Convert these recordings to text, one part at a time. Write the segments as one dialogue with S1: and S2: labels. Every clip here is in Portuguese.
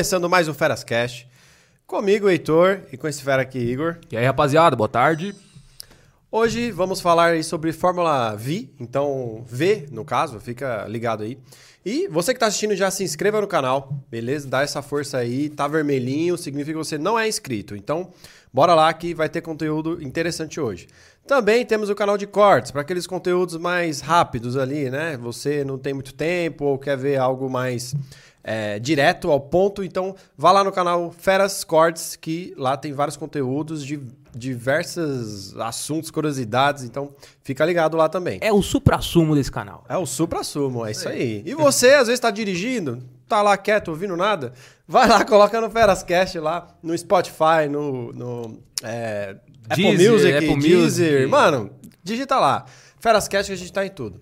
S1: Começando mais um Feras Cast. Comigo, Heitor, e com esse fera aqui, Igor.
S2: E aí, rapaziada, boa tarde.
S1: Hoje vamos falar sobre Fórmula V, então V, no caso, fica ligado aí. E você que está assistindo, já se inscreva no canal, beleza? Dá essa força aí, tá vermelhinho, significa que você não é inscrito. Então, bora lá que vai ter conteúdo interessante hoje. Também temos o canal de cortes, para aqueles conteúdos mais rápidos ali, né? Você não tem muito tempo ou quer ver algo mais é, direto ao ponto, então vá lá no canal Feras Cortes, que lá tem vários conteúdos de diversos assuntos, curiosidades, então fica ligado lá também.
S2: É o supra-sumo desse canal.
S1: É o supra-sumo, é isso aí. E você, às vezes, está dirigindo, tá lá quieto, ouvindo nada, vai lá, coloca no Ferascast lá, no Spotify, no, no é, Apple
S2: Deezer,
S1: Music,
S2: Apple
S1: Deezer.
S2: Music.
S1: Mano, digita lá. Ferascast que a gente tá em tudo.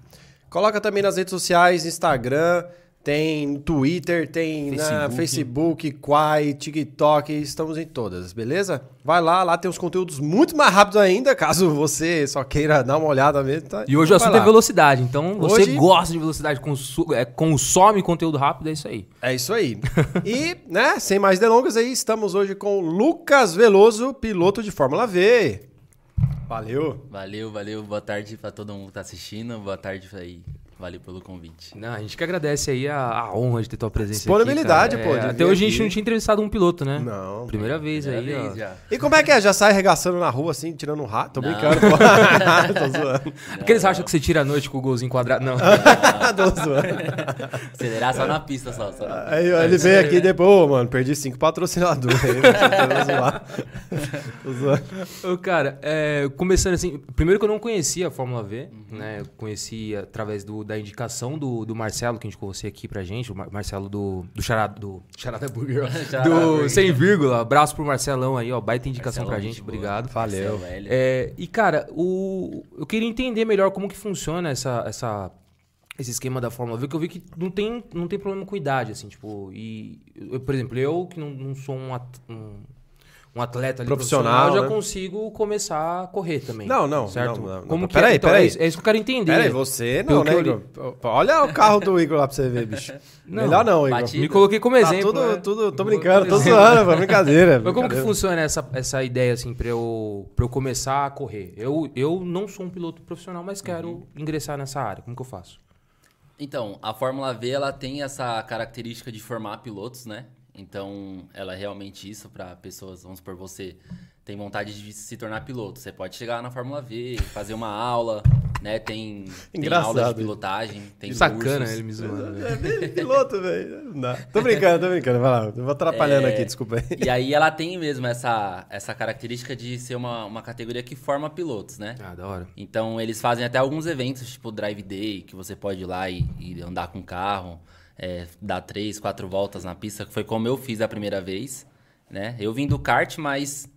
S1: Coloca também nas redes sociais, Instagram, tem Twitter, tem na
S2: Facebook.
S1: Facebook, Quai, TikTok, estamos em todas, beleza? Vai lá, lá tem os conteúdos muito mais rápidos ainda, caso você só queira dar uma olhada mesmo. Tá?
S2: E hoje o
S1: Vai
S2: assunto é velocidade, então você
S1: Hoje-
S2: gosta de velocidade, consu- é, consome conteúdo rápido, é isso aí.
S1: É isso aí. e, né, sem mais delongas aí, estamos hoje com Lucas Veloso, piloto de Fórmula V. Valeu.
S3: Valeu, valeu. Boa tarde pra todo mundo que tá assistindo. Boa tarde aí. Valeu pelo convite.
S2: Não, a gente que agradece aí a, a honra de ter tua presença
S1: Disponibilidade,
S2: aqui,
S1: pô,
S2: É, até hoje a gente
S1: aqui.
S2: não tinha entrevistado um piloto, né?
S1: Não.
S2: Primeira vez
S3: Primeira
S2: aí,
S3: vez
S2: ó.
S3: já.
S1: E como é que é? Já sai arregaçando na rua assim, tirando um rato? Tô
S3: Não.
S1: brincando, pô. Tô zoando.
S2: Aqueles acham que você tira a noite com o golzinho quadrado. Não.
S1: Tô zoando.
S3: Acelerar só na pista, só. só na-
S1: Aí ele veio aqui depois, ô, mano, perdi cinco patrocinadores. Tô zoando.
S2: Ô, cara, é, começando assim, primeiro que eu não conhecia a Fórmula V, né? Eu conheci através do- da indicação do, do Marcelo, que indicou você aqui pra gente, o Mar- Marcelo do, do Charada, do Charada Burger, do. Sem Vírgula. Abraço pro Marcelão aí, ó, baita indicação
S3: Marcelão,
S2: pra gente,
S3: boa.
S2: obrigado.
S1: Valeu.
S2: É, e cara, o, eu queria entender melhor como que funciona essa, essa, esse esquema da Fórmula V, que eu vi que não tem, não tem problema com idade, assim, tipo, e, eu, por exemplo, eu que não, não sou um, um, um atleta ali
S1: Profissional,
S2: profissional, eu já
S1: né?
S2: consigo começar a correr também.
S1: Não, não,
S2: certo?
S1: não, não, não.
S2: Como que
S1: Peraí,
S2: é? Então,
S1: peraí.
S2: É, isso, é isso que eu quero entender.
S1: Pera aí, você não,
S2: Pelo
S1: né, Igor? Olha o carro do Igor lá pra você ver, bicho.
S2: Não,
S1: Melhor não, Igor.
S3: bati-
S2: Me coloquei como
S1: Tá
S2: exemplo.
S1: tudo,
S2: né?
S1: tudo, tô brincando, tô zoando, foi brincadeira.
S2: Mas como que funciona essa, essa ideia, assim, pra eu, pra eu começar a correr? Eu, eu não sou um piloto profissional, mas quero
S1: Uhum.
S2: ingressar nessa área. Como que eu faço?
S3: Então, a Fórmula V, ela tem essa característica de formar pilotos, né? Então, ela é realmente isso para pessoas, vamos supor, você tem vontade de se tornar piloto. Você pode chegar na Fórmula V, fazer uma aula, né? Tem, tem
S1: Engraçado
S3: aula
S1: isso.
S3: de pilotagem, tem
S2: Sacana
S3: cursos.
S2: ele me zoando. velho.
S1: É bem piloto, velho. Não dá. Tô brincando, tô brincando. Vai lá, eu vou atrapalhando
S3: É,
S1: aqui, desculpa aí.
S3: E aí ela tem mesmo essa, essa característica de ser uma, uma categoria que forma pilotos, né?
S2: Ah, da hora.
S3: Então eles fazem até alguns eventos, tipo Drive Day, que você pode ir lá e, e andar com o carro, é, dar três, quatro voltas na pista, que foi como eu fiz a primeira vez, né? Eu vim do kart, mas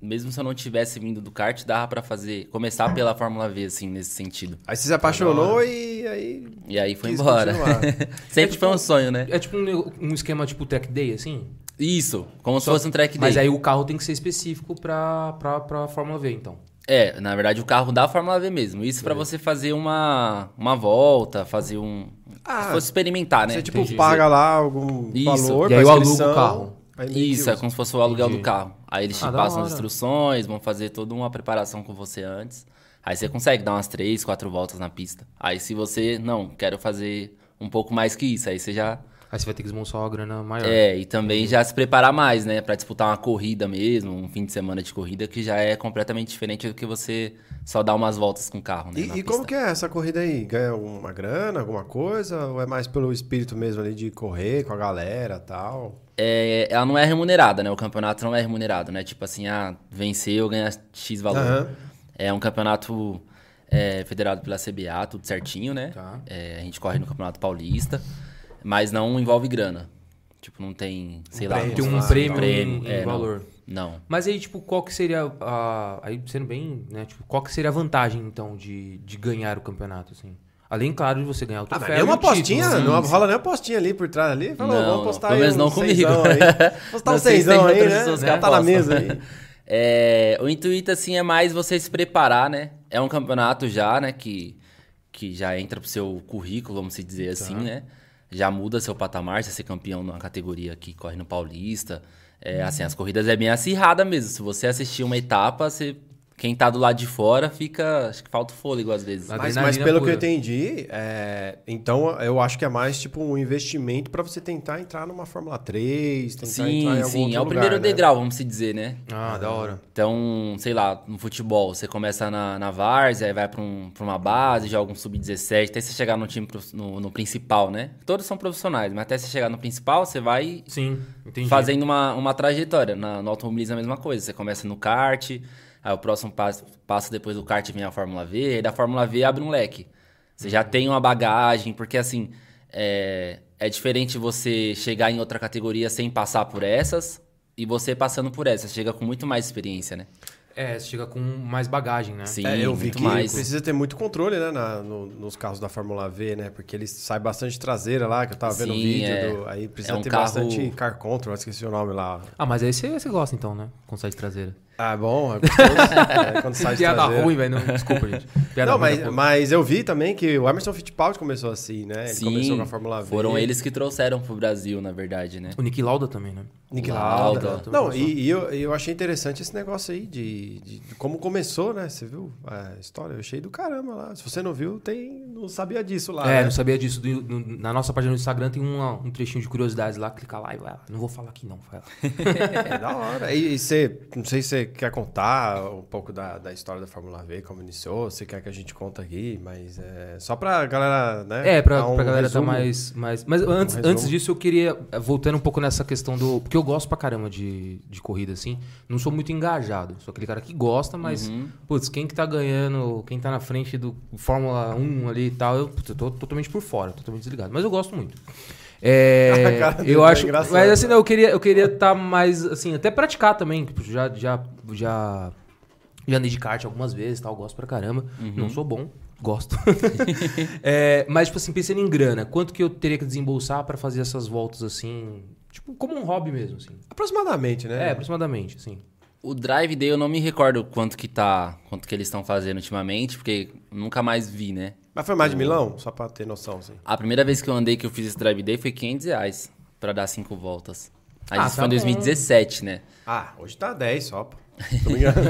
S3: mesmo se eu não tivesse vindo do kart, dava pra fazer, começar pela Fórmula V, assim, nesse sentido.
S1: Aí você se apaixonou e aí.
S3: E aí foi embora. Sempre foi um sonho, né?
S2: É tipo um, um esquema tipo track day, assim?
S3: Isso, como se fosse um track day.
S2: Mas aí o carro tem que ser específico pra, pra, pra Fórmula V, então.
S3: É, na verdade o carro da Fórmula V mesmo. Isso pra você fazer uma, uma volta, fazer um.
S1: Ah,
S3: se fosse experimentar, né?
S1: Você, tipo,
S2: Entendi.
S1: paga lá algum
S3: Isso.
S1: valor
S2: E aí eu alugo
S1: inscrição,
S2: o carro.
S3: Isso, é como se fosse o aluguel
S2: Entendi.
S3: do carro. Aí eles te
S2: Ah,
S3: passam as instruções, vão fazer toda uma preparação com você antes. Aí você consegue dar umas três, quatro voltas na pista. Aí se você, não, quero fazer um pouco mais que isso, aí você já.
S2: Aí você vai ter que desmontar uma grana maior.
S3: É, e também já se preparar mais, né? Pra disputar uma corrida mesmo, um fim de semana de corrida, que já é completamente diferente do que você só dar umas voltas com o carro, né?
S1: E, e como que é essa corrida aí? Ganha uma grana, alguma coisa? Ou é mais pelo espírito mesmo ali de correr com a galera e tal?
S3: É, ela não é remunerada, né? O campeonato não é remunerado, né? Tipo assim, ah, venceu, ganha X valor.
S1: Aham.
S3: É um campeonato é, federado pela CBA, tudo certinho, né?
S2: Tá.
S3: É, a gente corre no Campeonato Paulista, mas não envolve grana. Tipo, não tem, sei lá...
S1: prêmio,
S2: Tem um
S1: Ah,
S2: prêmio, em,
S3: é,
S2: em
S3: não.
S2: valor.
S3: Não.
S2: Mas aí, tipo, qual que seria a... Aí, sendo bem, né? Tipo, qual que seria a vantagem, então, de, de ganhar o campeonato, assim? Além, claro, de você ganhar o
S1: Ah,
S2: troféu.
S1: nem uma
S2: título,
S1: apostinha?
S2: assim.
S1: Não rola nem uma apostinha ali por trás ali? Falou,
S3: Não,
S1: vamos
S3: não.
S1: postar
S3: Pelo menos
S1: um
S3: não comigo.
S1: seisão aí. Postar um seisão aí, né? Já tá na mesa aí.
S3: É, o intuito, assim, é mais você se preparar, né? É um campeonato já, né? Que, que já entra pro seu currículo, vamos se dizer assim, né? Já muda seu patamar, você ser campeão numa categoria que corre no Paulista. É, assim, as corridas é bem acirrada mesmo. Se você assistir uma etapa, você quem tá do lado de fora fica. Acho que falta fôlego às vezes.
S2: Mas-
S1: Mas, pelo
S2: pura.
S1: que eu entendi, é, então eu acho que é mais tipo um investimento pra você tentar entrar numa Fórmula 3, tentar entrar em
S3: Sim,
S1: algum
S3: sim.
S1: outro
S3: É o
S1: lugar,
S3: primeiro
S1: né?
S3: degrau, vamos se dizer, né?
S2: Ah, da hora.
S3: Então, sei lá, no futebol, você começa na, na Várzea, aí vai pra, um, pra uma base, joga um sub-17, até você chegar no time no, no principal, né? Todos são profissionais, mas até você chegar no principal, você vai
S2: Sim,
S3: fazendo uma, uma trajetória. Na, no automobilismo é a mesma coisa. Você começa no kart, aí o próximo passo, passo depois do kart vem a Fórmula V, aí da Fórmula V abre um leque. Você já tem uma bagagem, porque assim, é, é diferente você chegar em outra categoria sem passar por essas e você passando por essas. Você chega com muito mais experiência, né?
S2: É, você chega com mais bagagem, né?
S3: Sim,
S1: É, eu vi
S3: muito
S1: que
S3: mais.
S1: precisa ter muito controle, né, na- no- nos carros da Fórmula V, né? Porque eles saem bastante traseira lá, que eu tava vendo o
S3: Sim,
S1: vídeo.
S3: é.
S1: do- aí precisa
S3: É um
S1: ter
S3: carro-
S1: bastante car control, esqueci o nome lá.
S2: Ah, mas aí você, você gosta então, né? Com side traseira.
S1: Ah, bom, é gostoso. é, quando sai
S2: Piada ruim, velho. Não, desculpa, gente. Piada
S1: Não,
S2: ruim,
S1: mas,
S2: pô.
S1: mas eu vi também que o Emerson Fittipaldi começou assim, né? Ele
S3: Sim,
S1: começou com a Fórmula V.
S3: foram eles que trouxeram pro Brasil, na verdade, né?
S2: O Nick Lauda também, né?
S1: Nick
S3: Lauda.
S1: Lauda.
S2: Também
S1: Não, e, e eu, eu achei interessante esse negócio aí de, de- de como começou, né? Você viu a história? Eu achei do caramba lá. Se você não viu, tem. Não sabia disso lá.
S2: é,
S1: né?
S2: não sabia disso. Do- no- na nossa página no Instagram tem uma- um trechinho de curiosidades lá. Clica lá e vai lá. Não vou falar aqui não, vai lá.
S1: É da hora. E, e você, não sei se você quer contar um pouco da, da história da Fórmula V, como iniciou, se quer que a gente conte aqui, mas é só pra galera, né?
S2: É, pra,
S1: um
S2: pra galera
S1: resumo.
S2: tá mais, mais. Mas antes,
S1: resumo.
S2: antes disso, eu queria. eh, Voltando um pouco nessa questão do. Porque eu gosto pra caramba de, de corrida, assim. Não sou muito engajado. Sou aquele cara que gosta, mas.
S3: Uhum.
S2: Putz, quem que tá ganhando, quem tá na frente do Fórmula 1 ali e tal, eu, putz, eu tô totalmente por fora, totalmente desligado. Mas eu gosto muito. É, eu
S1: tá
S2: acho. Mas assim, não, eu queria eu queria estar mais. Assim, até praticar também. tipo, Já. já, já já andei de kart algumas vezes, tal, gosto pra caramba. Não sou bom, gosto. É, mas, tipo assim, pensando em grana, quanto que eu teria que desembolsar pra fazer essas voltas assim? Tipo, como um hobby mesmo, assim.
S1: Aproximadamente, né?
S2: É, aproximadamente, assim.
S3: O Drive Day eu não me recordo quanto que tá, quanto que eles estão fazendo ultimamente, porque nunca mais vi, né?
S1: Mas foi mais de milão? Só pra ter noção, assim.
S3: A primeira vez que eu andei que eu fiz esse Drive Day foi 500 reais pra dar cinco voltas. Aí
S2: Ah,
S3: isso
S2: tá
S3: foi em
S2: bom.
S3: 2017, né?
S1: Ah, hoje tá 10 só, pô. Tô brincando.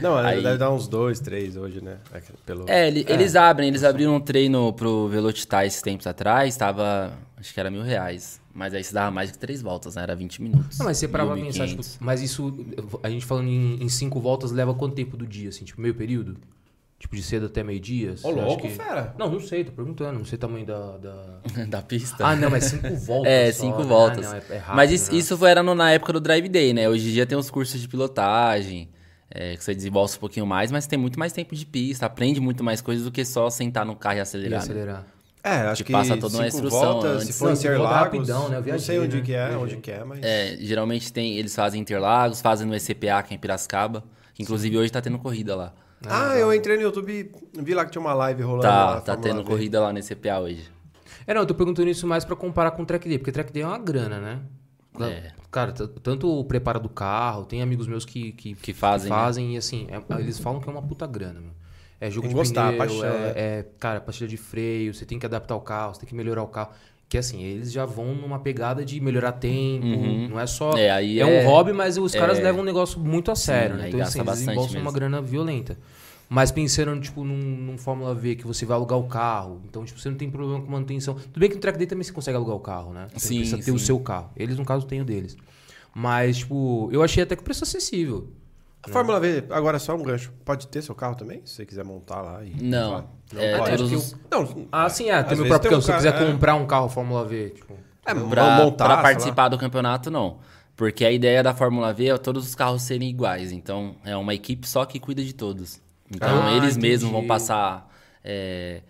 S1: Não,
S3: Aí-
S1: deve dar uns 2, 3 hoje, né? É que Pelo...
S3: É, ele- eles abrem, eles abriram um treino pro Velocitar esses tempos atrás, tava, acho que era mil reais. Mas aí se dava mais que três voltas, né? Era 20 minutos.
S2: Não, mas você parava pra pensar,
S3: 1.500.
S2: tipo, mas isso, a gente falando em, em cinco voltas, leva quanto tempo do dia, assim? Tipo, meio período? Tipo, de cedo até meio-dia?
S1: Ô, louco,
S2: que-
S1: fera.
S2: Não, não sei, tô perguntando, não sei o tamanho da... da...
S3: da pista.
S2: Ah, não, mas cinco voltas
S3: É,
S2: só,
S3: cinco
S2: né?
S3: voltas.
S2: Ah, não, é- é rápido,
S3: Mas isso,
S2: né?
S3: isso foi, era no- na época do Drive Day, né? Hoje em dia tem os cursos de pilotagem, é, que você desembolsa um pouquinho mais, mas tem muito mais tempo de pista, aprende muito mais coisas do que só sentar no carro e
S2: E
S3: acelerar. né?
S2: acelerar.
S1: É, acho
S3: Que
S1: que
S3: passa toda uma instrução
S1: voltas,
S3: antes.
S1: se for
S2: Não, é
S1: Interlagos,
S2: rapidão, né? Eu
S1: não
S2: viajei,
S1: sei onde
S2: né?
S1: que é,
S2: Viajei.
S1: onde que é, mas...
S3: É, geralmente tem, eles fazem Interlagos, fazem no ECPA, que é em Piracicaba, que inclusive hoje tá tendo corrida lá.
S1: Ah, eu entrei no YouTube e vi lá que tinha uma live rolando
S3: Tá,
S1: lá,
S3: tá tendo corrida lá no ECPA hoje.
S2: É, não, eu tô perguntando isso mais pra comparar com o Track Day, porque Track Day é uma grana, né?
S3: É.
S2: Cara, tanto o preparo do carro, tem amigos meus que, que,
S3: Que fazem, né?
S2: fazem e assim, é- eles falam que é uma puta grana, meu. É jogo
S1: Tem
S2: de
S1: que gostar,
S2: pneu,
S1: paixão,
S2: é,
S1: né?
S2: é, cara, pastilha de freio, você tem que adaptar o carro, você tem que melhorar o carro. Que assim, eles já vão numa pegada de melhorar tempo, não é só...
S3: É, aí
S2: é,
S3: é-
S2: um hobby, mas os caras
S3: é.
S2: levam um negócio muito a sério, né?
S3: aí
S2: Então assim, eles
S3: bastante
S2: desembolsam uma
S3: mesmo.
S2: grana violenta. Mas pensando, tipo, num, num Fórmula V que você vai alugar o carro, então, tipo, você não tem problema com manutenção. Tudo bem que no Track Day também você consegue alugar o carro, né? Você
S3: Sim,
S2: precisa ter o
S3: sim.
S2: seu carro. Eles, no caso, têm o deles. Mas, tipo, eu achei até que o preço acessível.
S1: A Fórmula V, agora só um gancho. Pode ter seu carro também? Se você quiser montar lá e...
S3: Não,
S1: Não
S3: é,
S1: pode.
S3: todos os...
S2: que
S1: Não,
S2: Ah, sim, é. Tem meu próprio
S1: tem
S2: carro. Se eu
S1: ca-
S2: quiser
S1: é.
S2: comprar um carro Fórmula V, tipo...
S1: é,
S3: Pra,
S1: montar,
S3: pra participar do campeonato, não. Porque a ideia da Fórmula V é todos os carros serem iguais. Então, é uma equipe só que cuida de todos. Então,
S2: Ah,
S3: eles
S2: entendi.
S3: mesmos vão passar... é,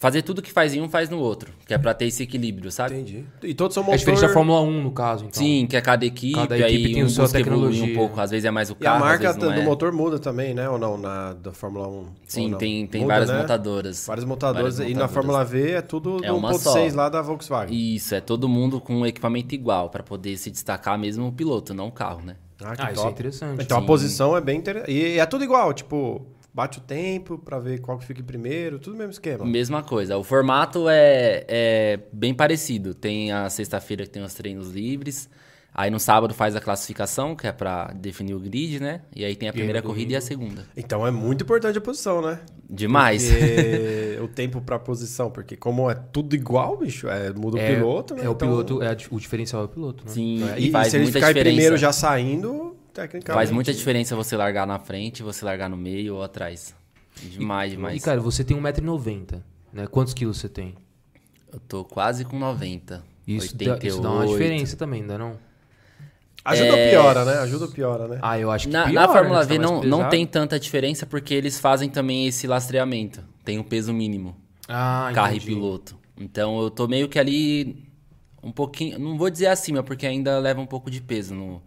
S3: fazer tudo que faz em um, faz no outro. Que é pra ter esse equilíbrio, sabe?
S1: Entendi. E todos são
S2: É
S1: motor...
S2: diferente da Fórmula 1, no caso, então.
S3: Sim, que é cada equipe,
S2: Cada
S3: aí
S2: equipe tem
S3: um
S2: a sua
S3: evoluir um
S2: tecnologia.
S3: pouco. Às vezes é mais o
S1: E a
S3: carro,
S1: marca
S3: às vezes não
S1: do
S3: é.
S1: motor muda também, né? Ou não, na da Fórmula 1? Ou
S3: Sim, tem, tem
S1: Muda,
S3: várias
S1: né?
S3: montadoras.
S1: Várias montadoras.
S3: Várias
S1: E na. Fórmula V é tudo
S3: É
S1: do
S3: uma só.
S1: 1.6 lá da Volkswagen.
S3: Isso, é todo mundo com um equipamento igual, pra poder se destacar mesmo o piloto, não o carro, né?
S1: Ah, que
S2: Ah, isso é
S1: top.
S2: interessante.
S1: Então a
S3: Sim.
S1: posição é bem interessante. E é tudo igual, tipo, bate o tempo pra ver qual que fica em primeiro, tudo mesmo esquema.
S3: Mesma coisa. O formato é, é bem parecido. Tem a sexta-feira que tem os treinos livres. Aí no sábado faz a classificação, que é pra definir o grid, né? E aí tem a primeira corrida e a segunda.
S1: Então é muito importante a posição, né?
S3: Demais.
S1: O tempo pra posição, porque como é tudo igual, bicho, é, muda o piloto, né?
S2: É o
S1: Então,
S2: piloto, é o diferencial é o piloto, né?
S3: Sim,
S1: é,
S3: e,
S1: E,
S3: faz
S1: se ele
S3: muita
S1: ficar em
S3: diferença.
S1: primeiro já saindo, tecnicamente.
S3: Faz muita diferença você largar na frente, você largar no meio ou atrás. Demais, demais.
S2: E, cara, você tem 1,90m, né? Quantos quilos você tem?
S3: Eu tô quase com 90.
S2: Isso, dá,
S3: 88.
S2: isso dá uma diferença também, não dá não?
S1: Ajuda ou piora, né? Ajuda ou piora, né?
S2: Ah, eu acho que
S3: Na,
S2: piora,
S3: na Fórmula
S2: né? Você
S3: V
S2: tá
S3: não, não tem tanta diferença porque eles fazem também esse lastreamento. Tem o peso mínimo,
S2: Ah,
S3: carro
S2: entendi.
S3: e piloto. Então eu tô meio que ali um pouquinho, não vou dizer acima, porque ainda leva um pouco de peso no,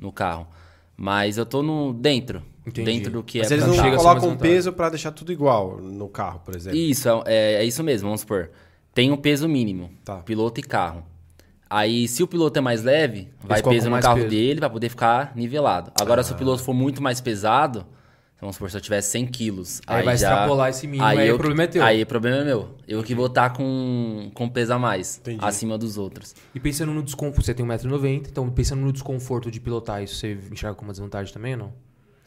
S3: no carro. Mas eu tô no dentro,
S2: Entendi.
S3: dentro do que
S1: Mas
S3: é
S1: eles
S3: pra
S1: não colocam
S2: vantagem.
S1: peso pra deixar tudo igual no carro, por exemplo.
S3: Isso, é, é isso mesmo, vamos supor. Tem um peso mínimo,
S1: Tá.
S3: piloto e carro. Aí, se o piloto é mais leve, vai
S2: colocam
S3: peso no carro
S2: peso.
S3: dele pra poder ficar nivelado. Agora, se o piloto for muito mais pesado, vamos supor, se eu tiver 100 quilos...
S2: Aí vai
S3: já-
S2: extrapolar esse mínimo, aí o
S3: eu-
S2: problema é teu.
S3: Aí o problema é meu. Eu que vou estar com, com peso a mais,
S1: Entendi.
S3: acima dos outros.
S2: E pensando no desconforto, você tem 1,90m, então pensando no desconforto de pilotar isso, você enxerga como uma desvantagem também ou não?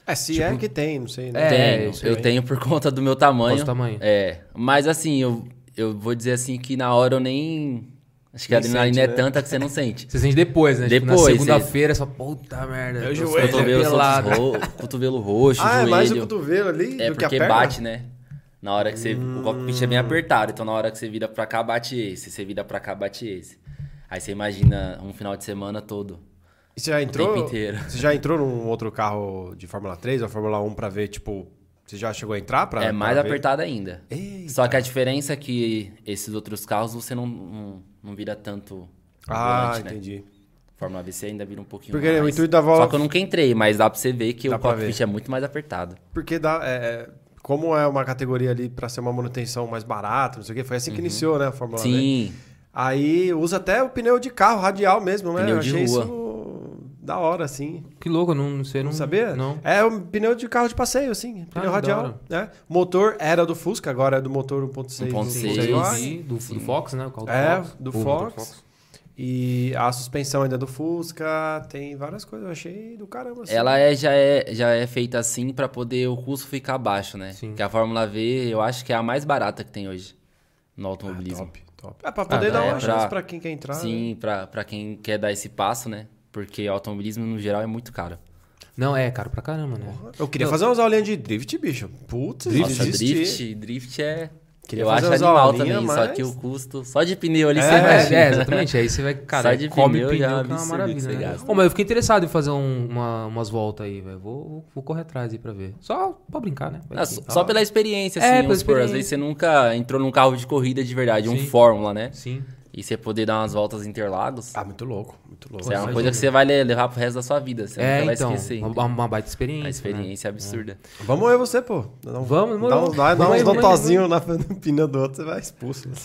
S1: É, se
S2: Tipo-
S1: é que tem, não sei, né?
S2: É,
S3: tenho,
S2: isso
S3: eu
S1: aí.
S3: tenho por conta do meu tamanho.
S2: O tamanho?
S3: É, mas assim, eu, eu vou dizer assim que na hora eu nem... Acho que a adrenalina
S1: sente,
S3: é
S1: né?
S3: tanta que você não sente.
S2: Você sente depois, né? Tipo,
S3: Depois,
S2: na segunda-feira, só puta merda.
S1: Meu joelho
S3: cotovelo, todos ro- cotovelo roxo,
S1: Ah, é
S3: joelho.
S1: mais o cotovelo ali
S3: É
S1: do que a
S3: porque
S1: perna?
S3: bate, né? Na hora que você. O cockpit é bem apertado, então na hora que você vira pra cá, bate esse. Você vira pra cá, bate esse. Aí você imagina um final de semana todo.
S1: E você já entrou?
S3: tempo inteiro.
S1: Você já entrou num outro carro de Fórmula 3 ou Fórmula 1 pra ver, tipo, você já chegou a entrar pra
S3: é mais
S1: pra ver?
S3: apertado ainda.
S1: Eita.
S3: Só que a diferença é que esses outros carros você não, não, não vira tanto.
S1: Ah,
S3: volante, né?
S1: entendi.
S3: Fórmula V você ainda vira um pouquinho
S1: Porque
S3: mais.
S1: o intuito da volta-
S3: Só que eu nunca entrei, mas dá pra você ver que
S1: Dá
S3: o cockpit
S1: ver.
S3: é muito mais apertado.
S1: Porque dá, é, é, como é uma categoria ali pra ser uma manutenção mais barata, não sei o quê, foi assim que iniciou, né, a Fórmula V.
S3: Uhum. Sim.
S1: Aí usa até o pneu de carro radial mesmo, né?
S3: Pneu
S1: eu
S3: de
S1: achei
S3: rua.
S1: isso da hora, assim.
S2: Que louco, eu não sei, não,
S1: Não sabia?
S2: Não.
S1: É um pneu de carro de passeio, assim.
S2: Ah,
S1: Pneu
S2: que
S1: radial. Né? Motor era do Fusca, agora é do motor 1.6.
S3: 1.6.
S1: do
S2: Sim,
S1: Volkswagen.
S2: sim, do, do Fox, né? O carro do
S1: É,
S2: Fox.
S1: do
S2: O motor
S1: Fox. E a suspensão ainda é do Fusca, tem várias coisas. Eu achei do caramba. Assim.
S3: Ela é, já, é, já é feita assim pra poder o custo ficar baixo, né?
S2: Sim.
S3: Que a Fórmula V, eu acho que é a mais barata que tem hoje no automobilismo.
S1: Top, top. É pra poder
S2: Ah,
S1: dar
S3: é
S1: uma
S3: pra-
S1: chance pra quem quer entrar. né?
S3: Sim, pra, pra quem quer dar esse passo, né? Porque o automobilismo, no geral, é muito caro.
S2: Não, é caro pra caramba, né?
S1: Eu queria fazer umas aulinhas de drift, bicho. Putz,
S3: Nossa, drift, drift é...
S1: Queria
S3: eu acho animal
S1: aulinhas,
S3: também, só
S1: mas-
S3: que o custo... Só de pneu ali,
S1: É,
S3: você
S2: É,
S3: imagina.
S2: é, exatamente. Aí você vai, cara,
S3: Só de
S2: come
S3: pneu
S2: pneu,
S3: já é
S2: que é uma maravilha, né? Ô, mas eu fiquei interessado em fazer um- uma- umas voltas aí, velho. Vou, vou, correr atrás aí pra ver. Só pra brincar, né? Vai
S3: Ah, só, só pela experiência,
S2: É,
S3: assim,
S2: pela
S3: vamos supor, Às
S2: experiência.
S3: vezes você nunca entrou num carro de corrida de verdade, um
S2: Sim.
S3: Fórmula, né?
S2: Sim.
S3: E você poder dar umas voltas Interlagos,
S1: Ah, muito louco, muito louco.
S3: isso é uma
S2: imagina.
S3: coisa que você vai le- levar pro resto da sua vida. Você
S2: É,
S3: nunca vai
S2: então.
S3: esquecer.
S2: Uma, uma baita experiência.
S3: A experiência é absurda.
S1: Vamos eu você, pô. Um-
S2: Vamos,
S1: dá uns, dá, dá
S2: Vamos
S1: uns
S2: vamos
S1: dotozinhos na no pneu do outro, você vai expulso.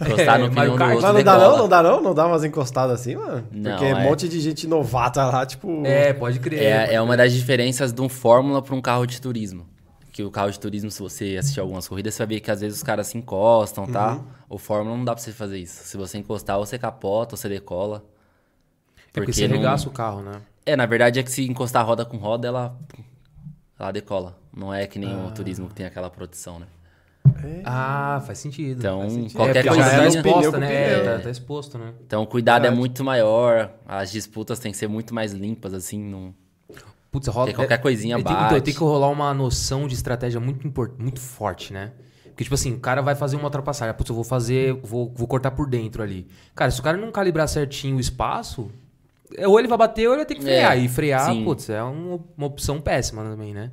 S3: Encostar no
S2: É,
S3: pneu
S2: Mario
S3: do outro
S1: Mas não dá não? Não dá não? Não dá umas encostadas assim, mano?
S3: Não,
S1: Porque
S3: é.
S1: um monte de gente novata lá, tipo...
S2: É, pode crer.
S3: É, é uma das diferenças de um Fórmula para um carro de turismo. Que o carro de turismo, se você assistir algumas corridas, você vai ver que às vezes os caras se encostam, tá?
S1: Uhum.
S3: O Fórmula não dá pra você fazer isso. Se você encostar, você capota, você decola.
S2: É porque você
S3: não-
S2: regaça o carro, né?
S3: É, na verdade é que se encostar roda com roda, ela, ela decola. Não é que nem
S2: Ah.
S3: o turismo que tem aquela proteção, né?
S2: Ah, faz sentido.
S3: Então,
S2: Faz sentido.
S3: qualquer
S2: é, porque já tá
S3: coisinha-
S2: exposta, né? É, tá, tá exposto, né?
S3: Então o cuidado é
S1: Verdade.
S3: muito maior, as disputas têm que ser muito mais limpas, assim, não...
S2: Putz, rola.
S3: Porque qualquer coisinha
S2: tem,
S3: bate.
S2: Então, tem que rolar uma noção de estratégia muito, import- muito forte, né? Porque, tipo assim, o cara vai fazer uma ultrapassagem. Putz, eu vou fazer. Vou, vou cortar por dentro ali. Cara, se o cara não calibrar certinho o espaço, é, ou ele vai bater ou ele vai ter que frear.
S3: É,
S2: e frear,
S3: sim.
S2: putz, é uma, uma opção péssima também, né?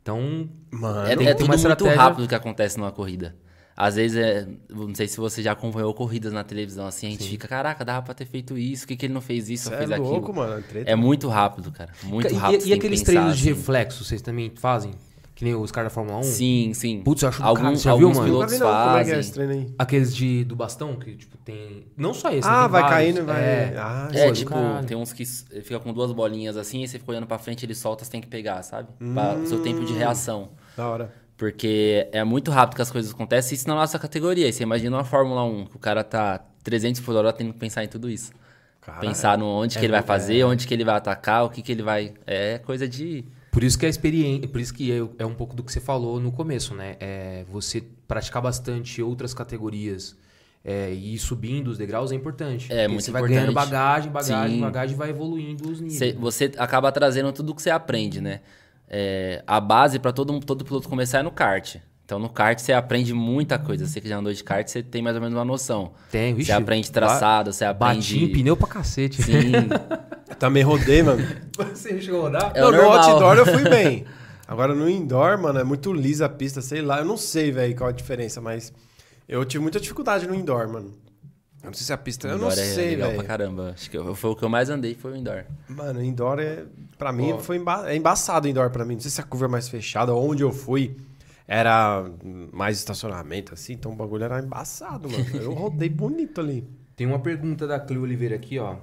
S2: Então.
S1: Mano,
S3: É,
S2: tem
S3: é tudo
S2: uma
S3: muito rápido que acontece numa corrida. Às vezes, é, não sei se você já acompanhou corridas na televisão, assim, a gente fica, caraca, dava pra ter feito isso, por que, que ele não fez isso, ou fez
S1: é louco,
S3: aquilo?
S1: mano. Treta.
S3: É muito rápido, cara. Muito
S2: e,
S3: rápido.
S2: e
S3: que
S2: aqueles
S3: pensar,
S2: treinos de
S3: assim.
S2: reflexo, vocês também fazem? Que nem os caras da Fórmula 1?
S3: Sim, sim.
S2: Putz, eu acho
S3: Algum-.
S2: Você já viu,
S3: alguns
S2: mano?
S3: Pilotos
S1: não, como é que é
S3: fazem.
S1: esse treino aí?
S2: Aqueles de, do bastão, que, tipo, tem... Não só esse, né?
S1: Ah,
S2: tem
S1: vai
S2: vários.
S1: caindo e vai...
S2: É.
S1: Ah,
S3: É, tipo,
S2: caralho.
S3: tem uns que fica com duas bolinhas assim, e você fica olhando pra frente, ele solta, você tem que pegar, sabe? Pra o seu tempo de reação.
S1: da hora.
S3: Porque é muito rápido que as coisas acontecem, isso na nossa categoria. Aí você imagina uma Fórmula 1, que o cara tá 300 por hora tendo que pensar em tudo isso.
S1: Caralho.
S3: Pensar no onde
S1: É
S3: que ele vai fazer, onde que ele vai atacar, o que que ele vai... É coisa de...
S2: Por isso que a experiência, por isso que é, é um pouco do que você falou no começo, né? É você praticar bastante outras categorias é, e ir subindo os degraus é importante.
S3: É, muito
S2: Você vai ganhando
S3: importante.
S2: bagagem, bagagem,
S3: Sim.
S2: bagagem e vai evoluindo os níveis.
S3: Você, você acaba trazendo tudo que você aprende, né? É, a base para todo, todo piloto começar é no kart. Então, no kart você aprende muita coisa. Você que já andou de kart, você tem mais ou menos uma noção.
S2: Tem, vixe,
S3: Você aprende traçado, você
S2: Bati em
S3: aprende...
S2: pneu pra cacete.
S3: Sim,
S1: Também rodei, mano.
S2: Você chegou a rodar?
S3: É
S1: não, no
S3: normal.
S1: outdoor eu fui bem. Agora no indoor, mano, é muito lisa a pista, sei lá. Eu não sei, velho, qual a diferença, mas eu tive muita dificuldade no indoor, mano. Eu não sei se a pista... Eu não
S3: é
S1: sei,
S3: legal pra
S1: velho.
S3: caramba. Acho que eu- foi o que eu mais andei, foi o indoor.
S1: Mano, indoor é... Pra mim
S2: Ó.
S1: foi emba... é embaçado o indoor pra mim. Não sei se a curva é mais fechada, onde eu fui era mais estacionamento, assim. Então o bagulho era embaçado, mano. Eu rodei bonito ali.
S2: Tem uma pergunta da Cleo Oliveira aqui, ó.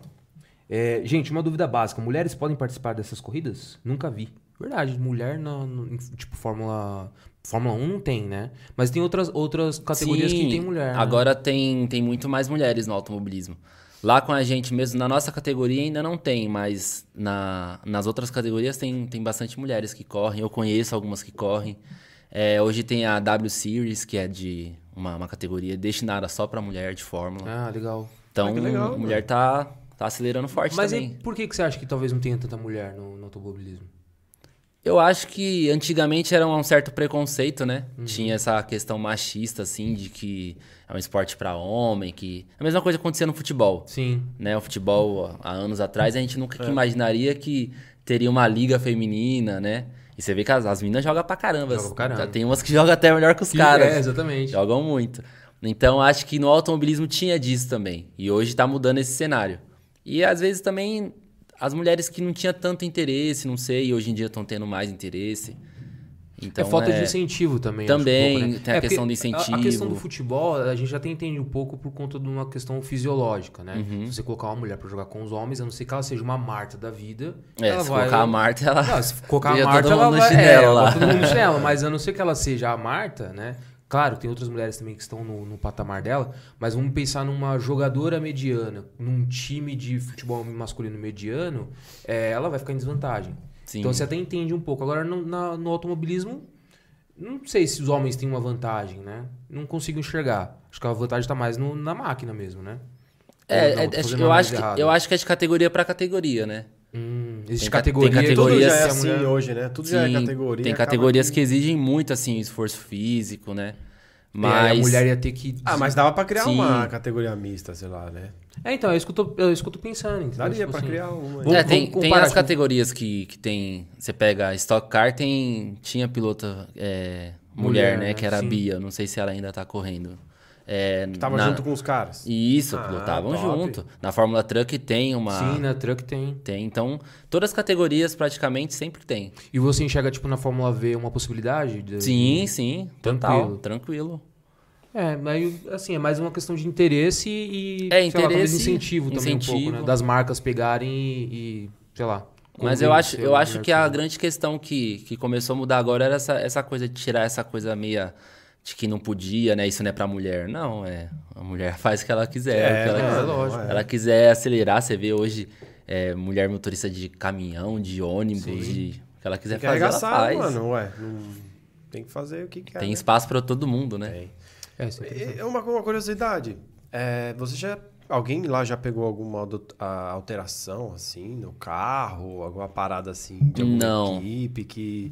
S2: É, gente, uma dúvida básica. Mulheres podem participar dessas corridas? Nunca vi. Verdade, mulher no- em, tipo Fórmula Fórmula 1 não tem, né? Mas tem outras, outras categorias que
S3: Sim,
S2: tem mulher. né?
S3: Agora tem, tem muito mais mulheres no automobilismo. Lá com a gente mesmo, na nossa categoria ainda não tem, mas na, nas outras categorias tem, tem bastante mulheres que correm. Eu conheço algumas que correm. É, hoje tem a W Series, que é de uma, uma categoria destinada só para mulher de Fórmula.
S2: Ah, legal.
S3: Então,
S1: Ah, que legal,
S3: a mulher tá, tá acelerando forte
S2: Mas
S3: também.
S2: e por que, que você acha que talvez não tenha tanta mulher no, no automobilismo?
S3: Eu acho que antigamente era um certo preconceito, né?
S2: Uhum.
S3: Tinha essa questão machista, assim, de que é um esporte para homem, que... A mesma coisa acontecia no futebol,
S2: Sim.
S3: né? O futebol, há anos atrás, a gente nunca
S2: É.
S3: que imaginaria que teria uma liga feminina, né? E você vê que as, as meninas jogam pra caramba.
S2: Jogam pra caramba.
S3: Tem umas que jogam até melhor que os caras.
S2: É, exatamente.
S3: Jogam muito. Então, acho que no automobilismo tinha disso também. E hoje tá mudando esse cenário. E às vezes também as mulheres que não tinham tanto interesse, não sei, hoje em dia estão tendo mais interesse. Então,
S2: é falta de incentivo também.
S3: Também,
S2: pouco, né?
S3: tem a
S2: É,
S3: questão do
S2: A, a
S3: incentivo.
S2: questão do futebol, a gente já tem entendido um pouco por conta de uma questão fisiológica, né?
S3: Uhum.
S2: Se você colocar uma mulher pra jogar com os homens, a não ser que ela seja uma Marta da vida.
S3: É,
S2: ela
S3: se
S2: vai...
S3: colocar a Marta, ela...
S2: Não, se colocar a Marta, ela vai...
S3: chinelo
S2: é, bota todo mundo chinelo, mas a não ser que ela seja a Marta, né? Claro, tem outras mulheres também que estão no, no patamar dela, mas vamos pensar numa jogadora mediana, num time de futebol masculino mediano, é, ela vai ficar em desvantagem.
S3: Sim.
S2: Então você até entende um pouco. Agora, no, na- no automobilismo, não sei se os homens têm uma vantagem, né? Não consigo enxergar. Acho que a vantagem tá mais no- na máquina mesmo, né?
S3: É,
S2: não,
S3: é, eu, acho que, eu acho que é de categoria pra categoria, né?
S2: Hum, existe
S3: Tem ca-
S2: categoria.
S3: tem
S1: Tudo
S3: categorias-
S1: já é
S2: se a
S1: assim
S2: mulher-
S1: hoje, né? Tudo já é
S3: Sim,
S1: categoria.
S3: Tem categorias
S1: que-
S3: que exigem muito, assim, esforço físico, né?
S2: Mas... É,
S3: Mas...
S2: a mulher ia ter que.
S1: Ah, mas dava pra criar
S3: Sim.
S1: uma categoria mista, sei lá, né?
S2: É, então, é eu é que eu tô pensando. entendeu?
S1: Daria
S2: Tipo
S1: pra
S2: assim,
S1: criar uma.
S2: Vamos-
S3: é, tem, tem as
S2: tipo-
S3: categorias que, que tem. Você pega Stock Car, tem, tinha pilota é, mulher,
S2: Mulher,
S3: né?
S2: né?
S3: Que era a
S2: Sim.
S3: Bia. Não sei se ela ainda tá correndo. É,
S1: Tava
S3: na-
S1: junto com os caras.
S3: Isso,
S1: Ah,
S3: pilotavam
S1: top.
S3: junto. Na Fórmula Truck tem uma.
S2: Sim, na truck tem.
S3: Tem. Então, todas as categorias praticamente sempre tem.
S2: E você enxerga, tipo, na Fórmula V uma possibilidade? De...
S3: Sim, sim. Total.
S2: Tranquilo.
S3: Tranquilo.
S2: É, mas assim, é mais uma questão de interesse e
S3: É,
S2: sei lá,
S3: interesse,
S2: incentivo também um pouco,
S3: incentivo.
S2: né? Das marcas pegarem e, e, sei lá.
S3: Mas eu acho, eu acho que a grande questão que, que começou a mudar agora era essa, essa coisa de tirar essa coisa meia de que não podia, né? Isso não é pra mulher. Não, é. A mulher faz o que ela quiser.
S1: É,
S3: o que ela,
S2: é,
S3: quiser.
S2: lógico.
S1: é.
S3: ela quiser acelerar, você vê hoje é, mulher motorista de caminhão, de ônibus, de. O que ela quiser
S1: Tem que
S3: fazer, ela faz.
S1: mano, ué. Não... Tem que fazer o que quer.
S3: Tem
S1: né?
S3: espaço pra todo mundo, né?
S1: Tem.
S2: É, isso é
S1: uma, uma curiosidade. É, você já. Alguém lá já pegou alguma alteração, assim, no carro? Alguma parada assim de alguma
S3: Não.
S1: equipe que.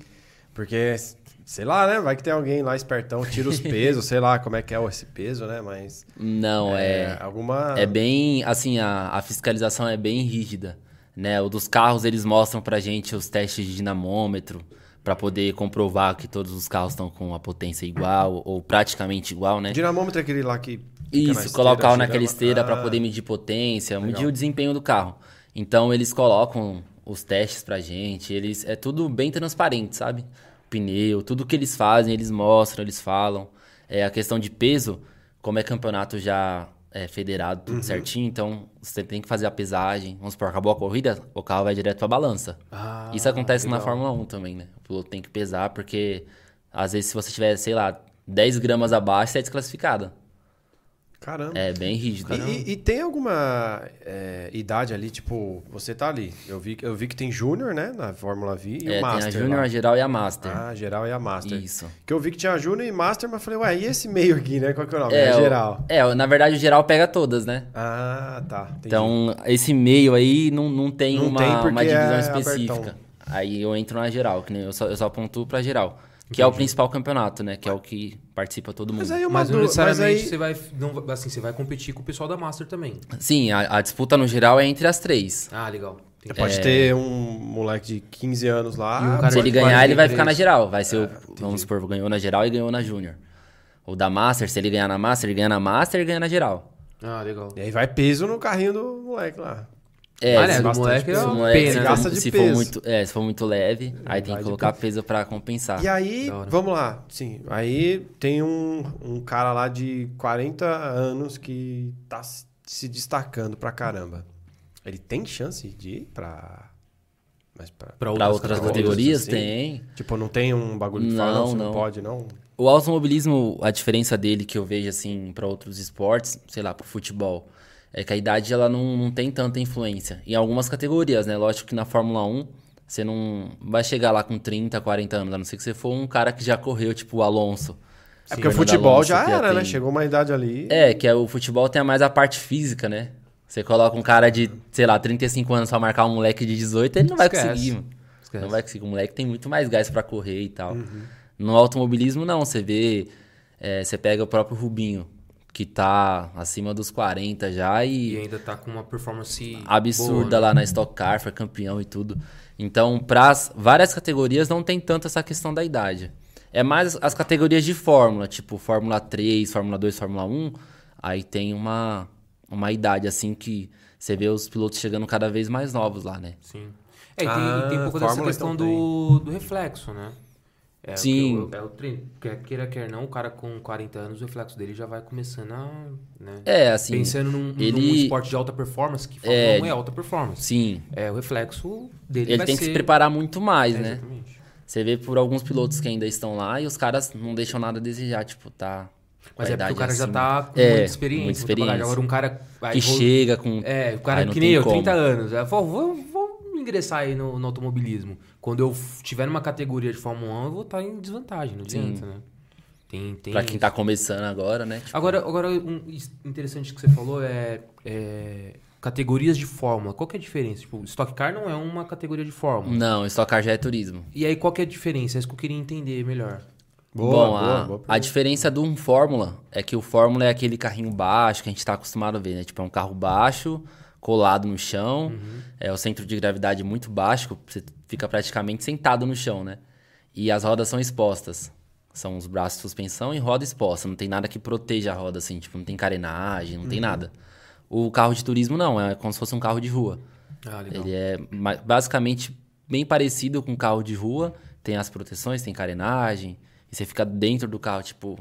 S1: Porque, sei lá, né? Vai que tem alguém lá espertão, tira os pesos, sei lá como é que é esse peso, né? Mas.
S3: Não, é.
S1: Alguma.
S3: É bem, assim, a, a fiscalização é bem rígida, né? O dos carros, eles mostram pra gente os testes de dinamômetro pra poder comprovar que todos os carros estão com a potência igual ou praticamente igual, né?
S1: Dinamômetro é aquele lá que. na
S3: Isso,
S1: esteira,
S3: colocar o
S1: tira
S3: naquela esteira pra
S1: Ah,
S3: poder medir potência, medir o desempenho do carro. Então eles colocam os testes pra gente, eles é tudo bem transparente, sabe? Pneu, tudo que eles fazem, eles mostram, eles falam. É, a questão de peso, como é campeonato já é, federado, tudo certinho, então você tem que fazer a pesagem. Vamos supor, acabou a corrida, o carro vai direto pra balança.
S2: Ah,
S3: Isso acontece na
S2: legal.
S3: Fórmula 1 também, né? O piloto tem que pesar, porque às vezes se você tiver, sei lá, 10 gramas abaixo, você é desclassificado.
S1: Caramba.
S3: É bem rígido.
S1: E, e- e tem alguma é, idade ali, tipo, você tá ali. Eu vi, eu vi que tem Júnior, né? Na Fórmula V e
S3: É,
S1: o Master.
S3: tem a Júnior, a Geral e a Master.
S1: Ah, geral e a Master.
S3: Isso.
S1: Que eu vi que tinha Júnior e Master, mas falei, ué, e esse meio aqui, né? Qual que é o nome?
S3: É,
S1: É,
S3: o-
S1: geral.
S3: É, na verdade o geral pega todas, né?
S1: Ah, tá. Entendi.
S3: Então, esse meio aí não, não tem,
S1: Não
S3: uma,
S1: tem
S3: uma divisão
S1: é
S3: específica.
S1: abertão.
S3: Aí eu entro na geral, que nem eu só, eu só pontuo pra geral. Que é o principal campeonato, né? Que é o que participa todo mundo.
S1: Mas aí uma
S2: Mas não necessariamente
S1: mas aí-
S2: você vai. Não, assim, você vai competir com o pessoal da Master também.
S3: Sim, a, a disputa no geral é entre as três.
S2: Ah, legal. Entendi.
S1: Pode ter um moleque de 15 anos lá.
S2: E um cara
S3: Se ele ganhar, ele vai
S2: 43.
S3: ficar na geral. Vai ser
S1: É,
S3: o. Vamos supor, ganhou na geral e ganhou na júnior. O da Master, se ele ganhar na Master, ele ganha na Master e ganha na geral.
S2: Ah, legal.
S1: E aí vai peso no carrinho do moleque lá.
S3: É,
S2: Ah, né,
S3: se,
S1: bastante
S2: moleque é
S1: peso.
S3: se o
S2: uma
S3: moleque
S2: pena.
S3: se?
S1: Gasta
S3: for,
S1: de
S3: se
S1: peso.
S3: for muito, é, se for muito leve, aí tem que colocar peso pra compensar.
S1: E aí, vamos lá. Sim, aí tem um, um cara lá de 40 anos que tá se- destacando pra caramba. Ele tem chance de ir pra. Mas pra,
S2: Pra
S3: Pra outras
S1: categorias,
S3: categorias,
S1: assim?
S3: tem.
S1: Tipo, não tem um bagulho que fala,
S3: Não,
S1: não, você não,
S3: não.
S1: pode, não.
S3: O automobilismo, a diferença dele que eu vejo assim para outros esportes, sei lá, pro futebol, é que a idade ela não, não tem tanta influência. Em algumas categorias, né? Lógico que na Fórmula 1 você não vai chegar lá com 30, 40 anos, a não ser que você for um cara que já correu, tipo o Alonso.
S1: É porque o futebol
S3: Alonso,
S1: já era, né?
S3: tem-
S1: Chegou uma idade ali.
S3: É, que é, o futebol tem mais a parte física, né? Você coloca um cara de, sei lá, 35 anos pra marcar um moleque de 18, ele não vai
S2: Esquece.
S3: conseguir. mano.
S2: Esquece.
S3: Não vai conseguir. O moleque tem muito mais gás pra correr e tal.
S1: Uhum.
S3: No automobilismo, não. Você vê. é, você pega o próprio Rubinho, que tá acima dos 40 já
S2: E
S3: e
S2: ainda tá com uma performance
S3: absurda
S2: boa, né?
S3: lá na Stock Car, foi campeão e tudo. Então, para várias categorias não tem tanto essa questão da idade. É mais as categorias de Fórmula, tipo Fórmula 3, Fórmula 2, Fórmula 1, aí tem uma, uma idade assim que você vê os pilotos chegando cada vez mais novos lá, né?
S2: Sim. É, e tem,
S1: Ah,
S2: e tem um pouco dessa questão
S1: então,
S2: do, do reflexo, né? É,
S3: Sim.
S2: o que- É o treino. Quer queira, quer não, o cara com 40 anos, o reflexo dele já vai começando a. Né?
S3: É, assim.
S2: Pensando num, num
S3: ele-
S2: esporte de alta performance, que
S3: É,
S2: 1 é alta performance.
S3: Sim.
S2: É, o reflexo dele
S3: Ele tem que
S2: ser...
S3: se preparar muito mais,
S2: É,
S3: né?
S2: Exatamente.
S3: Você vê por alguns pilotos que ainda estão lá e os caras não deixam nada a desejar, tipo, tá.
S2: Mas é porque o cara já
S3: acima.
S2: tá com
S3: É,
S2: muita experiência.
S3: muita experiência.
S2: Agora um cara...
S3: Que
S2: vou-
S3: chega com.
S2: É, o cara
S3: não
S2: que nem eu,
S3: como.
S2: 30 anos. Eu falo, vou, vou ingressar aí no, no automobilismo. Quando eu tiver numa categoria de Fórmula 1, eu vou estar em desvantagem, não
S3: Sim.
S2: adianta, né? Tem, tem
S3: Pra quem tá começando agora, né? Tipo,
S2: Agora, agora um interessante que você falou é, é categorias de fórmula. Qual que é a diferença? Tipo, Stock Car não é uma categoria de fórmula.
S3: Não, Stock Car já é turismo.
S2: E aí, qual que é a diferença? É isso que eu queria entender melhor.
S1: Boa,
S3: Bom,
S1: boa,
S3: a,
S1: boa
S3: a diferença de um Fórmula é que o Fórmula é aquele carrinho baixo que a gente tá acostumado a ver, né? Tipo, é um carro baixo, colado no chão,
S1: Uhum.
S3: é o centro de gravidade muito baixo, você fica praticamente sentado no chão, né? E as rodas são expostas. São os braços de suspensão e roda exposta. Não tem nada que proteja a roda, assim. Tipo, não tem carenagem, não tem
S1: Uhum.
S3: nada. O carro de turismo, não. É como se fosse um carro de rua.
S2: Ah, legal.
S3: Ele é basicamente bem parecido com um carro de rua. Tem as proteções, tem carenagem. E você fica dentro do carro, tipo,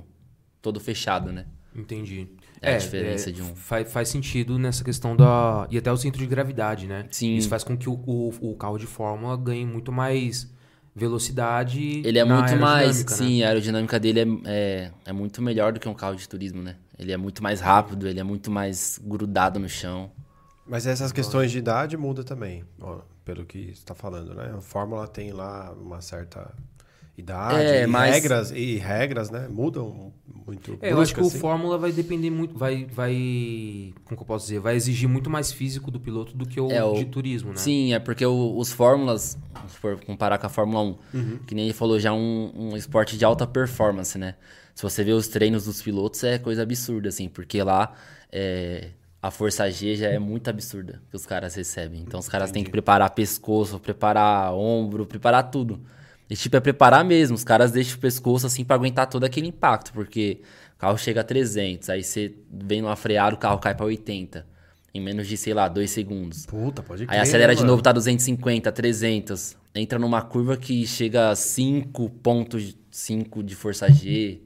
S3: todo fechado, né?
S2: Entendi.
S3: É a diferença de um.
S2: Faz, faz sentido nessa questão da... E até o centro de gravidade, né?
S3: Sim.
S2: Isso faz com que o, o, o carro de fórmula ganhe muito mais velocidade
S3: Ele é
S2: na
S3: muito mais.
S2: aerodinâmica, né?
S3: Sim, a aerodinâmica dele é, é, é muito melhor do que um carro de turismo, né? Ele é muito mais rápido, ele é muito mais grudado no chão.
S1: Mas essas questões de idade muda também, ó, pelo que você está falando, né? A Fórmula tem lá uma certa idade
S3: É,
S1: e
S3: mas-
S1: regras e regras, né? Mudam muito.
S2: É, eu acho que o
S1: assim.
S2: Fórmula vai depender muito, vai, vai, como que eu posso dizer, vai exigir muito mais físico do piloto do que o,
S3: É, o-
S2: de turismo, né?
S3: Sim, é porque o- os Fórmulas, se for comparar com a Fórmula 1,
S2: Uhum.
S3: que nem ele falou, já é um, um esporte de alta performance, né? Se você vê os treinos dos pilotos, é coisa absurda, assim, porque lá é, a força G já é muito absurda que os caras recebem. Então os caras têm que preparar pescoço, preparar ombro, preparar tudo. E tipo, é preparar mesmo. Os caras deixam o pescoço assim pra aguentar todo aquele impacto, porque o carro chega a 300, aí você vem numa freada, o carro cai pra 80. Em menos de, sei lá, dois segundos.
S1: Puta, pode
S3: Aí
S1: crer,
S3: acelera
S1: né,
S3: de
S1: mano?
S3: novo, tá 250, 300. entra numa curva que chega a 5.5 de força G.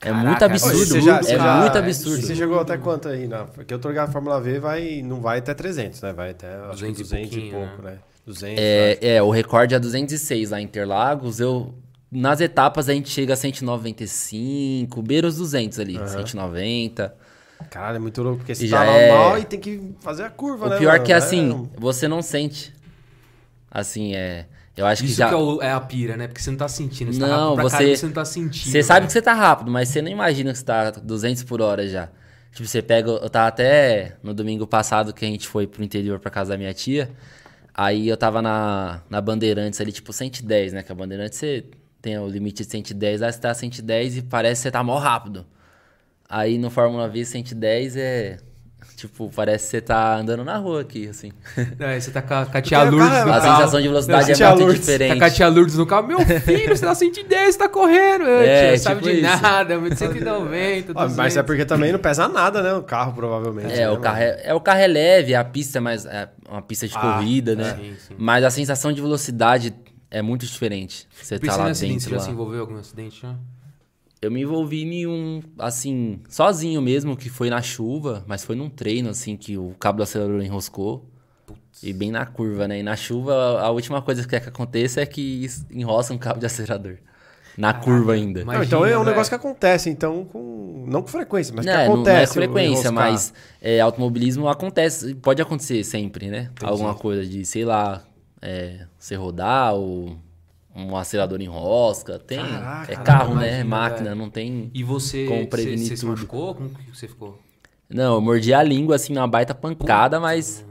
S3: É
S2: Caraca,
S3: muito absurdo.
S1: Você já-
S3: é
S1: já-
S3: muito absurdo.
S1: você chegou até quanto aí? Não, porque eu tô ligado, a Fórmula V vai, não vai até 300, né? Vai até acho que
S2: 200 e
S1: 200 e,
S2: pouquinho,
S1: pouco, né? 200,
S3: É, é, o recorde é 206 lá em Interlagos. Eu, nas etapas a gente chega a 195, beira os 200 ali, 190.
S1: Caralho, é muito louco, porque você
S3: E
S1: tá
S3: já
S1: lá
S3: é-
S1: mal e tem que fazer a curva,
S3: O
S1: né?
S3: pior
S1: mano?
S3: que é
S1: É
S3: assim,
S1: um-
S3: você não sente. Assim, é. Eu acho que
S2: Isso
S3: já.
S2: que é, o- é a pira, né? Porque você não tá sentindo. Você tá
S3: Não,
S2: rápido pra
S3: você-
S2: caramba, você não tá sentindo.
S3: Você sabe
S2: né?
S3: que você tá rápido, mas você não imagina que você tá 200 por hora já. Tipo, você pega. Eu tava até no domingo passado que a gente foi pro interior pra casa da minha tia. Aí eu tava na, na Bandeirantes ali, tipo 110, né? Que a Bandeirantes você tem o limite de 110, lá você tá 110 e parece que você tá mó rápido. Aí no Fórmula V 110 é. Tipo, parece que você tá andando na rua aqui, assim.
S2: É, você tá com a, com a tia
S1: Porque o
S2: Lourdes no
S3: A
S2: carro.
S3: sensação de velocidade é muito
S1: Lourdes,
S3: diferente.
S2: Tá com a tia Lourdes no carro. Meu filho, você tá 110, você tá correndo.
S3: É,
S2: É, tia, sabe
S3: tipo
S2: de
S3: isso.
S2: nada, muito 190,
S1: Ó, mas
S2: 200.
S1: é porque também não pesa nada, né? O carro, provavelmente.
S3: É,
S1: né,
S3: o carro é, é, o carro é leve, a pista é mais. É uma pista de
S1: Ah,
S3: corrida, né?
S2: sim, sim.
S3: Mas a sensação de velocidade é muito diferente. Você tá lá
S2: acidente,
S3: dentro.
S2: você já
S3: lá.
S2: se envolveu em algum acidente já?
S3: Eu me envolvi em um, assim, sozinho mesmo, que foi na chuva, mas foi num treino, assim, que o cabo do acelerador enroscou. E bem na curva, né? E na chuva, a última coisa que quer que aconteça é que enrosca um cabo de acelerador. Na curva ainda.
S2: Mas-
S1: Não, então é um
S2: Imagina,
S1: negócio que acontece, então, com... não com frequência, mas que
S3: Não, não-
S1: acontece.
S3: não é
S1: o
S3: frequência, mas é, automobilismo acontece, pode acontecer sempre, né? Alguma coisa de, sei lá, é, você rodar ou um acelerador enrosca, tem.
S1: Caraca,
S3: é carro, né?
S2: imagina,
S3: É máquina, não tem.
S2: E você,
S3: Como
S2: você,
S3: prevenir
S2: você se
S3: tudo.
S2: machucou? Como que você ficou?
S3: Não, eu mordi a língua, assim, numa baita pancada, mas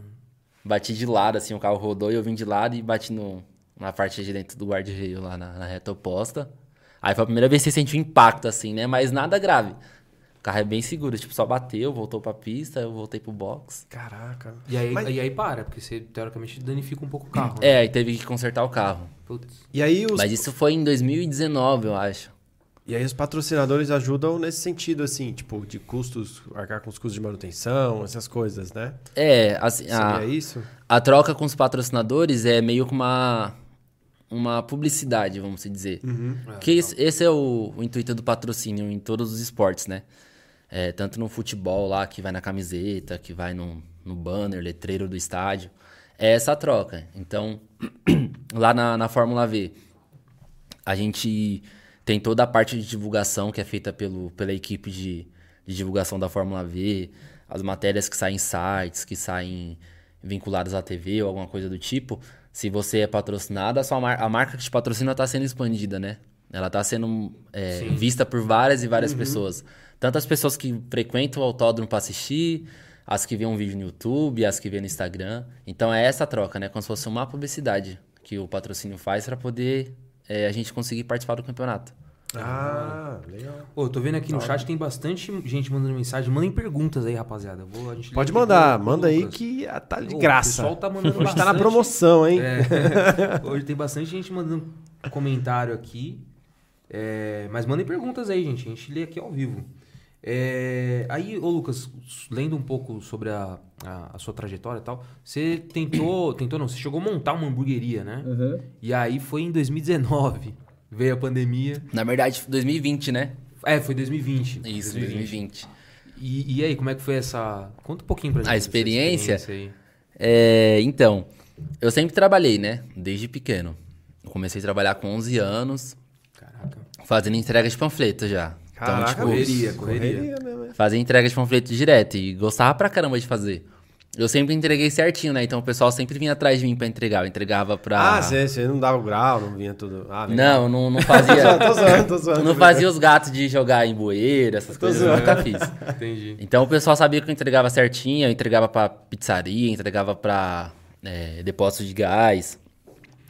S3: bati de lado, assim, o carro rodou e eu vim de lado e bati no, na parte de dentro do guarda-reio lá na, na reta oposta. Aí foi a primeira vez que você sentiu impacto, assim, né? Mas nada grave. O carro é bem seguro, tipo, só bateu, voltou pra pista, eu voltei pro box.
S1: Caraca.
S2: E aí,
S1: Mas-
S2: e aí para, porque você teoricamente danifica um pouco o carro. né?
S3: É, aí teve que consertar o carro.
S2: Putz.
S1: E aí, os,
S3: Mas isso foi em 2019, eu acho.
S1: e aí os patrocinadores ajudam nesse sentido, assim, tipo, de custos, arcar com os custos de manutenção, essas coisas, né?
S3: É, assim, a,
S1: Seria isso?
S3: a troca com os patrocinadores é meio que uma, uma publicidade, vamos dizer. que esse, esse é o, o intuito do patrocínio em todos os esportes, né? É, tanto no futebol lá, que vai na camiseta, que vai no, no banner, letreiro do estádio. É essa troca. Então, lá na, na Fórmula V, a gente tem toda a parte de divulgação que é feita pelo, pela equipe de, de divulgação da Fórmula V, as matérias que saem em sites, que saem vinculadas à TV ou alguma coisa do tipo. Se você é patrocinado, a, sua mar a marca que te patrocina está sendo expandida, né? Ela está sendo é, vista por várias e várias pessoas. Tanto as pessoas que frequentam o autódromo para assistir, as que vêem um vídeo no YouTube, as que vêem no Instagram. Então é essa troca, né? Como se fosse uma publicidade que o patrocínio faz para poder é, a gente conseguir participar do campeonato.
S1: Ah, legal.
S2: Pô, eu tô vendo aqui no chat tem bastante gente mandando mensagem. Mandem perguntas aí, rapaziada. Vou, a gente
S1: Pode mandar, manda aí que ah, tá de
S2: Ô,
S1: graça.
S2: O pessoal tá mandando
S1: Hoje tá na
S2: bastante-
S1: promoção, hein?
S2: É. Hoje tem bastante gente mandando comentário aqui. É, mas mandem perguntas aí, gente. A gente lê aqui ao vivo. É, aí, ô Lucas, lendo um pouco sobre a, a, a sua trajetória e tal, você tentou, tentou não, você chegou a montar uma hamburgueria, né? E aí foi em 2019, veio a pandemia.
S3: Na verdade, 2020, né?
S2: É, foi 2020.
S3: Isso, 2020.
S2: E, e aí, como é que foi essa... Conta um pouquinho pra gente.
S3: A experiência?
S2: experiência.
S3: É, então, eu sempre trabalhei, né? Desde pequeno. Eu comecei a trabalhar com 11 anos,
S2: Caraca.
S3: fazendo entrega de panfleto já.
S1: Caraca,
S3: então, tipo,
S2: correria, correria.
S1: mesmo, é.
S3: fazia entrega de panfleto direto e gostava pra caramba de fazer. Eu sempre entreguei certinho, né? Então o pessoal sempre vinha atrás de mim pra entregar. Eu entregava pra.
S1: Ah, você, você não dava o grau, não vinha tudo. Ah.
S3: Não, não, não fazia.
S1: tô zoando, tô zoando.
S3: não fazia os gatos de jogar em bueiro, essas coisas eu nunca fiz.
S2: Entendi.
S3: Então o pessoal sabia que eu entregava certinho, eu entregava pra pizzaria, entregava pra é, depósito de gás.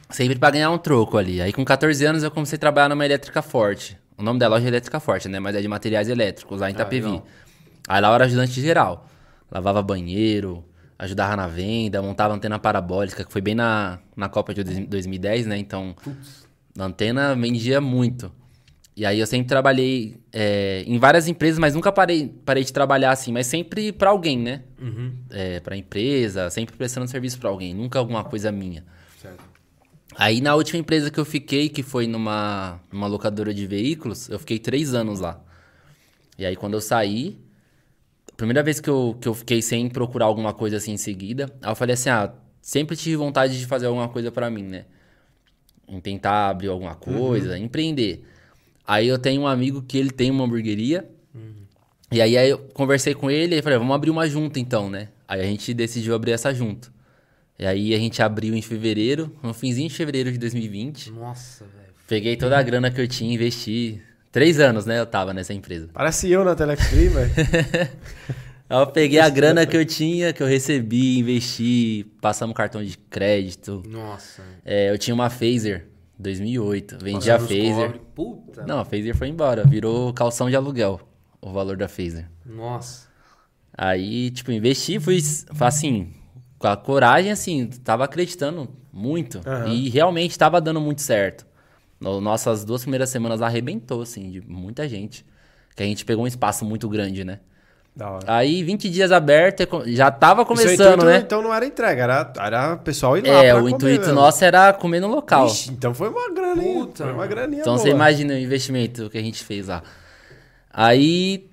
S3: Sempre pra ganhar um troco ali. Aí com 14 anos eu comecei a trabalhar numa elétrica forte. O nome da loja é Elétrica Forte, né? Mas é de materiais elétricos, lá em Itapevi.
S2: legal.
S3: Aí lá eu era ajudante geral. Lavava banheiro, ajudava na venda, montava antena parabólica, que foi bem na, na Copa de 2010, né? Então, a antena vendia muito. E aí eu sempre trabalhei é, em várias empresas, mas nunca parei, parei de trabalhar assim, mas sempre pra alguém, né?
S2: Uhum.
S3: É, pra empresa, sempre prestando serviço pra alguém, nunca alguma coisa minha.
S2: Certo.
S3: Aí na última empresa que eu fiquei, que foi numa, numa locadora de veículos, eu fiquei três anos lá. E aí quando eu saí, primeira vez que eu, que eu fiquei sem procurar alguma coisa assim em seguida, aí eu falei assim, ah, sempre tive vontade de fazer alguma coisa pra mim, né? Em tentar abrir alguma coisa, empreender. Aí eu tenho um amigo que ele tem uma hamburgueria. E aí, aí eu conversei com ele e falei, vamos abrir uma junta então, né? Aí a gente decidiu abrir essa junta. E aí a gente abriu em fevereiro, no finzinho de fevereiro de 2020.
S2: Nossa, velho.
S3: Peguei toda a grana que eu tinha, investi. Três anos, né? Eu tava nessa empresa.
S1: Parece eu na Telex Free, velho.
S3: Aí eu peguei a grana que eu tinha, que eu recebi, investi, passamos cartão de crédito.
S2: Nossa.
S3: É, eu tinha uma Phaser, 2008. Vendi a Phaser.
S2: Puta.
S3: Não, a Phaser foi embora, virou calção de aluguel, o valor da Phaser.
S2: Nossa.
S3: Aí, tipo, investi, fui assim, com a coragem, assim, tava acreditando muito.
S1: Aham.
S3: E realmente tava dando muito certo. No- Nossas duas primeiras semanas arrebentou, assim, de muita gente. Que a gente pegou um espaço muito grande, né?
S1: Da hora.
S3: Aí, 20 dias aberto, já tava começando,
S1: intuito,
S3: né?
S1: Então não era entrega, era, era pessoal ir lá
S3: É,
S1: pra
S3: o
S1: comer
S3: intuito
S1: mesmo.
S3: nosso era comer no local.
S1: Ixi, então foi uma graninha.
S2: Puta,
S1: foi uma graninha
S3: Então
S1: boa.
S3: você imagina o investimento que a gente fez lá. Aí,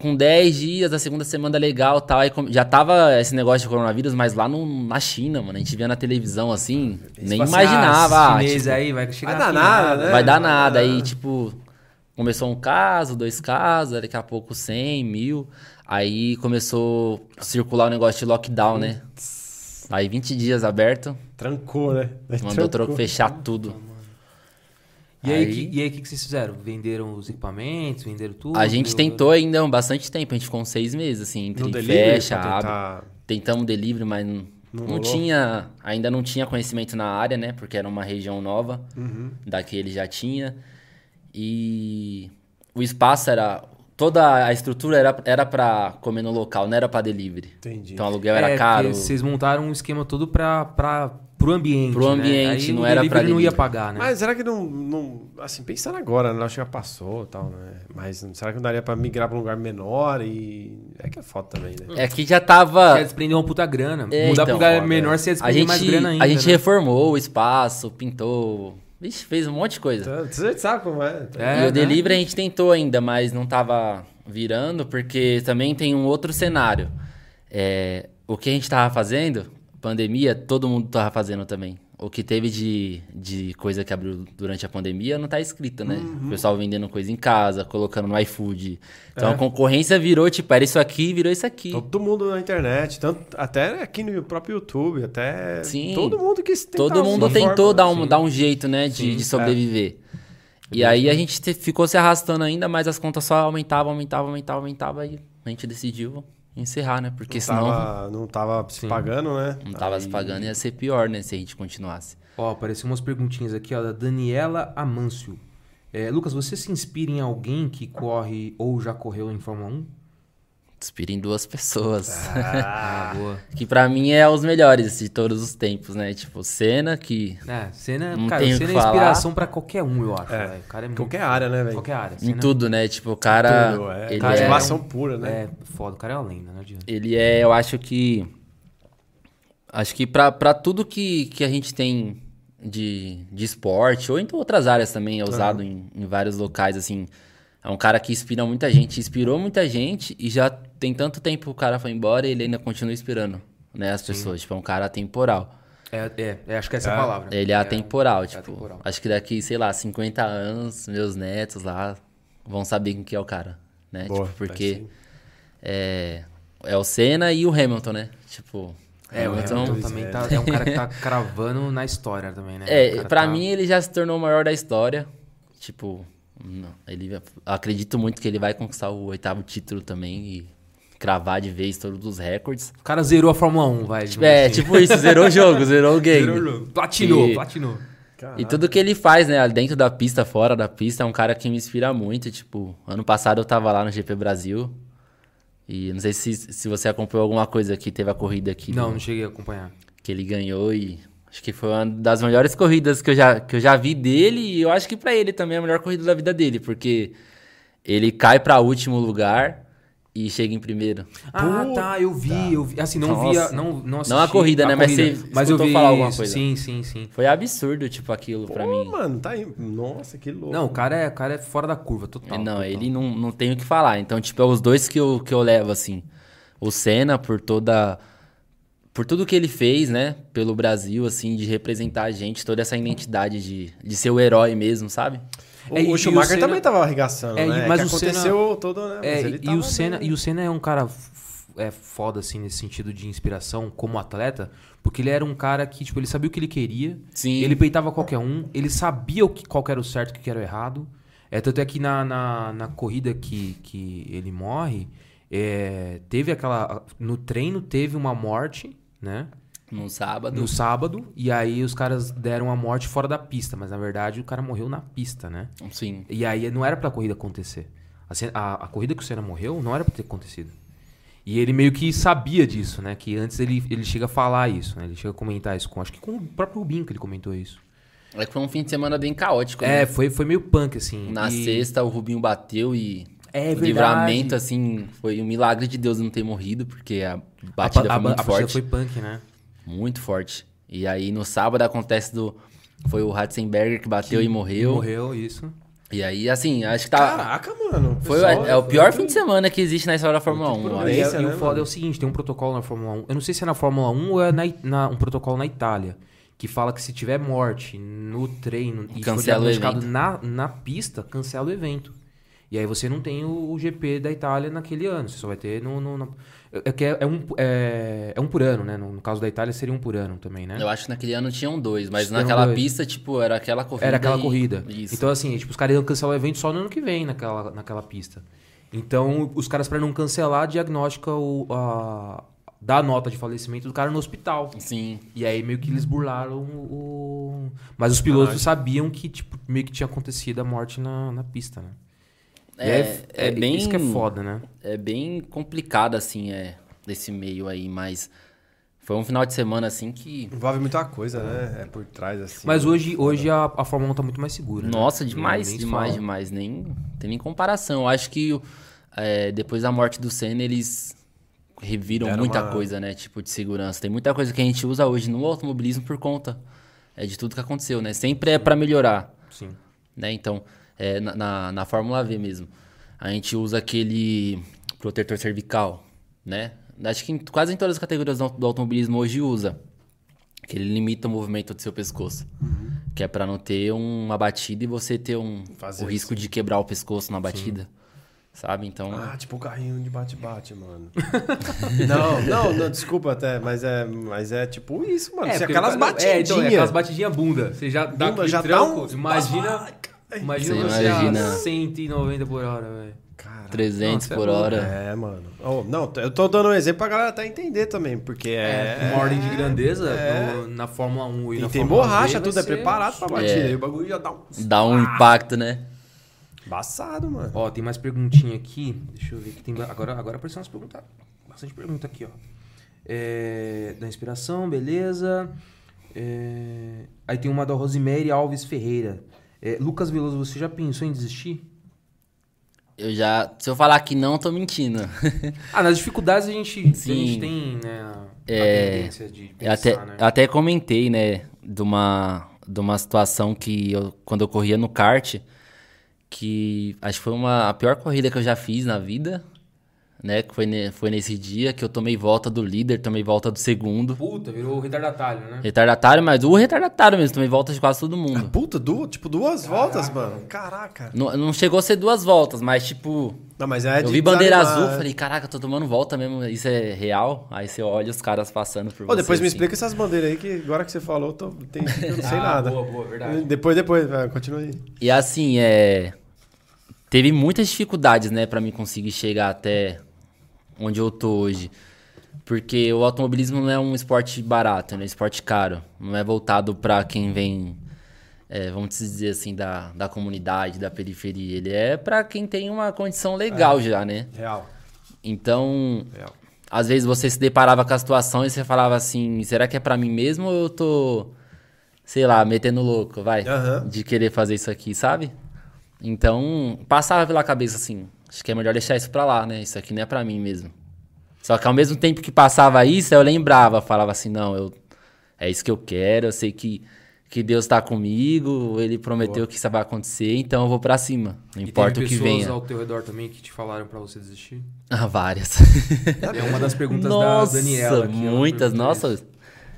S3: com 10 dias, a segunda semana legal tal, aí já tava esse negócio de coronavírus, mas lá no- na China, mano, a gente via na televisão assim, nem
S1: assim,
S3: imaginava.
S2: Ah,
S3: ah, tipo,
S2: aí vai chegar
S1: vai dar nada, né?
S3: vai dar nada. Aí, tipo, começou um caso, dois casos, daqui a pouco 100, mil. Aí começou a circular o negócio de lockdown, né? Aí 20 dias aberto,
S1: Trancou, né?
S3: mandou
S1: Trancou.
S3: fechar tudo.
S2: E aí,
S3: Aí-
S2: que- e aí, o que, que vocês fizeram? Venderam os equipamentos, venderam tudo?
S3: A gente
S2: Deu-
S3: tentou ainda bastante tempo, a gente ficou uns seis meses, assim, entre fecha,
S1: pra
S3: abre.
S1: tentar...
S3: Tentamos delivery, mas não,
S1: Não
S3: não tinha, ainda não tinha conhecimento na área, né? Porque era uma região nova,
S1: Uhum.
S3: daqui ele já tinha. E o espaço era, toda a estrutura era, era pra comer no local, não era pra delivery.
S1: Entendi.
S3: Então o aluguel
S2: É,
S3: era caro.
S2: Vocês montaram um esquema todo pra, pra, pro ambiente.
S3: Pro
S2: né?
S3: ambiente,
S2: Aí
S3: não era pra
S2: não ia pagar, né?
S1: Mas será que não, não... Assim, pensando agora, né? Acho que já passou e tal, né? Mas será que não daria pra migrar pra um lugar menor e... É que é foda também, né?
S3: É que já tava...
S2: Você ia desprender uma puta grana.
S3: É,
S2: Mudar
S3: então,
S2: pro lugar
S1: foda,
S2: menor, você ia
S3: A
S2: desprender
S3: gente,
S2: mais grana ainda.
S3: a gente
S2: né?
S3: reformou o espaço, pintou... Vixe, fez um monte de coisa.
S1: Então, Você sabe como é.
S2: É,
S3: e
S2: né?
S3: o delivery a gente tentou ainda, mas não tava virando, porque também tem um outro cenário. É, o que a gente tava fazendo, pandemia, todo mundo tava fazendo também. O que teve de, de coisa que abriu durante a pandemia não tá escrito, né?
S1: Uhum.
S3: O pessoal vendendo coisa em casa, colocando no iFood. Então
S1: É.
S3: a concorrência virou, tipo, era isso aqui, virou isso aqui.
S1: Todo mundo na internet, tanto, até aqui no próprio YouTube, até
S3: Sim.
S1: todo mundo quis tentar
S3: Todo mundo tentou
S1: forma,
S3: dar um,
S1: assim.
S3: dar um jeito, né, de,
S1: Sim,
S3: de sobreviver. E aí a gente te- ficou se arrastando ainda, mas as contas só aumentavam, aumentavam, aumentavam, aumentavam. E a gente decidiu encerrar, né? Porque
S1: não
S3: senão
S1: tava, não tava se pagando, né?
S3: não tava se
S1: Aí-
S3: pagando, ia ser pior, né? Se a gente continuasse.
S2: Ó, apareceu umas perguntinhas aqui, ó, da Daniela Amâncio. É, Lucas, você se inspira em alguém que corre ou já correu em Fórmula 1?
S3: Inspira em duas pessoas.
S2: Ah, boa.
S3: que pra mim é os melhores de todos os tempos, né? Tipo, Senna, que
S2: É, Senna,
S3: Não
S2: cara,
S3: tenho o
S2: Senna
S3: que
S2: é
S3: falar.
S2: inspiração pra qualquer um, eu acho.
S1: É,
S2: cara é muito...
S1: Qualquer área, né, velho?
S2: Qualquer área.
S3: em tudo, né? Tipo, o cara.
S1: Tudo, é.
S3: Ele
S2: Cara,
S3: é,
S1: Motivação pura, né?
S2: É, foda. O cara é uma lenda, não adianta.
S3: ele é, eu acho que. Acho que pra, pra tudo que, que a gente tem de, de esporte, ou em outras áreas também, é usado em, em vários locais, assim. É um cara que inspira muita gente, inspirou muita gente e já tem tanto tempo que o cara foi embora e ele ainda continua inspirando, né, as pessoas. Tipo, é um cara atemporal.
S2: É, é, é, acho que essa é a
S1: É.
S2: palavra.
S3: Ele é atemporal, tipo.
S2: atemporal.
S3: Acho que daqui, sei lá, 50 anos, meus netos lá vão saber quem que é o cara, né?
S1: Boa,
S3: tipo, porque
S1: sim.
S3: é, é o Senna e o Hamilton, né? Tipo,
S2: É, o
S3: Hamilton-
S2: Hamilton também tá, é um cara que tá cravando na história também, né?
S3: É, pra
S2: tá-
S3: mim ele já se tornou o maior da história. Tipo, não, ele acredito muito que ele vai conquistar o oitavo título também e cravar de vez todos os recordes.
S2: O cara zerou a Fórmula 1, vai. digamos
S3: É,
S2: assim.
S3: tipo isso, zerou o jogo, zerou o game.
S2: Zerou o jogo. Platinou,
S3: E-
S2: platinou.
S3: E tudo que ele faz, né, dentro da pista, fora da pista, é um cara que me inspira muito. Tipo, ano passado eu tava lá no GP Brasil. E não sei se, se você acompanhou alguma coisa que teve a corrida aqui.
S2: Não,
S3: do-
S2: não cheguei a acompanhar.
S3: que ele ganhou e acho que foi uma das melhores corridas que eu já, que eu já vi dele e eu acho que pra ele também é a melhor corrida da vida dele, porque ele cai pra último lugar e chega em primeiro.
S2: Ah, tá, eu vi, eu vi. Assim, não
S3: Nossa.
S2: via, não, não assisti
S3: Não a corrida, né, mas você
S2: mas eu vi
S3: falar alguma coisa.
S2: Sim, sim, sim.
S3: Foi absurdo, tipo, aquilo pra
S1: Pô,
S3: mim.
S1: mano, tá aí. Nossa, que louco.
S2: Não, o cara é, o cara é fora da curva, total.
S3: não,
S2: total.
S3: ele não, não tem o que falar. Então, tipo, é os dois que eu, que eu levo, assim. O Senna, por toda. Por tudo que ele fez, né? Pelo Brasil, assim, de representar a gente, toda essa identidade de, de ser o herói mesmo, sabe?
S1: O,
S2: É,
S1: o
S2: o
S1: Schumacher
S2: Senna-
S1: também tava arregaçando,
S2: É, e-
S1: né?
S2: mas
S1: que
S2: o Senna-
S1: aconteceu todo, né?
S2: É, e, o Senna,
S1: bem.
S2: e o Senna é um cara é foda, assim, nesse sentido de inspiração como atleta, porque ele era um cara que, tipo, ele sabia o que ele queria,
S3: Sim.
S2: ele peitava qualquer um, ele sabia o que, qual era o certo e o que era o errado. É, tanto é que na, na, na corrida que, que ele morre, é, teve aquela. No treino teve uma morte, né?
S3: No sábado.
S2: No sábado, e aí os caras deram a morte fora da pista, mas na verdade o cara morreu na pista, né?
S3: Sim.
S2: E aí não era pra corrida acontecer. A, a- a corrida que o Senna morreu não era pra ter acontecido. E ele meio que sabia disso, né? Que antes ele, ele chega a falar isso, né? Ele chega a comentar isso com. Acho que com o próprio Rubinho que ele comentou isso.
S3: É que foi um fim de semana bem caótico,
S2: É,
S3: né?
S2: foi, foi meio punk, assim.
S3: Na
S2: e-
S3: sexta, o Rubinho bateu e.
S2: É
S3: o
S2: verdade.
S3: livramento, assim, foi um milagre de Deus não ter morrido, porque a
S2: a,
S3: batida
S2: a,
S3: foi muito
S2: a
S3: forte.
S2: batida foi punk, né?
S3: Muito forte. E aí no sábado acontece do. Foi o Ratzenberger que bateu e morreu.
S2: Morreu, isso.
S3: E aí, assim, acho que tá.
S1: Caraca, mano.
S3: Foi,
S1: pessoal,
S3: é, o pior
S1: foi-
S3: fim de semana que existe na história da Fórmula 1.
S1: Muito
S3: eu
S2: E, é-
S1: Esse,
S2: e
S1: né,
S2: o foda
S1: mano?
S2: é o seguinte, tem um protocolo na Fórmula 1. Eu não sei se é na Fórmula 1 ou é na, na- um protocolo na Itália. Que fala que se tiver morte no treino e for
S3: Cancela o
S2: diagnosticado na, na pista, cancela o evento. E aí você não tem o, o GP da Itália naquele ano. Você só vai ter no. no, no- é, que é, é um, é, é um por ano, né? No, no caso da Itália seria um por ano também, né?
S3: Eu acho que naquele ano tinham dois, mas
S2: Tinham
S3: naquela
S2: dois.
S3: pista, tipo, era aquela corrida.
S2: Era aquela
S3: e-
S2: corrida.
S3: Isso.
S2: Então, assim, tipo, os caras iam cancelar o evento só no ano que vem naquela, naquela pista. Então, os caras, pra não cancelar, diagnostica o. A, dá a nota de falecimento do cara no hospital.
S3: Sim.
S2: E aí meio que eles burlaram o. o- Mas os pilotos sabiam que, tipo, meio que tinha acontecido a morte na, na pista, né? E
S3: É,
S2: aí
S3: é, bem.
S2: Isso que é foda, né?
S3: É bem complicado, assim, é, desse meio aí, mas. Foi um final de semana, assim, que.
S1: Envolve muita coisa, né? É por trás, assim.
S2: Mas hoje, hoje a, a Fórmula 1 tá muito mais segura. né?
S3: Nossa,
S2: Não-
S3: demais, demais,
S2: fala.
S3: demais. Nem tem nem comparação. Eu acho que é, depois da morte do Senna, eles reviram
S1: Deram
S3: muita
S1: uma-
S3: coisa, né? Tipo, de segurança. Tem muita coisa que a gente usa hoje no automobilismo por conta é, de tudo que aconteceu, né? Sempre é pra melhorar,
S2: Sim.
S3: né? Então, é, na, na, na Fórmula V mesmo, a gente usa aquele protetor cervical, né? Acho que em- quase em todas as categorias do, do automobilismo hoje usa. Que ele limita o movimento do seu pescoço.
S1: Uhum.
S3: Que é pra não ter uma batida e você ter um,
S1: Fazer
S3: o risco de quebrar o pescoço na batida. Sabe? Então.
S1: Ah, tipo o carrinho de bate-bate, mano. não, não, não, desculpa até, mas é, mas é tipo isso, mano. Se
S2: porque
S1: aquelas batidinhas.
S2: É, então, é aquelas batidinhas bunda. Você já dá
S1: Bunda,
S2: aquele
S1: já dá
S2: tranco,
S1: um-
S2: Imagina, imagina
S3: Você
S2: você
S3: imagina.
S2: a 190 por hora, velho.
S1: Caralho.
S3: 300
S2: Não,
S3: por
S2: é
S3: hora.
S1: É, mano. Oh, não, eu tô dando um exemplo pra galera até entender também, porque é.
S2: É, uma ordem de grandeza no- na Fórmula 1 e,
S1: E
S2: na
S1: tem
S2: Fórmula
S1: borracha,
S2: vai
S1: tudo é
S2: ser-
S1: preparado pra batida.
S3: É.
S1: Aí o bagulho já dá um.
S3: Dá um impacto, né?
S1: Embaçado, mano.
S2: Ó, tem mais perguntinha aqui. Deixa eu ver que tem ba- agora agora apareceu umas perguntas, bastante pergunta aqui, ó. É, da inspiração, beleza. É, aí tem uma da Rosimeire Alves Ferreira. É, Lucas Veloso, você já pensou em desistir?
S3: Eu já. Se eu falar que não, tô mentindo.
S2: Ah, nas dificuldades a gente, a gente tem, né, a,
S3: É,
S2: tendência de
S3: Eu até,
S2: pensar, né?
S3: eu até comentei, né, de uma, de uma situação que eu, quando eu corria no kart, que acho que foi uma, a pior corrida que eu já fiz na vida, né, que foi, ne- foi nesse dia que eu tomei volta do líder, tomei volta do segundo.
S2: Puta, virou retardatário, né?
S3: Retardatário, mas o retardatário mesmo, tomei volta de quase todo mundo.
S1: Puta, du tipo duas voltas, mano. Caraca.
S3: Não, não chegou a ser duas voltas, mas tipo,
S1: Não, mas é
S3: eu vi bandeira
S1: desanimar,
S3: azul,
S1: é.
S3: falei, caraca, eu tô tomando volta mesmo, isso é real? Aí você olha os caras passando por
S1: Ô,
S3: você.
S1: depois me
S3: assim.
S1: explica essas bandeiras aí, que agora que você falou, eu, tô, tem, eu não sei
S2: Ah,
S1: nada.
S2: boa, boa, verdade.
S1: Depois, depois, vai, continua aí.
S3: E assim, é. Teve muitas dificuldades, né, pra mim conseguir chegar até onde eu tô hoje. Porque o automobilismo não é um esporte barato, é um esporte caro. Não é voltado pra quem vem, é, vamos dizer assim, da, da comunidade, da periferia. Ele é pra quem tem uma condição legal já, né?
S1: Real.
S3: Então,
S1: Real.
S3: às vezes você se deparava com a situação e você falava assim: será que é pra mim mesmo ou eu tô, sei lá, metendo louco, vai,
S1: Aham.
S3: de querer fazer isso aqui, sabe? Então, passava pela cabeça assim: acho que é melhor deixar isso pra lá, né? Isso aqui não é pra mim mesmo. Só que ao mesmo tempo que passava isso, eu lembrava, falava assim, não, eu é isso que eu quero, eu sei que, que Deus tá comigo, ele prometeu que isso vai acontecer, então eu vou pra cima. Não
S2: E
S3: importa o que
S2: pessoas
S3: venha.
S2: ao teu redor também que te falaram pra você desistir?
S3: Ah, várias.
S2: É uma das perguntas
S3: nossa,
S2: da Daniela. aqui, ela
S3: muitas, nossa.
S2: isso.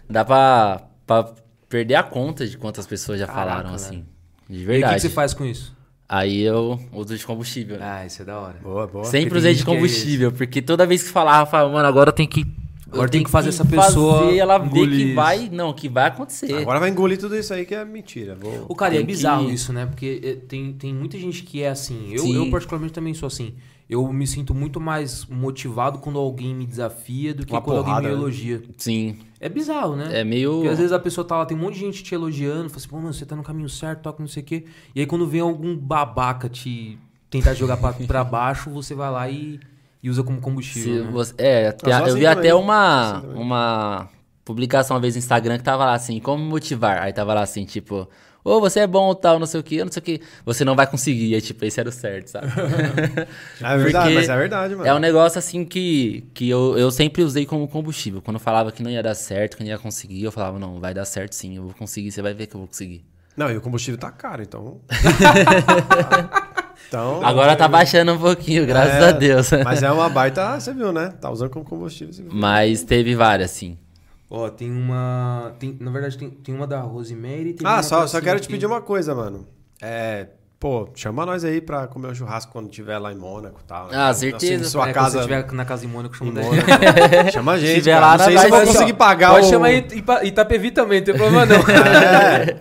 S3: Dá pra, pra perder a conta de quantas pessoas já
S2: Caraca,
S3: falaram assim. De
S2: E aí, o
S3: verdade.
S2: que, que você faz com isso?
S3: Aí eu uso de combustível. né?
S2: Ah, isso é da hora.
S1: Boa, boa.
S3: Sempre
S2: tem
S3: usei de
S2: que é
S3: combustível, porque toda vez que falava, eu falava, mano, agora eu tenho que.
S2: Agora tem que fazer essa pessoa
S3: fazer ela ver que vai. Não, que vai acontecer.
S1: Agora vai engolir tudo isso aí que é mentira. Vou...
S2: O cara, e é
S3: Tem que-
S2: bizarro isso, né? Porque eh, tem, tem muita gente que é assim. Eu,
S3: Sim.
S2: eu, particularmente, também sou assim. Eu me sinto muito mais motivado quando alguém me desafia do que
S1: Uma
S2: quando alguém
S1: porrada,
S2: me
S1: né?
S2: elogia.
S3: Sim.
S2: É bizarro, né?
S3: É meio.
S2: Porque às vezes a pessoa tá lá, tem um monte de gente te elogiando, fala assim, pô, mano, você tá no caminho certo, toca não sei o quê. E aí quando vem algum babaca te tentar jogar pra, pra baixo, você vai lá e, e usa como
S3: Se
S2: combustível. né?
S3: você- é, até- eu
S1: assim
S3: vi
S1: também.
S3: até uma,
S1: assim
S3: uma publicação uma vez no Instagram que tava lá assim, como motivar? Aí tava lá assim, tipo, ô, você é bom tal, não sei o que, não sei o que, você não vai conseguir. Aí, tipo, esse era o certo, sabe?
S1: É verdade, mas é verdade, mano.
S3: É um negócio assim que, que eu, eu sempre usei como combustível. Quando eu falava que não ia dar certo, que não ia conseguir, eu falava, não, vai dar certo sim, eu vou conseguir, você vai ver que eu vou conseguir.
S1: Não, e o combustível tá caro, então. então.
S3: Agora tá baixando um pouquinho, graças
S1: É,
S3: a Deus.
S1: Mas é uma baita, você viu, né? Tá usando como combustível.
S3: Mas teve várias, sim.
S2: Ó, tem uma. Tem, na verdade, tem, tem uma da Rosemary. Tem
S1: Ah, só, só quero te pedir uma coisa, mano. É. Pô, chama nós aí pra comer um churrasco quando tiver lá em Mônaco e tal.
S3: Ah,
S1: Assim,
S3: certeza.
S1: sua
S2: É, quando
S1: casa.
S2: você estiver na casa em Mônaco, chama
S1: em
S2: daí.
S1: Mônaco. chama a gente.
S3: tiver
S1: cara.
S3: lá,
S1: não sei se vou
S3: vai-
S1: conseguir pagar
S2: Pode
S1: o.
S2: chamar Ita- Itapevi também, não tem problema não.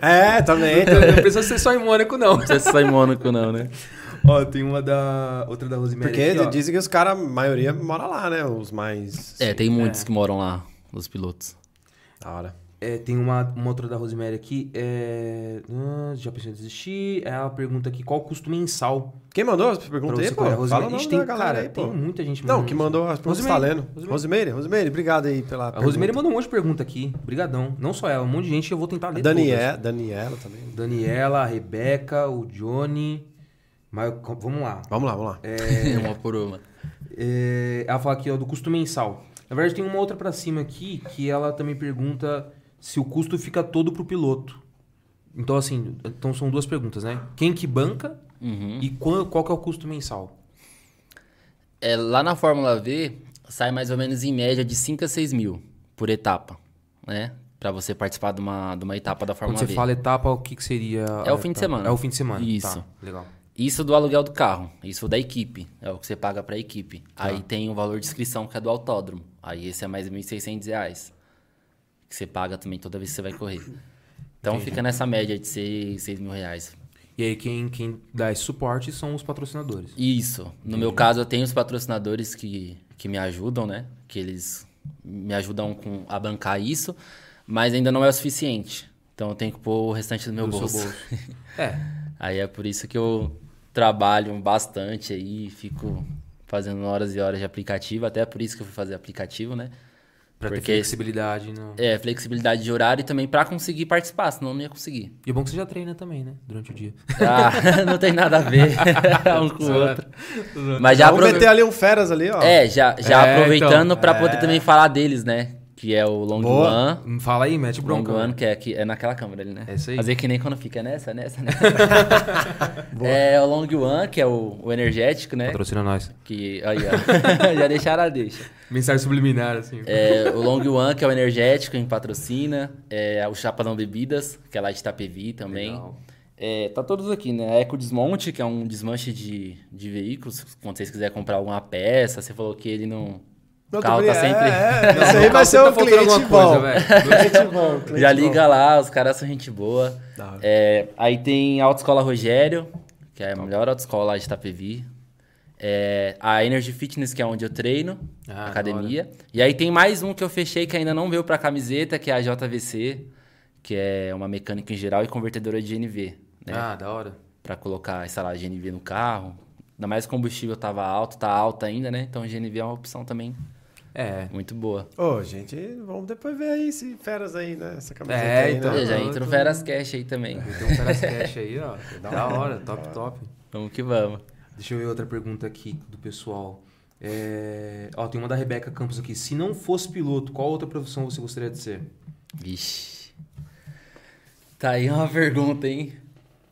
S1: É, é, também.
S2: Não precisa ser só em Mônaco, não.
S3: Não precisa ser só em Mônaco, não, né?
S2: Ó, tem uma da. Outra da Rosemary.
S1: Porque
S2: aqui,
S1: dizem que os caras, a maioria mora lá, né? Os mais.
S3: É, tem muitos que moram lá, os pilotos.
S1: Da hora.
S2: É, tem uma, uma outra da Rosemary aqui. É... ah, já pensou em desistir? Ela pergunta aqui qual o custo mensal
S1: Quem mandou as perguntas aí, pô?
S2: A
S1: Fala o nome
S2: tem,
S1: da galera
S2: cara,
S1: aí, pô.
S2: tem muita gente
S1: Não, que mandou as perguntas tá
S2: Rosemary,
S1: lendo.
S2: Rosemary.
S1: Rosemary, Rosemary, obrigado aí pela
S2: A Rosemary mandou um monte de pergunta aqui. Brigadão. Não só ela, um monte de gente. Eu vou tentar ler
S1: Daniela, Daniela também.
S2: todas. Daniela, a Rebeca, o Johnny. Mas vamos lá.
S1: Vamos lá, vamos lá.
S3: uma por uma.
S2: É, ela fala aqui ó, do custo mensal. Na verdade, tem uma outra pra cima aqui que ela também pergunta se o custo fica todo pro piloto. Então, assim, então são duas perguntas, né? Quem que banca
S3: Uhum.
S2: e qual, qual que é o custo mensal?
S3: É, lá na Fórmula V, sai mais ou menos em média de 5 a 6 mil por etapa, né? Pra você participar de uma, de uma etapa da
S2: Quando
S3: Fórmula
S2: você
S3: V.
S2: fala etapa, o que, que seria?
S3: É o fim de semana.
S2: É o fim de semana.
S3: Isso.
S2: Tá, legal.
S3: Isso do aluguel do carro, isso da equipe, é o que você paga pra equipe.
S2: Tá.
S3: Aí tem o valor de inscrição que é do autódromo. Aí esse é mais 1.600 reais. Que você paga também toda vez que você vai correr. Então fica nessa média de 6, 6 mil reais.
S2: E aí, quem, quem dá esse suporte são os patrocinadores.
S3: Isso. No meu caso, eu tenho os patrocinadores que, que me ajudam, né? Que eles me ajudam com, a bancar isso, mas ainda não é o suficiente. Então eu tenho que pôr o restante do meu
S2: Do
S3: bolso.
S2: bolso. É.
S3: Aí é por isso que eu trabalho bastante aí, fico fazendo horas e horas de aplicativo, até por isso que eu fui fazer aplicativo, né?
S2: Pra ter
S3: Porque-
S2: flexibilidade. No...
S3: É, flexibilidade de horário e também pra conseguir participar, senão eu não ia conseguir.
S2: E é bom que você já treina também, né? Durante o dia.
S3: Ah, não tem nada a ver um com o outro. Mas já
S1: Vamos
S3: aprove-
S1: meter ali um feras ali, ó.
S3: É, já, já
S2: É,
S3: aproveitando
S2: então,
S3: pra poder também falar deles, né? Que é o Long
S1: Boa.
S3: One.
S2: Fala aí, mete
S3: Long
S2: bronca.
S3: One, que é, aqui, é naquela câmera ali, né?
S2: É isso aí.
S3: Fazer que nem quando fica nessa, nessa, nessa. é o Long One, que é o, o energético, né?
S2: Patrocina nós.
S3: Que, aí, ó. já deixaram a deixa.
S2: Mensagem subliminar, assim.
S3: É, o Long One, que é o energético, em patrocina. É, o Chapadão Bebidas, que é lá de Itapevi também.
S2: Legal.
S3: É, tá todos aqui, né? A Eco Desmonte, que é um desmanche de, de veículos. Quando vocês quiserem comprar alguma peça, você falou que ele não...
S1: Não,
S3: o carro tá sempre...
S1: É, é, aí vai ser
S2: tá
S1: um cliente bom.
S2: coisa,
S1: bom, cliente
S3: Já
S1: bom.
S3: liga lá, os caras são gente boa. É, aí tem a Autoescola Rogério, que é a melhor autoescola lá de Itapevi. É, a Energy Fitness, que é onde eu treino,
S2: Ah,
S3: academia. E aí tem mais um que eu fechei que ainda não veio pra camiseta, que é a JVC, que é uma mecânica em geral e convertedora de GNV. Né?
S2: Ah, da hora.
S3: Pra colocar, sei lá, GNV no carro. Ainda mais combustível tava alto, tá alto ainda, né? Então GNV é uma opção também
S2: É.
S3: muito boa.
S1: Ô, gente, vamos depois ver aí esse feras aí, né? Essa camiseta
S2: É,
S1: aí,
S2: então.
S1: né?
S3: Já entra no Veras Cash aí também.
S2: Tem um Feras Cash aí, ó. da hora, top, top.
S3: Vamos que vamos.
S2: Deixa eu ver outra pergunta aqui do pessoal. É... Ó, tem uma da Rebeca Campos aqui. Se não fosse piloto, qual outra profissão você gostaria de ser?
S3: Vixe. Tá aí uma pergunta, hein?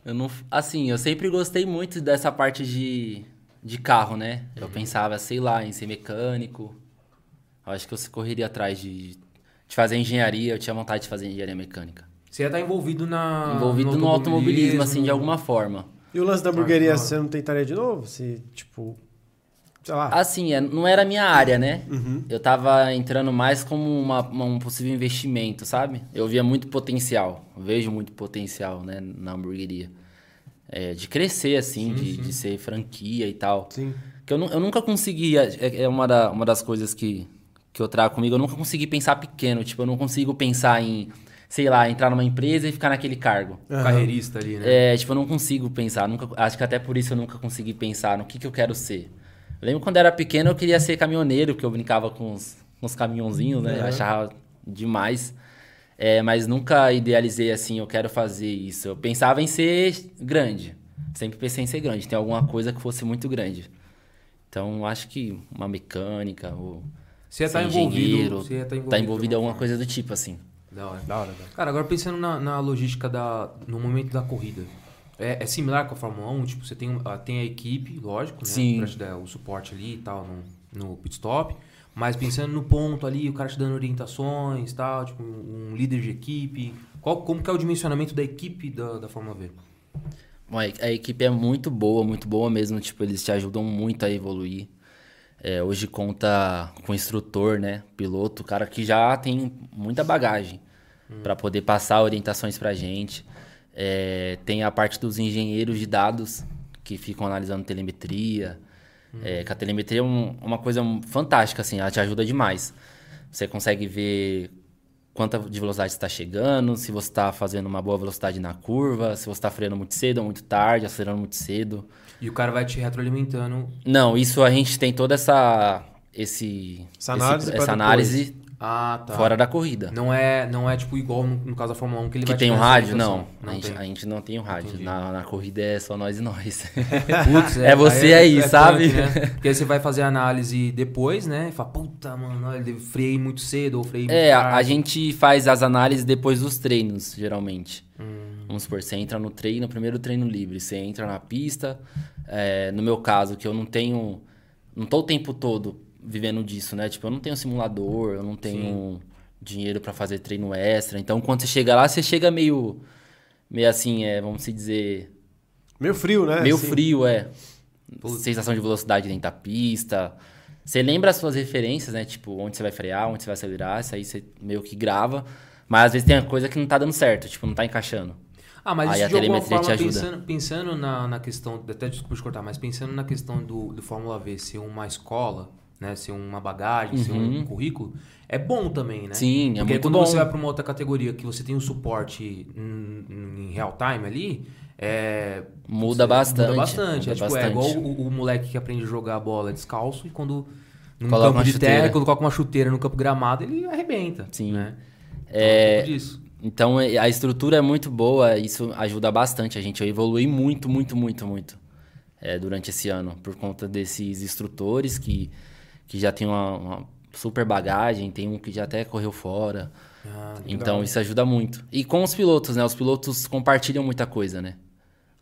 S3: Eu não, assim, eu sempre gostei muito dessa parte de, de carro, né? Eu pensava, sei lá, em ser mecânico. Eu acho que eu correria atrás de, de fazer engenharia. Eu tinha vontade de fazer engenharia mecânica.
S2: Você ia estar envolvido na.
S3: Envolvido no automobilismo, assim, de alguma forma.
S1: E o lance da hamburgueria, você não tentaria de novo? Se, tipo, sei lá.
S3: Assim, é, não era a minha área, né? Eu tava entrando mais como uma- uma- um possível investimento, sabe? Eu via muito potencial, eu vejo muito potencial, né, na hamburgueria. É, de crescer, assim, de, de ser franquia e tal.
S1: Sim.
S3: Que eu, eu nunca conseguia, é, é uma, da- uma das coisas que, que eu trago comigo, eu nunca consegui pensar pequeno. Tipo, eu não consigo pensar em, sei lá, entrar numa empresa e ficar naquele cargo.
S2: Carreirista ali, né?
S3: É, tipo, eu não consigo pensar. Nunca, acho que até por isso eu nunca consegui pensar no que, que eu quero ser. Eu lembro quando eu era pequeno eu queria ser caminhoneiro, porque eu brincava com os, com os caminhãozinhos, né? Eu achava demais. É, mas nunca idealizei assim, eu quero fazer isso. Eu pensava em ser grande. Sempre pensei em ser grande, ter alguma coisa que fosse muito grande. Então, acho que uma mecânica ou
S2: Você ia estar envolvido.
S3: engenheiro,
S2: Você ia estar envolvido.
S3: tá envolvido em alguma coisa do tipo, assim.
S2: Da hora.
S1: Da hora, da hora.
S2: Cara, agora pensando na, na logística da, no momento da corrida. É, é similar com a Fórmula 1? Tipo, você tem, ah, tem a equipe, lógico, né?
S3: Sim.
S2: Pra te dar o suporte ali e tal no, no pit stop. Mas pensando no ponto ali, o cara te dando orientações e tal, tipo, um, um líder de equipe. Qual, como que é o dimensionamento da equipe da, da Fórmula V?
S3: Bom, a a equipe é muito boa, muito boa mesmo. Tipo, eles te ajudam muito a evoluir. É, hoje conta com instrutor, né? Piloto, cara que já tem muita bagagem para poder passar orientações pra gente. É, tem a parte dos engenheiros de dados que ficam analisando telemetria. É, que a telemetria é um- uma coisa fantástica, assim, ela te ajuda demais. Você consegue ver quanta de velocidade está chegando, se você está fazendo uma boa velocidade na curva, se você está freando muito cedo ou muito tarde, acelerando muito cedo.
S2: E o cara vai te retroalimentando.
S3: Não, isso a gente tem toda essa esse
S1: Essa análise
S3: esse- essa análise
S2: Ah, tá.
S3: fora da corrida.
S2: Não é, não é tipo igual no, no caso da Fórmula 1 que ele
S3: que
S2: vai te
S3: tem um rádio?
S2: orientação.
S3: Não, a,
S2: Não
S3: gente,
S2: tem.
S3: a gente não tem um rádio. Na, na corrida é só nós e nós.
S2: Putz,
S3: É você aí, sabe?
S2: punk, né? Porque aí você vai fazer a análise depois, né? E fala, puta, mano, olha, eu freiei muito cedo ou freiei muito
S3: É, a,
S2: tarde.
S3: a gente faz as análises depois dos treinos, geralmente.
S2: Hum.
S3: Vamos supor, você entra no treino, no primeiro treino livre, você entra na pista. é, no meu caso, que eu não tenho. Não tô o tempo todo vivendo disso, né? Tipo, eu não tenho simulador, eu não tenho dinheiro pra fazer treino extra. Então, quando você chega lá, você chega meio. Meio assim, é, vamos se dizer.
S1: Meio frio, né?
S3: Meio frio, é. Sensação de velocidade dentro da pista. Você lembra as suas referências, né? Tipo, onde você vai frear, onde você vai acelerar. Isso aí você meio que grava. Mas às vezes tem uma coisa que não tá dando certo, tipo, não tá encaixando.
S2: Ah, mas
S3: Aí
S2: isso
S3: a
S2: de alguma
S3: telemetria te
S2: forma,
S3: ajuda.
S2: pensando, pensando na, na questão, até desculpa te cortar, mas pensando na questão do, do Fórmula V ser uma escola, né, ser uma bagagem, ser um currículo, é bom também, né?
S3: Uhum. Sim, é
S2: Porque
S3: muito
S2: quando
S3: bom.
S2: você vai para uma outra categoria que você tem o suporte em, em real time ali, é,
S3: Muda bastante,
S2: Muda bastante.
S3: muda
S2: é, tipo, é
S3: bastante.
S2: igual o, o moleque que aprende a jogar bola descalço e quando num
S3: Coloca
S2: campo de terra, quando coloca uma chuteira no campo gramado, ele arrebenta.
S3: Sim.
S2: Né? Então,
S3: É,
S2: um pouco disso.
S3: Então é- a estrutura é muito boa, isso ajuda bastante a gente. Eu evolui muito, muito, muito, muito é, durante esse ano, por conta desses instrutores que, que já tem uma, uma super bagagem, tem um que já até correu fora.
S2: Ah.
S3: Então isso ajuda muito. E com os pilotos, né? Os pilotos compartilham muita coisa, né?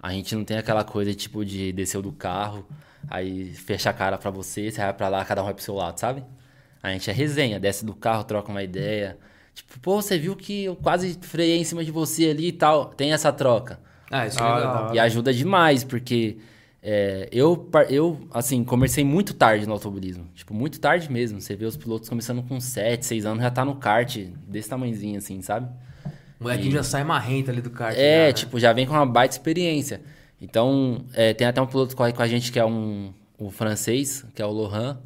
S3: A gente não tem aquela coisa tipo de descer do carro, aí fecha a cara pra você, você vai pra lá, cada um vai pro seu lado, sabe? A gente é resenha, desce do carro, troca uma ideia. Tipo, pô, você viu que eu quase freiei em cima de você ali e tal. Tem essa troca.
S2: Ah, isso é legal.
S3: E ajuda demais, porque é, eu, eu, assim, comecei muito tarde no automobilismo. Tipo, muito tarde mesmo. Você vê os pilotos começando com 7, 6 anos, já tá no kart desse tamanhozinho, assim, sabe?
S2: O molequinho já sai marrento ali do kart.
S3: É,
S2: já, né?
S3: tipo, já vem com uma baita experiência. Então, é, tem até um piloto que corre com a gente que é um, um francês, que é o Lohan.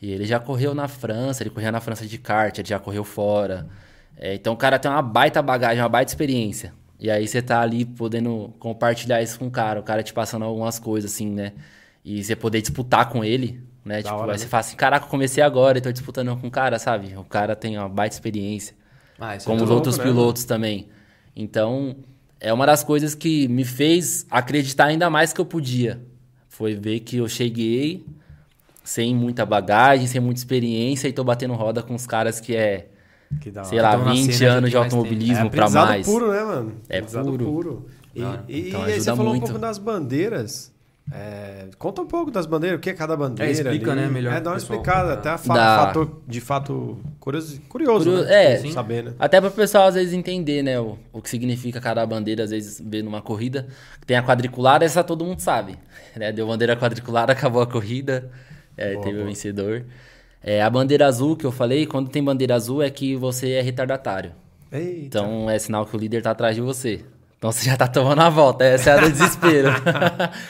S3: E ele já correu na França, ele corria na França de kart, ele já correu fora. É, então o cara tem uma baita bagagem, uma baita experiência. E aí você tá ali podendo compartilhar isso com o cara, o cara te passando algumas coisas, assim, né? E você poder disputar com ele, né? tipo,
S1: hora,
S3: aí
S1: né?
S3: você fala assim, caraca, eu comecei agora e tô disputando com o cara, sabe? O cara tem uma baita experiência
S2: Ah, é
S3: como os
S2: legal.
S3: outros
S1: né,
S3: pilotos também. Então, é uma das coisas que me fez acreditar ainda mais que eu podia. Foi ver que eu cheguei sem muita bagagem, sem muita experiência e tô batendo roda com os caras que é,
S1: Que
S3: sei
S1: hora.
S3: lá,
S2: Então, na
S3: 20
S2: cena já
S3: anos de automobilismo
S1: é aprendizado
S3: mais.
S1: puro, né, mano?
S3: É
S1: Aprendizado
S3: puro.
S1: E,
S2: hora.
S1: e-
S3: Então
S1: e aí você falou
S3: muito.
S1: um pouco das bandeiras. É, conta um pouco das bandeiras, o que é cada bandeira.
S2: É, explica,
S1: ali.
S2: né, melhor
S1: É, dá uma explicada, até fa
S3: Dá.
S1: fator, de fato curioso, curioso
S3: Curio-
S1: né?
S3: é.
S1: Tipo, saber, né?
S3: Até para o pessoal às vezes entender, né, o, o que significa cada bandeira, às vezes ver numa corrida. Tem a quadriculada, essa todo mundo sabe. Né? Deu bandeira quadriculada, acabou a corrida, é,
S1: Boa,
S3: teve
S1: boa.
S3: o vencedor. É, a bandeira azul que eu falei, quando tem bandeira azul é que você é retardatário.
S1: Eita.
S3: Então é sinal que o líder tá atrás de você. Então você já tá tomando a volta, essa é a do desespero.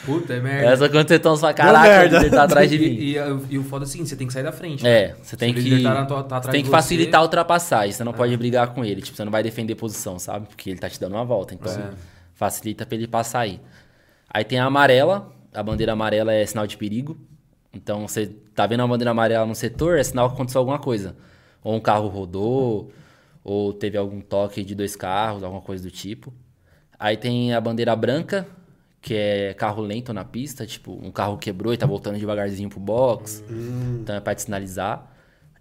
S2: Puta, é merda.
S3: essa quando você toma sua caraca, o líder tá atrás de mim.
S2: E, e, e o foda é assim, você tem que sair da frente. né?
S3: É, você tem
S2: Se o
S3: que.
S2: líder tá tá
S3: você
S2: atrás
S3: tem
S2: de
S3: que
S2: você-
S3: facilitar a ultrapassagem. Você não pode brigar com ele. Tipo, você não vai defender posição, sabe? Porque ele tá te dando uma volta. Então,
S2: É.
S3: facilita pra ele passar aí. Aí tem a amarela. A bandeira amarela é sinal de perigo. Então, você tá vendo a bandeira amarela no setor, é sinal que aconteceu alguma coisa. Ou um carro rodou, ou teve algum toque de dois carros, alguma coisa do tipo. Aí tem a bandeira branca, que é carro lento na pista, tipo, um carro quebrou e tá voltando devagarzinho pro box. Então é pra te sinalizar.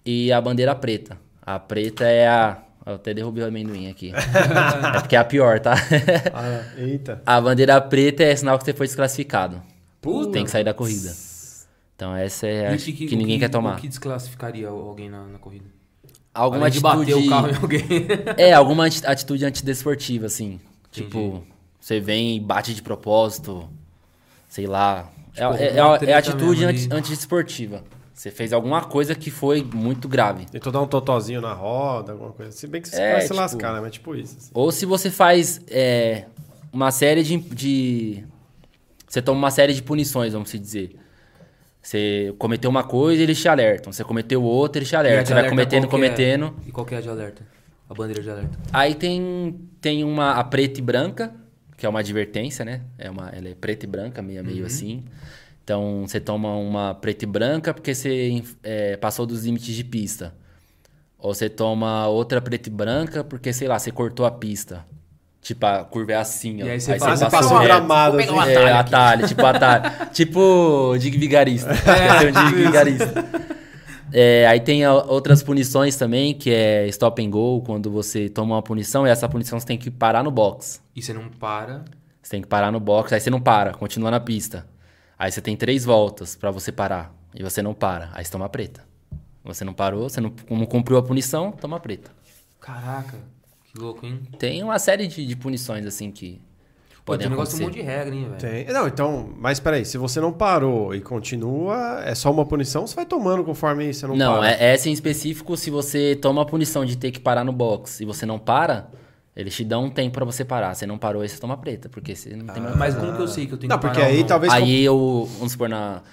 S3: E a bandeira preta. A preta é a. Eu até derrubei o amendoim aqui. é porque é a pior, tá?
S1: Ah, eita.
S3: a bandeira preta é sinal que você foi desclassificado.
S2: Puta.
S3: Tem que sair da corrida. Então essa é a que,
S2: o
S3: ninguém quer tomar.
S2: O que desclassificaria alguém na, na corrida?
S3: Alguma
S2: Além de
S3: atitude.
S2: bater o carro em alguém.
S3: É, alguma ati- atitude antidesportiva, assim. Tipo, você vem e bate de propósito, sei lá. É,
S2: Tipo,
S3: é, é, é
S2: treta
S3: atitude anti, antidesportiva. Você fez alguma coisa que foi muito grave.
S1: Tentou dar um totozinho na roda, alguma coisa. Se bem que você
S3: É,
S1: vai se
S3: tipo-
S1: lascar, né? Mas tipo isso. assim.
S3: Ou se você faz é, uma série de, de. Você toma uma série de punições, vamos se dizer. Você cometeu uma coisa, eles te alertam. Você cometeu outra, eles te alertam. Você vai cometendo,
S2: é?
S3: cometendo.
S2: E qual que é a de alerta? A bandeira de alerta.
S3: Aí tem, tem uma a preta e branca, que é uma advertência, né? É uma, ela é preta e branca, meio meio assim. Então você toma uma preta e branca porque você é, passou dos limites de pista. Ou você toma outra preta e branca porque, sei lá, você cortou a pista. Tipo, a curva é assim, ó.
S2: E aí você
S1: Ah,
S2: faz-
S1: você o
S3: reto.
S1: gramado
S2: Vou pegar
S1: assim.
S2: um
S3: É,
S2: atalho
S3: atalho, tipo atalho. tipo Dig Vigarista. Ser um Dig Vigarista. É, aí tem outras punições também, que é stop and go, quando você toma uma punição, e essa punição você tem que parar no box.
S2: E você não para.
S3: Você tem que parar no box, aí você não para, continua na pista. Aí você tem três voltas pra você parar, e você não para, aí você toma preta. Você não parou, você não, não cumpriu a punição, toma preta.
S2: Caraca, que louco, hein?
S3: Tem uma série de, de punições, assim, que
S2: Pô, tem um negócio de um monte de regra, hein, velho?
S1: Tem. Não, então, mas peraí, se você não parou e continua, é só uma punição, você vai tomando conforme você não,
S3: Não,
S1: para.
S3: é, essa em específico, se você toma a punição de ter que parar no box e você não para, eles te dão um tempo pra você parar. Você não parou, aí você toma preta, porque você não tem mais...
S2: Mas como que eu sei que eu tenho
S1: Não,
S2: que
S1: porque
S2: parar ou
S1: aí
S2: não?
S1: talvez.
S3: Aí eu, vamos supor, na,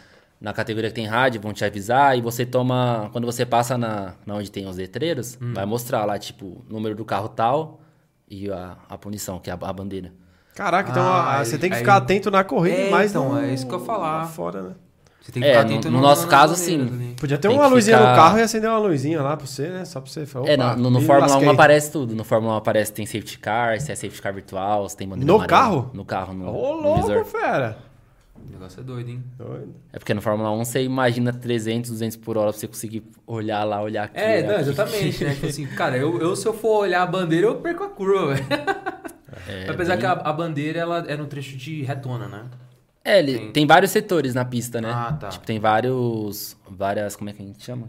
S3: na categoria que tem rádio, vão te avisar e você toma... Quando você passa na, na onde tem os letreiros,
S2: Hum.
S3: vai mostrar lá, tipo, o número do carro tal e a, a punição, que é a, a bandeira.
S1: Caraca, então
S2: Ah,
S1: você
S2: aí-
S1: tem que
S2: aí-
S1: ficar atento na corrida
S2: É,
S1: e mais
S2: então,
S1: no-
S2: é isso que eu falar.
S1: fora, né?
S2: Você tem que
S3: É,
S2: ficar
S3: no-
S2: atento
S3: no
S2: no-
S3: nosso caso,
S2: bandeiras
S3: sim.
S1: Podia ter
S3: Tem
S1: uma luzinha
S3: ficar-
S1: no carro e acender uma luzinha lá pra você, né? Só pra você falar.
S3: é, no, no
S1: me
S3: Fórmula 1
S1: lasquei.
S3: aparece tudo. No Fórmula 1 aparece tem safety car, se é safety car virtual, se tem bandeira
S1: No
S3: amarela.
S1: carro?
S3: No carro, no,
S1: Ô,
S3: no
S1: louco,
S3: visor.
S1: fera.
S2: O negócio é doido, hein?
S1: Doido.
S3: É porque no Fórmula 1 você imagina 300, 200 por hora pra você conseguir olhar lá, olhar aqui.
S2: É,
S3: olhar
S2: não,
S3: aqui.
S2: exatamente, né? Tipo assim, cara, eu, eu se eu for olhar a bandeira, eu perco a curva, velho.
S3: É,
S2: Apesar
S3: bem-
S2: que a, a bandeira, ela é no trecho de retona, né?
S3: É, ele
S2: Tem-
S3: tem... vários setores na pista, né?
S2: Ah, tá.
S3: Tipo, tem vários. Várias. Como é que a gente chama?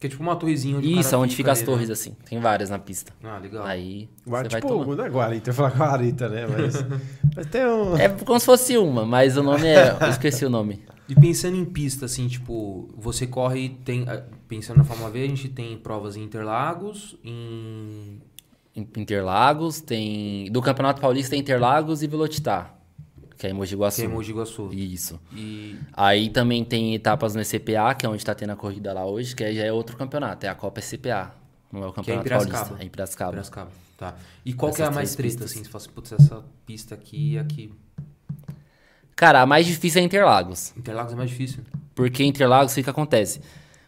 S2: Que é tipo uma torrezinha onde
S3: Isso, onde fica as
S2: ali,
S3: torres,
S2: né?
S3: assim. Tem várias na pista.
S2: Ah, legal.
S3: Aí
S1: Guarda,
S3: você vai
S1: tipo,
S3: tomando.
S1: não é guarita, eu falar guarita, né? Mas, mas tem um...
S3: É como se fosse uma, mas o nome é. Eu esqueci o nome.
S2: E pensando em pista, assim, tipo, você corre, tem. ah, Pensando na Fórmula V, a gente tem provas em Interlagos, em.
S3: Em Interlagos, tem. Do Campeonato Paulista tem Interlagos e Velocitar. Que é em Mogi Guaçu.
S2: Que é Mogi Guaçu.
S3: Isso.
S2: E.
S3: Aí também tem etapas no ECPA, que é onde tá tendo a corrida lá hoje, que já é outro campeonato, é a Copa ECPA. Não é o
S2: Que é em
S3: Campeonato. Paulista. É em Piracicaba.
S2: Piracicaba. Tá. E qual que é a
S3: Essas
S2: mais treta,
S3: pistas.
S2: assim? Você fala assim, putz, essa pista aqui e aqui.
S3: Cara, a mais difícil é Interlagos.
S2: Interlagos é mais difícil.
S3: Porque Interlagos, o que, que acontece?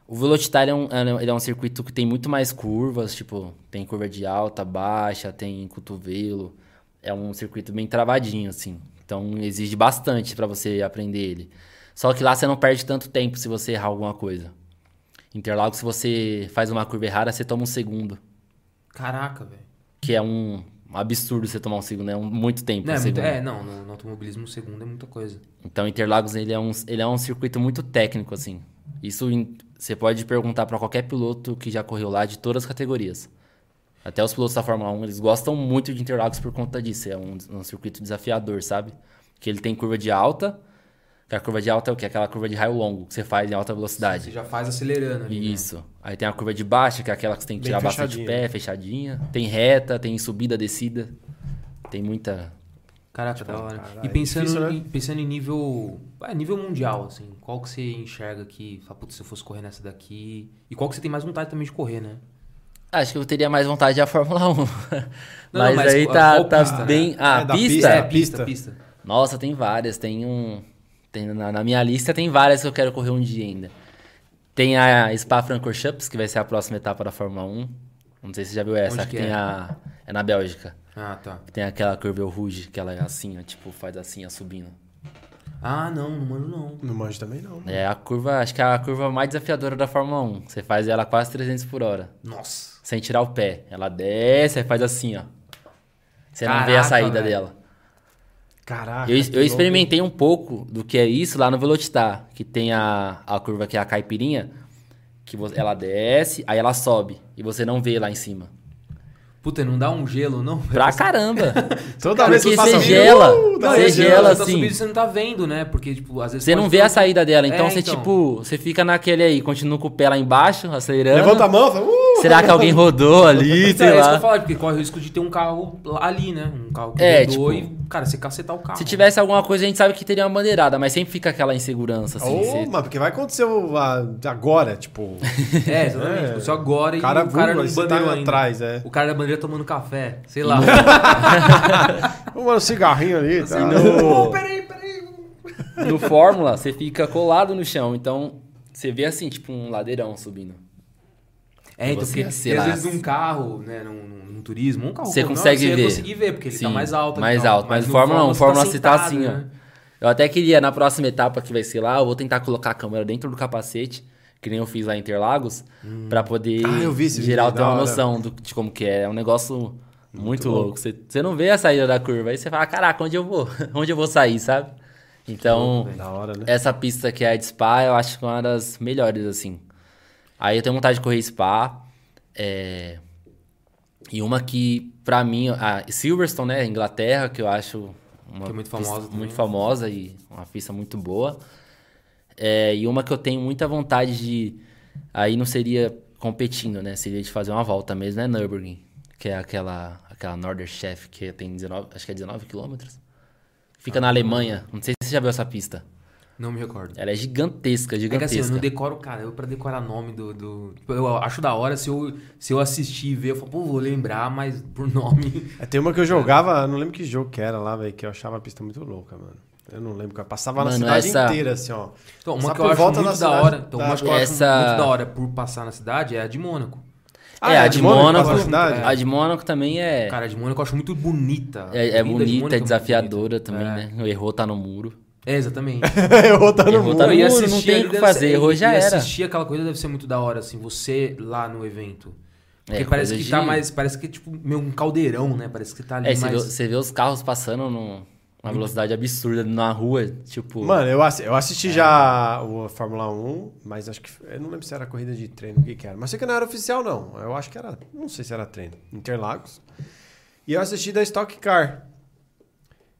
S3: O Velocitar é um, ele é um circuito que tem muito mais curvas, tipo, tem curva de alta, baixa, tem cotovelo. É um circuito bem travadinho, assim. Então exige bastante pra você aprender ele. Só que lá você não perde tanto tempo se você errar alguma coisa. Interlagos, se você faz uma curva errada, você toma um segundo.
S2: Caraca, velho.
S3: Que é um absurdo você tomar um segundo, é um, muito tempo.
S2: Não,
S3: um
S2: é, muito- é, não, no, no automobilismo, um segundo é muita coisa.
S3: Então, Interlagos ele é, um, ele é um circuito muito técnico, assim. Isso você pode perguntar pra qualquer piloto que já correu lá de todas as categorias. Até os pilotos da Fórmula 1, eles gostam muito de Interlagos por conta disso. É um, um circuito desafiador, sabe? Que ele tem curva de alta. Que a curva de alta é o quê? Aquela curva de raio longo que você faz em alta
S2: Você
S3: velocidade.
S2: já faz acelerando ali. né?
S3: Isso. Aí tem a curva de baixa, que é aquela que você tem que
S1: Bem
S3: tirar bastante pé, fechadinha. Tem reta, tem subida, descida. Tem muita.
S2: Caraca, da hora.
S1: caralho,
S2: e pensando,
S1: difícil, né?
S2: em, pensando em nível. É, nível mundial, assim. Qual que você enxerga que. Fala, putz, se eu fosse correr nessa daqui. E qual que você tem mais vontade também de correr, né?
S3: Acho que eu teria mais vontade da Fórmula 1.
S2: Não,
S3: mas,
S2: mas
S3: aí tá, tá
S2: pista, né?
S3: bem. Ah,
S1: É,
S3: pista?
S1: pista,
S2: É,
S1: pista.
S2: pista, pista.
S3: Nossa, tem várias. Tem um. Tem, na, na minha lista tem várias que eu quero correr um dia ainda. Tem a Spa-Francorchamps, que vai ser a próxima etapa da Fórmula 1. Não sei se você já viu essa, que,
S2: que
S3: tem
S2: é?
S3: a. É na Bélgica.
S2: Ah, tá.
S3: Que tem aquela curva Rouge, que ela é assim, ó, tipo, faz assim, ó, subindo.
S2: Ah, não, não mano, não.
S1: Não manjo também, não.
S3: É a curva, acho que é a curva mais desafiadora da Fórmula 1. Você faz ela quase 300 por hora,
S2: Nossa.
S3: Sem tirar o pé. Ela desce e faz assim, ó. Você não vê a
S2: Caraca,
S3: saída
S2: velho.
S3: dela.
S1: Caraca.
S3: Eu, eu
S1: louco,
S3: experimentei um pouco do que é isso lá no Velocitar, que tem a, a curva que é a caipirinha, que vo- ela desce, aí ela sobe, e você não vê lá em cima.
S2: Puta, não dá um gelo, não?
S3: Pra caramba!
S1: Toda vez que
S3: você
S1: um-
S3: gela,
S1: Uh, dá
S3: você
S2: você
S3: gela
S2: tá
S3: assim.
S2: subindo e você não tá vendo, né? Porque, tipo, às vezes.
S3: Você não vê
S2: ter-
S3: a saída dela, então
S2: É,
S3: você,
S2: então.
S3: tipo, você fica naquele aí, continua com o pé lá embaixo, acelerando.
S1: Levanta a mão e fala, uh!
S3: Será que alguém rodou ali,
S2: Então,
S3: sei
S2: é isso que eu
S3: lá.
S2: falo, porque corre o risco de ter um carro ali, né? Um carro que
S3: É,
S2: rodou
S3: tipo,
S2: e, cara, você cacetar o carro.
S3: Se tivesse alguma coisa, a gente sabe que teria uma bandeirada, mas sempre fica aquela insegurança, assim.
S1: Ô,
S3: você-
S1: mas porque vai acontecer o- a- agora, tipo.
S2: É, exatamente.
S1: É.
S2: Tipo, Só agora e
S1: O cara
S2: o cara não
S1: você
S2: bandeirou
S1: tá atrás, é.
S2: O cara da bandeira tomando café, sei lá.
S1: Vamos um cigarrinho ali, tá?
S3: no-
S2: peraí, peraí.
S3: No Fórmula, você fica colado no chão, então você vê assim, tipo um ladeirão subindo.
S2: É, então,
S3: Você,
S2: porque
S3: sei
S2: e às
S3: lá,
S2: vezes um carro, né, num, num- num turismo, um carro
S3: Você
S2: comum,
S3: consegue
S2: você ia
S3: ver.
S2: conseguir ver, porque ele tá
S3: Sim,
S2: mais alto.
S3: Mais
S2: tal.
S3: alto, mas
S2: no
S3: Fórmula 1, Fórmula
S2: você
S3: você tá assim, ó.
S2: né?
S3: Eu até queria, na próxima etapa que vai ser lá, eu vou tentar colocar a câmera dentro do capacete, que nem eu fiz lá em Interlagos, pra poder
S1: Ah, eu vi esse
S3: geral ter uma noção do- de como que é. É um negócio muito, louco. Você, você não vê a saída da curva, aí você fala, caraca, onde eu vou? onde eu vou sair, sabe? Então,
S1: Da hora, né?
S3: essa pista que é a de Spa, eu acho que é uma das melhores, assim. Aí eu tenho vontade de correr Spa. é, E uma que, pra mim, a Silverstone, né? Inglaterra, que eu acho uma
S2: Que é muito
S3: pista
S2: famosa
S3: muito famosa e uma pista muito boa. É, e uma que eu tenho muita vontade de. Aí não seria competindo, né? Seria de fazer uma volta mesmo, é Nürburgring. Que é aquela, aquela Norderchef que tem 19, acho que é 19 quilômetros. Fica
S2: Ah,
S3: na Alemanha. Não sei se você já viu essa pista.
S2: Não me recordo.
S3: Ela é gigantesca,
S2: É que
S3: gigantesca.
S2: assim, eu não decoro, cara, eu pra decorar nome do. do... tipo, Eu acho da hora se eu, se eu assistir e ver, eu falo, pô, vou lembrar, mas por nome.
S1: É, tem uma que eu jogava, não lembro que jogo que era lá, velho, que eu achava a pista muito louca, mano. Eu não lembro, cara. Passava na
S3: Mano,
S1: cidade
S3: essa-
S1: inteira, assim, ó.
S2: Então, uma
S1: Só
S2: que eu acho
S1: volta
S2: muito
S1: da cidade
S2: hora. Então, uma que eu acho
S3: Essa-
S2: muito da hora por passar na cidade é a de Mônaco.
S1: Ah,
S3: é, a de Mônaco.
S1: na cidade?
S3: A de Mônaco também é.
S2: Cara, a de Mônaco eu acho muito bonita.
S3: é, é bonita, é desafiadora
S2: bonita.
S3: também,
S2: É.
S3: né? O erro tá no muro.
S2: É, exatamente.
S1: eu vou estar no
S3: Errou, tá no
S2: e
S3: muro,
S2: assistir
S3: não tem o que fazer,
S2: ser-
S3: errou, já
S2: e
S3: era.
S2: assistir aquela coisa deve ser muito da hora, assim, você lá no evento. Porque
S3: É,
S2: parece que tá
S3: de-
S2: mais. Parece que é tipo meio um caldeirão, né? Parece que tá ali
S3: É, você vê,
S2: mais.
S3: você vê os carros passando numa velocidade absurda na rua, tipo.
S1: Mano, eu, assi- eu assisti já o Fórmula 1, mas acho que. Eu não lembro se era corrida de treino, o que, que era. Mas sei que não era oficial, não. Eu acho que era. Não sei se era treino. Interlagos. E eu assisti da Stock Car.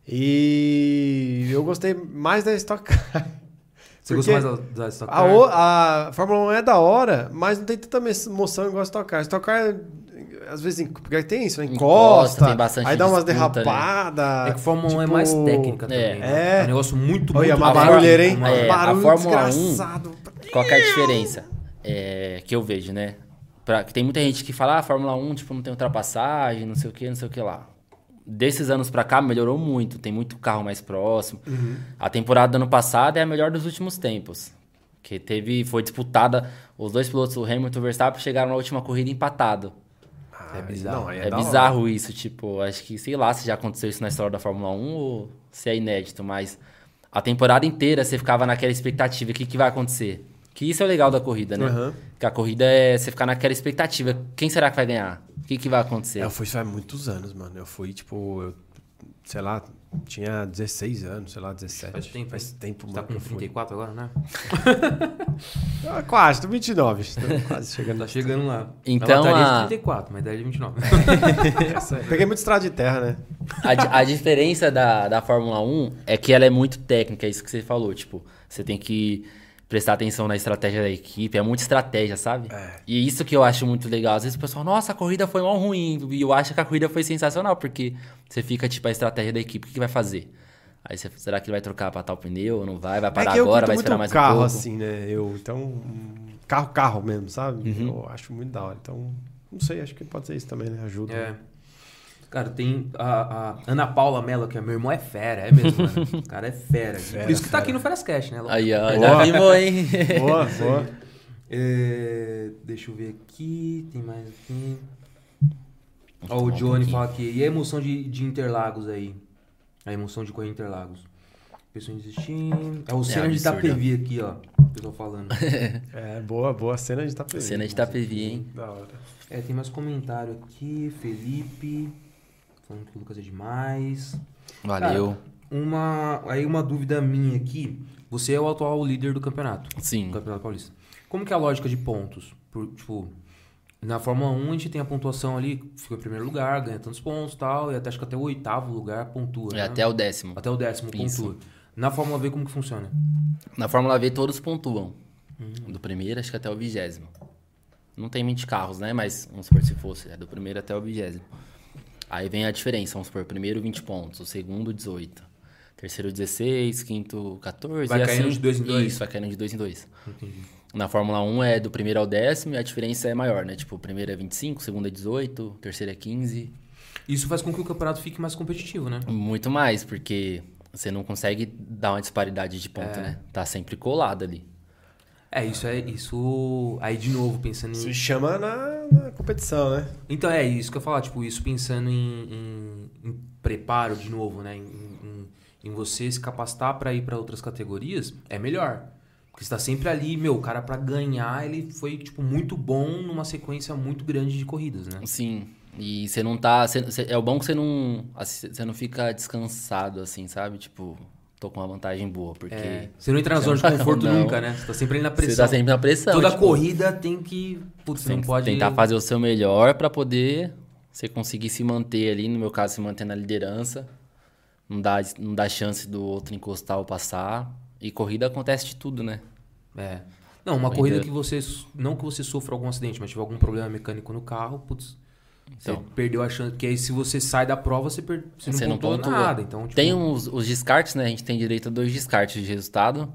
S1: E eu gostei mais da Stock Car.
S2: Você gostou mais da, da Stock
S1: A,
S2: Car?
S1: o- a Fórmula 1 é da hora, mas não tem tanta emoção igual a Stock Car. Stock Car, às vezes, porque tem isso, encosta,
S3: Encosta, tem bastante
S1: aí dá umas
S3: né?
S1: derrapadas.
S2: É que Fórmula 1 é
S1: tipo-
S2: mais técnica também.
S3: é.
S2: né?
S1: É.
S2: um negócio muito,
S1: Olha,
S2: muito
S1: uma
S3: a
S1: barulheira, hein?
S3: Fórmula- é, a
S1: Barulho
S3: Fórmula 1
S1: desgraçado.
S3: Qual que é a diferença? É, que eu vejo, né? Pra, que tem muita gente que fala, ah, Fórmula 1, tipo, não tem ultrapassagem, não sei o que, não sei o que lá. Desses anos pra cá, melhorou muito. Tem muito carro mais próximo. A temporada do ano passado é a melhor dos últimos tempos. Que teve, foi disputada, os dois pilotos, o Hamilton e o Verstappen, chegaram na última corrida empatado.
S2: É bizarro.
S1: Não,
S3: É,
S1: hora.
S3: bizarro isso, tipo, acho que, sei lá, se já aconteceu isso na história da Fórmula 1 ou se é inédito, mas a temporada inteira você ficava naquela expectativa, o que, que vai acontecer? Que isso é o legal da corrida, né?
S1: Aham.
S3: Que a corrida é você ficar naquela expectativa, quem será que vai ganhar? O que, que vai acontecer?
S1: É, Eu fui faz muitos anos, mano. Eu fui, tipo, eu, sei lá, tinha 16 anos, sei lá, 17.
S2: Faz tempo,
S1: Faz tempo,
S2: Você
S1: mano.
S2: tá com
S1: eu fui.
S2: 34 agora, né?
S1: Ah, quase, tô 29. Tô quase chegando.
S2: Tá chegando lá.
S3: Então,
S2: a...
S3: a-
S2: de 34, mas daí de 29.
S1: Essa- Peguei muito estrada de terra, né?
S3: A, a diferença da, da Fórmula 1 é que ela é muito técnica, é isso que você falou. Tipo, você tem que prestar atenção na estratégia da equipe, é muita estratégia, sabe?
S1: É.
S3: E isso que eu acho muito legal. Às vezes o pessoal, nossa, a corrida foi mal ruim. E eu acho que a corrida foi sensacional, porque você fica, tipo, a estratégia da equipe, o que, que vai fazer? Aí você, será que ele vai trocar pra tal pneu ou não vai? Vai parar
S1: é que eu
S3: agora, vai esperar mais
S1: carro,
S3: um pouco?
S1: assim, né? Eu, então, carro, carro mesmo, sabe?
S3: Uhum.
S1: Eu acho muito da hora. Então, não sei, acho que pode ser isso também, né? Ajuda.
S2: É. Cara, tem a, a Ana Paula Mello, que é meu irmão, é fera, é mesmo, mano. O cara é fera.
S1: Fera,
S2: Por isso que tá
S1: fera.
S2: aqui no Ferascast, né?
S3: Aí, ó,
S1: Boa.
S3: já vimos, hein?
S1: Boa, boa.
S2: É, deixa eu ver aqui, tem mais aqui. Ó, o Johnny fala aqui, e a emoção de, de Interlagos aí? A emoção de correr Interlagos. Pessoa desistindo. É o cena de
S3: absurdo.
S2: Itapevi aqui, ó. O pessoal falando.
S1: É, boa, boa cena de Itapevi.
S3: Cena de Itapevi, hein?
S1: Da hora.
S2: É, tem mais comentário aqui. Felipe. Falando que o Lucas é demais.
S3: Valeu.
S2: Uma, aí uma dúvida minha aqui. Você é o atual líder do campeonato.
S3: Sim.
S2: do Campeonato Paulista. Como que é a lógica de pontos? Por, tipo, na Fórmula 1 a gente tem a pontuação ali, fica em primeiro lugar, ganha tantos pontos e tal, e até, acho que até o oitavo lugar pontua.
S3: É
S2: né?
S3: até o décimo.
S2: Até o décimo
S3: Isso.
S2: pontua. Na Fórmula V como que funciona?
S3: Na Fórmula V todos pontuam.
S2: Hum.
S3: Do primeiro acho que até o vigésimo. Não tem 20 carros, né? Mas vamos supor se fosse. É do primeiro até o vigésimo. Aí vem a diferença. Vamos supor, primeiro 20 pontos, o segundo 18. Terceiro 16, quinto 14.
S2: Vai
S3: e
S2: caindo
S3: assim,
S2: de dois em dois?
S3: Isso, vai caindo de dois em dois.
S2: Entendi.
S3: Na Fórmula 1 é do primeiro ao décimo e a diferença é maior, né? Tipo, o primeiro é 25, o segundo é 18, o terceiro é 15.
S2: Isso faz com que o campeonato fique mais competitivo, né?
S3: Muito mais, porque você não consegue dar uma disparidade de ponto,
S2: É.
S3: né? Tá sempre colado ali.
S2: É, isso é. Isso. Aí de novo, pensando
S1: Isso
S2: em.
S1: chama na, na competição, né?
S2: Então é isso que eu ia falar, tipo, isso pensando em, em- em preparo de novo, né? Em, em- em você se capacitar pra ir pra outras categorias, é melhor. Porque você tá sempre ali, meu, o cara pra ganhar, ele foi, tipo, muito bom numa sequência muito grande de corridas, né?
S3: Sim. E você não tá. você- você- é o bom que você não. Você não fica descansado, assim, sabe? Tipo, tô com uma vantagem boa, porque.
S2: É, você não entra na
S3: Você
S2: zona de
S3: não-
S2: conforto
S3: não.
S2: nunca, né? Você tá sempre ali na
S3: Você
S2: pressão.
S3: tá sempre na pressão.
S2: Toda
S3: tipo,
S2: corrida tem que. Putz,
S3: Você
S2: não
S3: tem que
S2: pode.
S3: tentar fazer o seu melhor pra poder você conseguir se manter ali, no meu caso, se manter na liderança. Não dá, não dá chance do outro encostar ou passar. E corrida acontece de tudo, né?
S2: É. Não, uma
S3: Corrida-
S2: corrida que você. Não que você sofra algum acidente, mas tiver algum problema mecânico no carro, putz. Você
S3: Então.
S2: perdeu a chance. Porque aí se você sai da prova, você, per... você não
S3: Você não
S2: pontua
S3: pontua.
S2: nada. Então, tipo,
S3: Tem os, os descartes, né? A gente tem direito a dois descartes de resultado.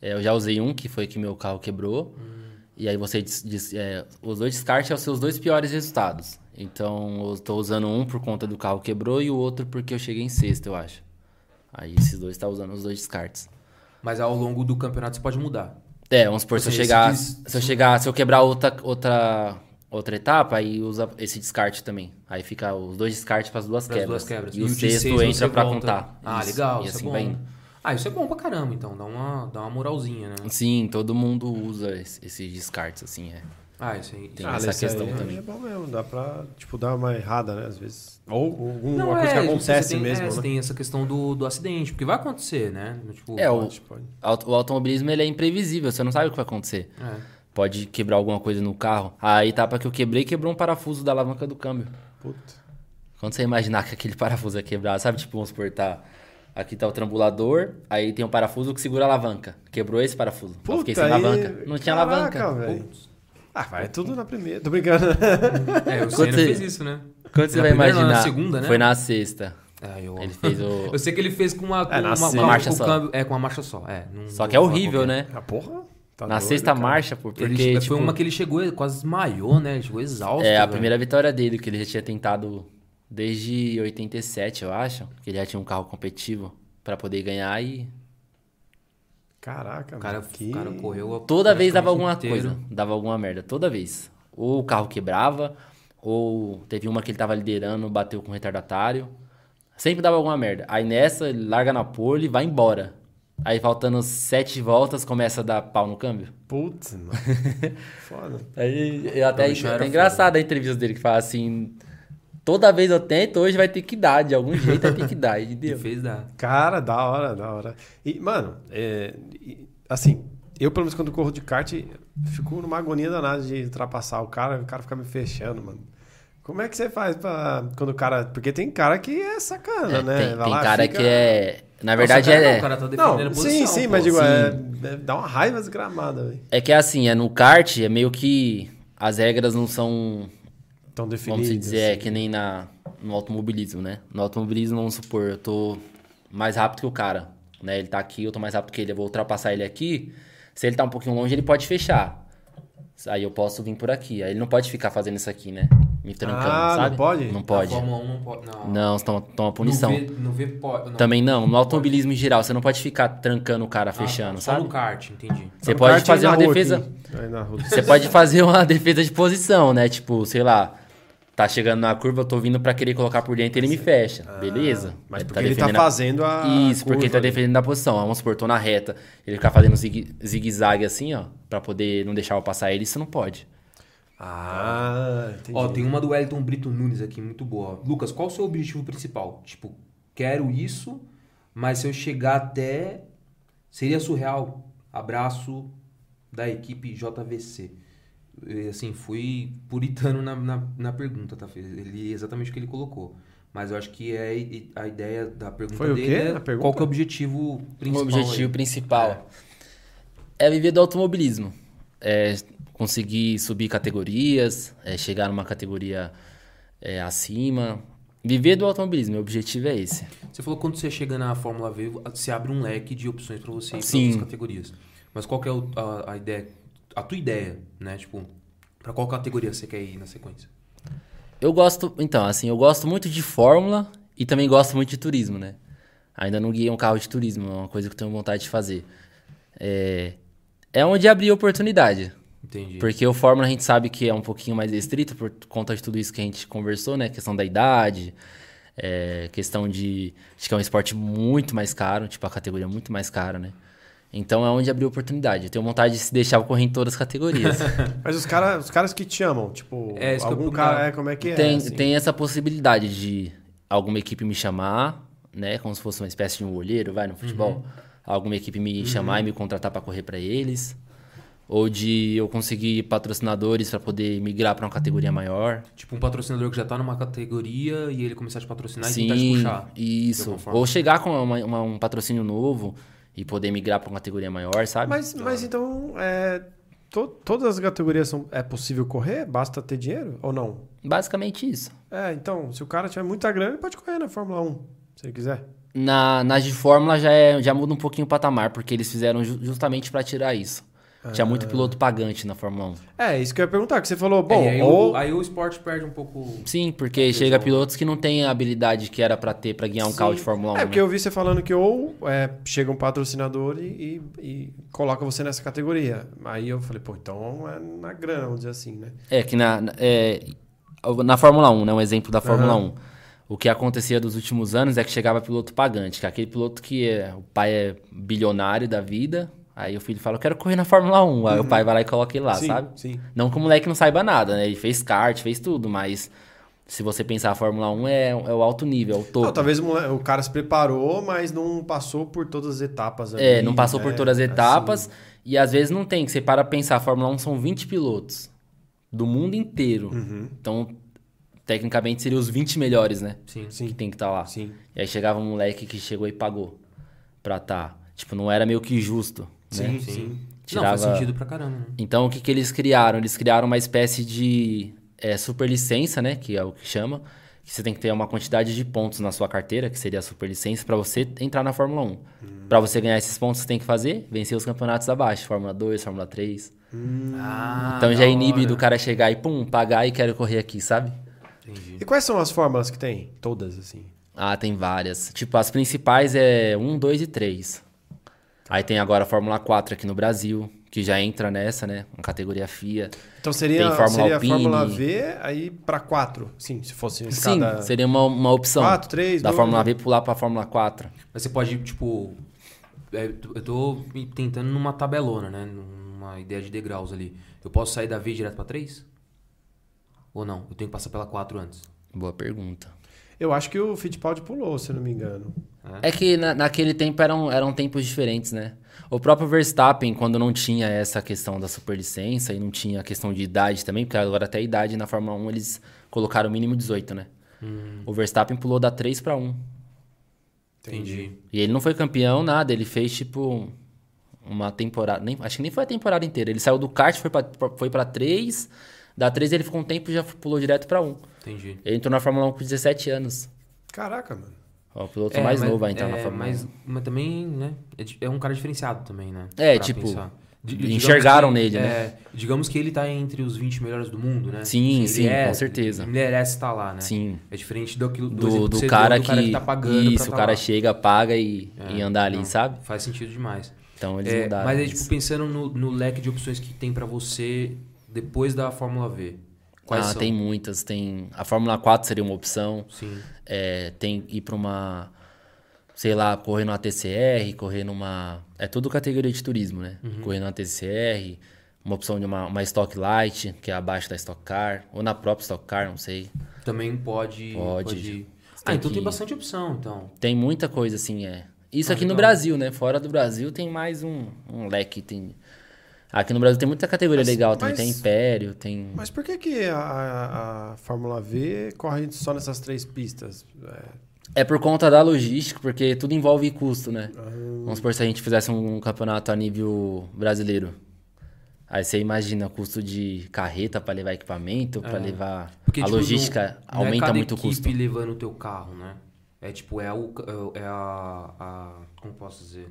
S3: É, eu já usei um, que foi que meu carro quebrou. E aí você des- des- é, os dois descartes são os seus dois piores resultados. Então eu tô usando um por conta do carro quebrou e o outro porque eu cheguei em sexto, eu acho. Aí esses dois tá usando os dois descartes.
S2: Mas ao longo do campeonato você pode mudar.
S3: É, vamos supor, se eu chegar.
S2: des-
S3: Se eu chegar, se eu quebrar outra, outra, outra etapa, aí usa esse descarte também. Aí fica os dois descartes para as duas quebras.
S2: duas quebras.
S3: E, o sexto entra
S2: volta.
S3: contar.
S2: Ah,
S3: Isso.
S2: legal.
S3: E
S2: isso
S3: assim
S2: é bom.
S3: vai indo.
S2: Ah, isso é bom pra caramba, então. Dá uma, dá uma moralzinha, né?
S3: Sim, todo mundo usa esse- esses descartes, assim, é.
S2: Ah, isso aí.
S3: Tem
S1: Ah,
S3: essa questão
S1: aí
S3: também.
S1: É bom mesmo, dá pra, tipo, dar uma errada, né? Às vezes. Ou alguma coisa que
S2: é,
S1: acontece
S2: você tem,
S1: mesmo,
S2: é, Você
S1: né?
S2: tem essa questão do, do acidente, porque vai acontecer, né? Tipo,
S3: É, o,
S1: Pode, pode.
S3: auto- o automobilismo ele é imprevisível, você não sabe o que vai acontecer.
S2: é.
S3: Pode quebrar alguma coisa no carro. A etapa que eu quebrei, quebrou um parafuso da alavanca do câmbio.
S1: Puta.
S3: Quando você imaginar que aquele parafuso é quebrado, sabe? Tipo, vamos supor, tá... Aqui tá o trambulador, aí tem um parafuso que segura a alavanca. Quebrou esse parafuso. eu fiquei sem
S1: aí-
S3: alavanca. Não tinha
S1: Caraca,
S3: alavanca.
S1: velho. Ah, vai tudo na primeira. Tô brincando.
S2: É, o
S3: Quando
S2: Senna
S3: você-
S2: fez isso, né?
S3: Quando você
S2: Na
S3: vai
S2: primeira, não,
S3: imaginar...
S2: na segunda, né?
S3: Foi na sexta.
S2: É, eu...
S3: Ele fez o...
S2: eu sei que ele fez com uma, com
S1: É,
S2: uma,
S1: sexta.
S2: com a-
S3: marcha
S2: com o
S3: só.
S2: câmbio- é, com uma marcha só. É, não
S3: Só que é horrível, né?
S1: A porra? Tá
S3: na
S1: doido,
S3: sexta
S1: cara.
S3: marcha, pô, porque,
S2: Ele,
S3: tipo...
S2: Foi uma que ele chegou, quase desmaiou, né? Ele chegou exausto.
S3: É, a
S2: velho.
S3: primeira vitória dele, que ele já tinha tentado desde 87, eu acho. Que ele já tinha um carro competitivo pra poder ganhar e
S1: Caraca,
S2: O cara,
S1: mano, que...
S2: o cara correu. a-
S3: toda vez dava alguma
S2: praticamente
S3: coisa.
S2: inteiro.
S3: Dava alguma merda, toda vez. Ou o carro quebrava, ou teve uma que ele tava liderando, bateu com o retardatário. Sempre dava alguma merda. Aí nessa, ele larga na pole e vai embora. Aí faltando sete voltas, começa a dar pau no câmbio.
S1: Putz, mano. Foda.
S3: Aí eu até,
S2: era
S3: é engraçado a entrevista dele que fala assim. Toda vez eu tento, hoje vai ter que dar, de algum jeito vai ter que dar,
S2: E
S3: entendeu?
S2: fez da.
S1: Cara, da hora, da hora. E, mano, é, assim, eu pelo menos quando corro de kart, fico numa agonia danada de ultrapassar o cara, o cara fica me fechando, mano. Como é que você faz pra. Quando o cara. Porque tem cara que é sacana,
S3: É,
S1: né?
S3: tem
S1: Vai
S3: tem
S1: lá,
S3: cara
S1: fica-
S3: que é. Na verdade,
S2: Nossa, cara,
S3: é.
S2: não, o cara tá defendendo
S1: Não,
S2: posição.
S1: sim, sim,
S2: pô.
S1: mas digo,
S3: sim.
S1: é, é- dá uma raiva desgramada, velho.
S3: É que é assim, é no kart, é meio que. As regras não são
S1: Tão definido.
S3: Vamos dizer, é
S1: assim.
S3: que nem na, no automobilismo, né? No automobilismo, vamos supor, eu tô mais rápido que o cara, né? Ele tá aqui, eu tô mais rápido que ele, eu vou ultrapassar ele aqui. Se ele tá um pouquinho longe, ele pode fechar. Aí eu posso vir por aqui. Aí ele não pode ficar fazendo isso aqui, né? Me trancando,
S1: Ah, não
S3: sabe?
S1: pode?
S3: Não pode.
S2: Fórmula 1 não pode. Não.
S3: Não, você toma, toma punição.
S2: No V, no v pode. Não.
S3: Também não. No automobilismo em geral, você não pode ficar trancando o cara,
S2: Ah,
S3: fechando,
S2: Só
S3: sabe?
S2: no kart, entendi.
S3: Você
S1: No
S3: pode
S1: kart
S3: fazer uma
S1: rua
S3: defesa. Você pode fazer uma defesa de posição, né? Tipo, sei lá, tá chegando na curva, eu tô vindo pra querer colocar por dentro, ele me fecha. Beleza?
S1: Ah, Mas
S3: Ele
S1: porque ele tá
S3: defendendo a-
S1: fazendo a.
S3: Isso, porque ele tá
S1: ali.
S3: defendendo a posição. Vamos supor, tô na reta, ele ficar fazendo zigue- zigue-zague assim, ó, pra poder não deixar eu passar ele, isso não pode.
S1: Ah, entendi.
S2: Ó, tem uma do Wellington Brito Nunes aqui, muito boa. Lucas, qual o seu objetivo principal? Tipo, quero isso, mas se eu chegar até. Seria surreal. Abraço da equipe JVC. E, assim, fui puritano na, na, na pergunta, tá? Ele, exatamente o que ele colocou. Mas eu acho que é a ideia da pergunta
S1: Foi o
S2: dele
S1: quê?
S2: é
S1: pergunta?
S2: qual que é o objetivo principal.
S3: o objetivo
S2: aí?
S3: principal é. viver do automobilismo. É conseguir subir categorias, é chegar numa categoria é, acima. Viver do automobilismo, meu objetivo é esse.
S2: Você falou que quando você chega na Fórmula V, você abre um leque de opções pra você ir outras categorias. Mas qual que é a, a ideia, a tua ideia, né? Tipo, pra qual categoria você quer ir na sequência?
S3: Eu gosto, então, assim, eu gosto muito de Fórmula e também gosto muito de turismo, né? Ainda não guiei um carro de turismo, é uma coisa que eu tenho vontade de fazer. É, é onde abrir oportunidade.
S2: Entendi.
S3: Porque o Fórmula a gente sabe que é um pouquinho mais restrito por conta de tudo isso que a gente conversou, né? Questão da idade, é, questão de, de que é um esporte muito mais caro, tipo, a categoria é muito mais cara, né? Então é onde abrir oportunidade. Eu tenho vontade de se deixar eu correr em todas as categorias.
S1: Mas os, cara, os caras que te chamam, tipo,
S2: É,
S1: algum cara, é, como é que é?
S3: tem,
S1: assim?
S3: tem essa possibilidade de alguma equipe me chamar, né? Como se fosse uma espécie de um olheiro, vai, no futebol. Alguma equipe me chamar e me contratar para correr para eles. Ou de eu conseguir patrocinadores para poder migrar para uma categoria maior.
S2: Tipo, um patrocinador que já tá numa categoria e ele começar a te patrocinar e tentar te
S3: Sim,
S2: puxar.
S3: isso. Ou chegar com uma- uma- um patrocínio novo e poder migrar para uma categoria maior, sabe?
S1: Mas, mas então, é, to- todas as categorias são, é possível correr? Basta ter dinheiro ou não?
S3: Basicamente isso.
S1: É, então, se o cara tiver muita grana, ele pode correr na Fórmula 1, se ele quiser.
S3: Na, nas de Fórmula já, é, já muda um pouquinho o patamar, porque eles fizeram ju- justamente para tirar isso. Tinha muito piloto pagante na Fórmula 1.
S1: É, isso que eu ia perguntar, que você falou, bom,
S2: É, aí,
S1: ou...
S2: o, aí o esporte perde um pouco.
S3: Sim, porque chega pilotos que não têm a habilidade que era pra ter pra guiar um carro de Fórmula 1.
S1: É,
S3: né?
S1: porque eu vi você falando que ou é, chega um patrocinador e, e- e coloca você nessa categoria. Aí eu falei, pô, então é na grana, vamos dizer assim, né?
S3: É que na, na- é, na Fórmula 1, né? Um exemplo da Fórmula
S1: Aham.
S3: 1. O que acontecia dos últimos anos é que chegava piloto pagante, que é aquele piloto que é, o pai é bilionário da vida, aí o filho fala, eu quero correr na Fórmula 1. Aí o pai vai lá e coloca ele lá,
S1: Uhum. sim,
S3: sabe?
S1: sim.
S3: Não que o moleque não saiba nada, né? Ele fez kart, fez tudo, mas se você pensar a Fórmula 1 é, é o alto nível, é o topo.
S1: Não, talvez o, cara se preparou, mas não passou por todas as etapas.
S3: É,
S1: ali,
S3: não passou por
S1: né?
S3: todas as etapas.
S1: Assim.
S3: E às vezes não tem, que você para pensar, a Fórmula 1 são 20 pilotos do mundo inteiro.
S1: Uhum.
S3: Então, tecnicamente, seriam os 20 melhores, né?
S2: Sim.
S1: Sim.
S3: Que tem que estar lá.
S1: Sim.
S3: E aí chegava um moleque que chegou e pagou pra tá. Tipo, não era meio que justo.
S1: Sim,
S3: né?
S1: sim.
S2: Não, faz
S3: Tirava-
S2: sentido pra caramba. Né?
S3: Então, o que, que eles criaram? Eles criaram uma espécie de é, superlicença, né? Que é o que chama. Que você tem que ter uma quantidade de pontos na sua carteira, que seria a superlicença, pra você entrar na Fórmula 1. Pra você ganhar esses pontos, você tem que fazer vencer os campeonatos abaixo. Fórmula 2, Fórmula 3.
S2: Ah,
S3: então já inibe
S2: hora.
S3: do cara chegar e, pum, pagar e quero correr aqui, sabe?
S2: Entendi.
S1: E quais são as fórmulas que tem? Todas, assim.
S3: Ah, tem várias. Tipo, as principais é 1, 2 e 3. Aí tem agora a Fórmula 4 aqui no Brasil, que já entra nessa, né? Uma categoria FIA.
S1: Então seria,
S3: Tem Fórmula
S1: seria a
S3: Alpine.
S1: Fórmula V aí pra 4. Sim, se fosse.
S3: Sim, seria uma, uma opção.
S1: Quatro, três,
S3: da
S1: dois.
S3: Fórmula V pular pra Fórmula 4.
S2: Mas você pode, tipo. é, eu tô me tentando numa tabelona, né? Numa ideia de degraus ali. Eu posso sair da V direto pra 3? Ou não? Eu tenho que passar pela 4 antes.
S3: Boa pergunta.
S1: Eu acho que o Fittipaldi pulou, se eu não me engano.
S3: É que na- naquele tempo eram, eram tempos diferentes, né? O próprio Verstappen, quando não tinha essa questão da superlicença e não tinha a questão de idade também, porque agora até a idade na Fórmula 1 eles colocaram o mínimo 18, né? O Verstappen pulou da 3 para 1.
S2: Entendi.
S3: E ele não foi campeão, nada. Ele fez, tipo, uma temporada. Nem, acho que nem foi a temporada inteira. Ele saiu do kart, foi pra, foi pra 3. Da 3 ele ficou um tempo e já pulou direto pra 1.
S2: Entendi.
S3: Ele entrou na Fórmula 1 com 17 anos.
S1: Caraca, mano.
S3: Ó, o piloto mais
S2: mas-
S3: novo a entrar na
S2: é,
S3: Fórmula 1.
S2: mas, mas também, né? É, é um cara diferenciado também, né?
S3: É,
S2: Pra
S3: tipo,
S2: digamos
S3: enxergaram
S2: que-
S3: nele,
S2: é,
S3: né?
S2: Digamos que ele tá entre os 20 melhores do mundo, né?
S3: Sim,
S2: Ele
S3: sim,
S2: é,
S3: com certeza.
S2: Ele merece estar lá, né?
S3: Sim.
S2: É diferente do, do,
S3: Do,
S2: exemplo
S3: do, cara,
S2: deu,
S3: que,
S2: tá pagando
S3: Isso, o
S2: tá
S3: cara
S2: lá.
S3: chega, paga e, e
S2: É,
S3: anda ali,
S2: não,
S3: sabe?
S2: Faz sentido demais.
S3: Então eles
S2: É,
S3: mudaram.
S2: mas aí, tipo, pensando no, no leque de opções que tem pra você depois da Fórmula V. Quais
S3: ah,
S2: são?
S3: tem muitas. Tem a Fórmula 4 seria uma opção.
S2: Sim.
S3: É, tem ir pra uma, sei lá, correr numa TCR, correr numa. É tudo categoria de turismo, né?
S2: Uhum.
S3: Correr numa TCR, uma opção de uma, uma Stock Light, que é abaixo da Stock Car, ou na própria Stock Car, não sei.
S2: Também pode.
S3: Pode.
S2: Ah,
S3: Tem
S2: então tem
S3: que-
S2: bastante opção, então.
S3: Tem muita coisa assim, é. Isso
S2: Ah,
S3: aqui no
S2: legal.
S3: Brasil, né? Fora do Brasil tem mais um, um leque. Tem... Aqui no Brasil tem muita categoria
S1: Mas-
S3: legal, também
S1: mas-
S3: tem Império, tem.
S1: Mas por que, que a, a- a Fórmula V corre só nessas três pistas? É,
S3: É por conta da logística, porque tudo envolve custo, né?
S1: Ah.
S3: Vamos supor se a gente fizesse um campeonato a nível brasileiro. Aí você imagina o custo de carreta para levar equipamento, para levar.
S2: Porque,
S3: a
S2: tipo,
S3: logística
S2: não- não é
S3: aumenta
S2: cada
S3: muito o custo.
S2: levando o teu carro, né? É tipo, é, o, é a, a- Como posso dizer?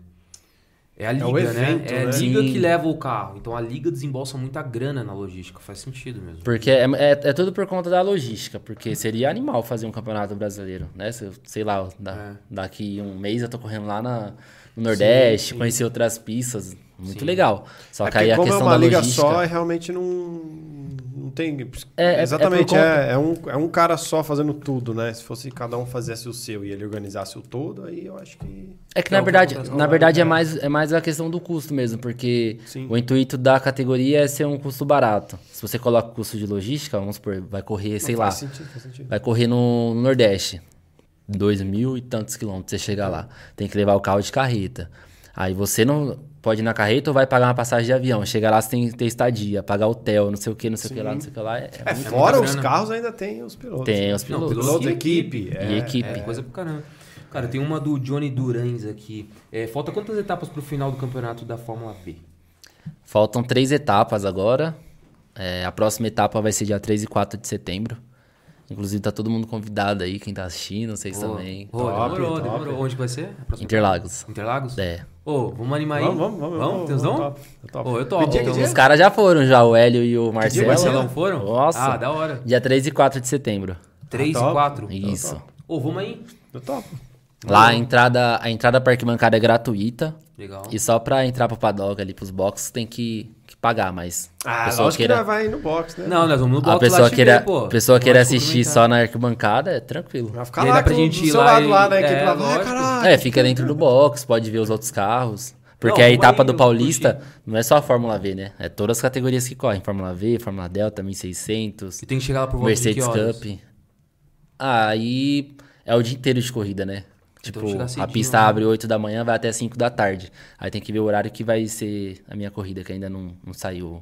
S2: É a liga,
S1: o evento,
S2: né? É a
S1: né?
S2: liga
S3: Sim.
S2: que leva o carro. Então a liga desembolsa muita grana na logística. Faz sentido mesmo.
S3: Porque é, é, é tudo por conta da logística, porque seria animal fazer um campeonato brasileiro, né? Se sei lá, da-
S2: É.
S3: daqui um mês eu tô correndo lá na, no Nordeste,
S1: sim.
S3: conhecer outras pistas, muito
S2: Sim.
S3: legal. Só
S1: é
S3: que aí a
S1: como é
S3: questão
S1: uma
S3: da
S1: liga
S3: logística...
S1: só, é realmente não tem...
S3: É, é- é
S1: Exatamente, é, é um, é um cara só fazendo tudo, né? Se fosse cada um fizesse o seu e ele organizasse o todo, aí eu acho que...
S3: É que
S2: É
S3: na
S2: que
S3: verdade, na
S1: lá,
S3: verdade é
S1: né?
S3: mais é mais a questão do custo mesmo, porque
S1: Sim.
S3: o intuito da categoria é ser um custo barato. Se você coloca o custo de logística, vamos supor, vai correr, sei
S1: Não,
S3: lá,
S1: Faz sentido, faz sentido.
S3: vai correr no Nordeste, dois mil e tantos quilômetros, você chegar lá, tem que levar o carro de carreta. Aí você não pode ir na carreta ou vai pagar uma passagem de avião. Chegar lá você tem que ter estadia, pagar hotel, não sei o que, não sei o que lá, não sei o que lá. É,
S1: É, fora os
S2: grana.
S1: carros ainda tem os pilotos.
S3: tem os
S2: Não,
S3: pilotos.
S2: pilotos
S1: Pilotos,
S2: e
S1: equipe. É,
S3: E equipe.
S2: É coisa pro caramba. Cara, tem uma do Johnny Durans aqui. É, falta quantas etapas pro final do campeonato da Fórmula V?
S3: Faltam três etapas agora. É, a próxima etapa vai ser dia 3 e 4 de setembro. Inclusive, tá todo mundo convidado aí, quem tá assistindo, vocês
S2: Ô,
S3: também.
S2: ô,
S1: Top,
S2: demorou,
S1: top.
S2: demorou. Onde que vai ser?
S3: Interlagos.
S2: Interlagos?
S3: É.
S2: Ô, vamos animar aí?
S1: Vamos, vamos, vamos.
S2: Vamos,
S1: vamos,
S2: tesão?
S1: top, top.
S2: Ô, eu topo.
S1: Dia,
S2: Então?
S3: Os caras já foram já, o Hélio e o Marcelo.
S1: vai ser?
S2: Marcelão foram?
S3: Nossa.
S2: Ah, da hora.
S3: Dia 3 e 4 de setembro.
S2: 3
S1: Ah,
S2: e
S1: top.
S2: 4?
S3: Isso.
S2: Ô, vamos aí.
S1: Eu topo.
S3: Lá a entrada, a entrada pra arquibancada é gratuita.
S2: Legal.
S3: E só pra entrar pro paddock ali, pros boxes, tem que pagar, mas...
S1: Ah,
S3: a pessoa
S1: lógico
S3: queira,
S1: que vai no box, né?
S2: Não, nós vamos no box
S3: a pessoa queira,
S2: ver, pô.
S3: pessoa queira assistir só na arquibancada, é tranquilo.
S1: Vai ficar
S2: E
S1: lá
S2: dá pra gente
S1: do
S2: ir
S1: seu
S2: lá
S1: lado
S2: e-
S1: lá, né?
S2: é,
S1: lá, caralho.
S3: É, fica dentro do box, pode ver os outros carros. Porque
S2: Não,
S3: a etapa
S2: aí,
S3: do Paulista
S2: curti.
S3: não é só a Fórmula V, né? É todas as categorias que correm. Fórmula V, Fórmula Delta, 1600,
S2: E tem que chegar lá por volta de que
S3: Mercedes
S2: horas?
S3: Cup. Ah, aí é o dia inteiro de corrida, né?
S2: Então
S3: Tipo, a
S2: cedinho,
S3: pista
S2: né?
S3: abre 8 da manhã, vai até 5 da tarde. Aí tem que ver o horário que vai ser a minha corrida, que ainda não, não saiu.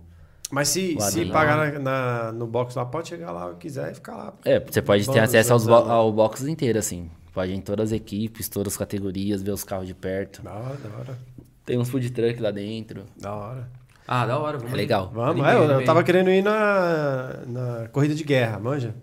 S1: Mas se, se pagar na, na- no box lá, pode chegar lá se quiser e ficar lá.
S3: É, você pode ter acesso aos ao box inteiro, assim. Pode ir em todas as equipes, todas as categorias, ver os carros de perto.
S1: Da hora, da hora.
S3: Tem uns food truck lá dentro.
S1: Da hora.
S2: Ah, da hora. Vamos
S3: É legal.
S1: Vamos, é, eu, eu tava querendo ir na, na corrida de guerra, manja?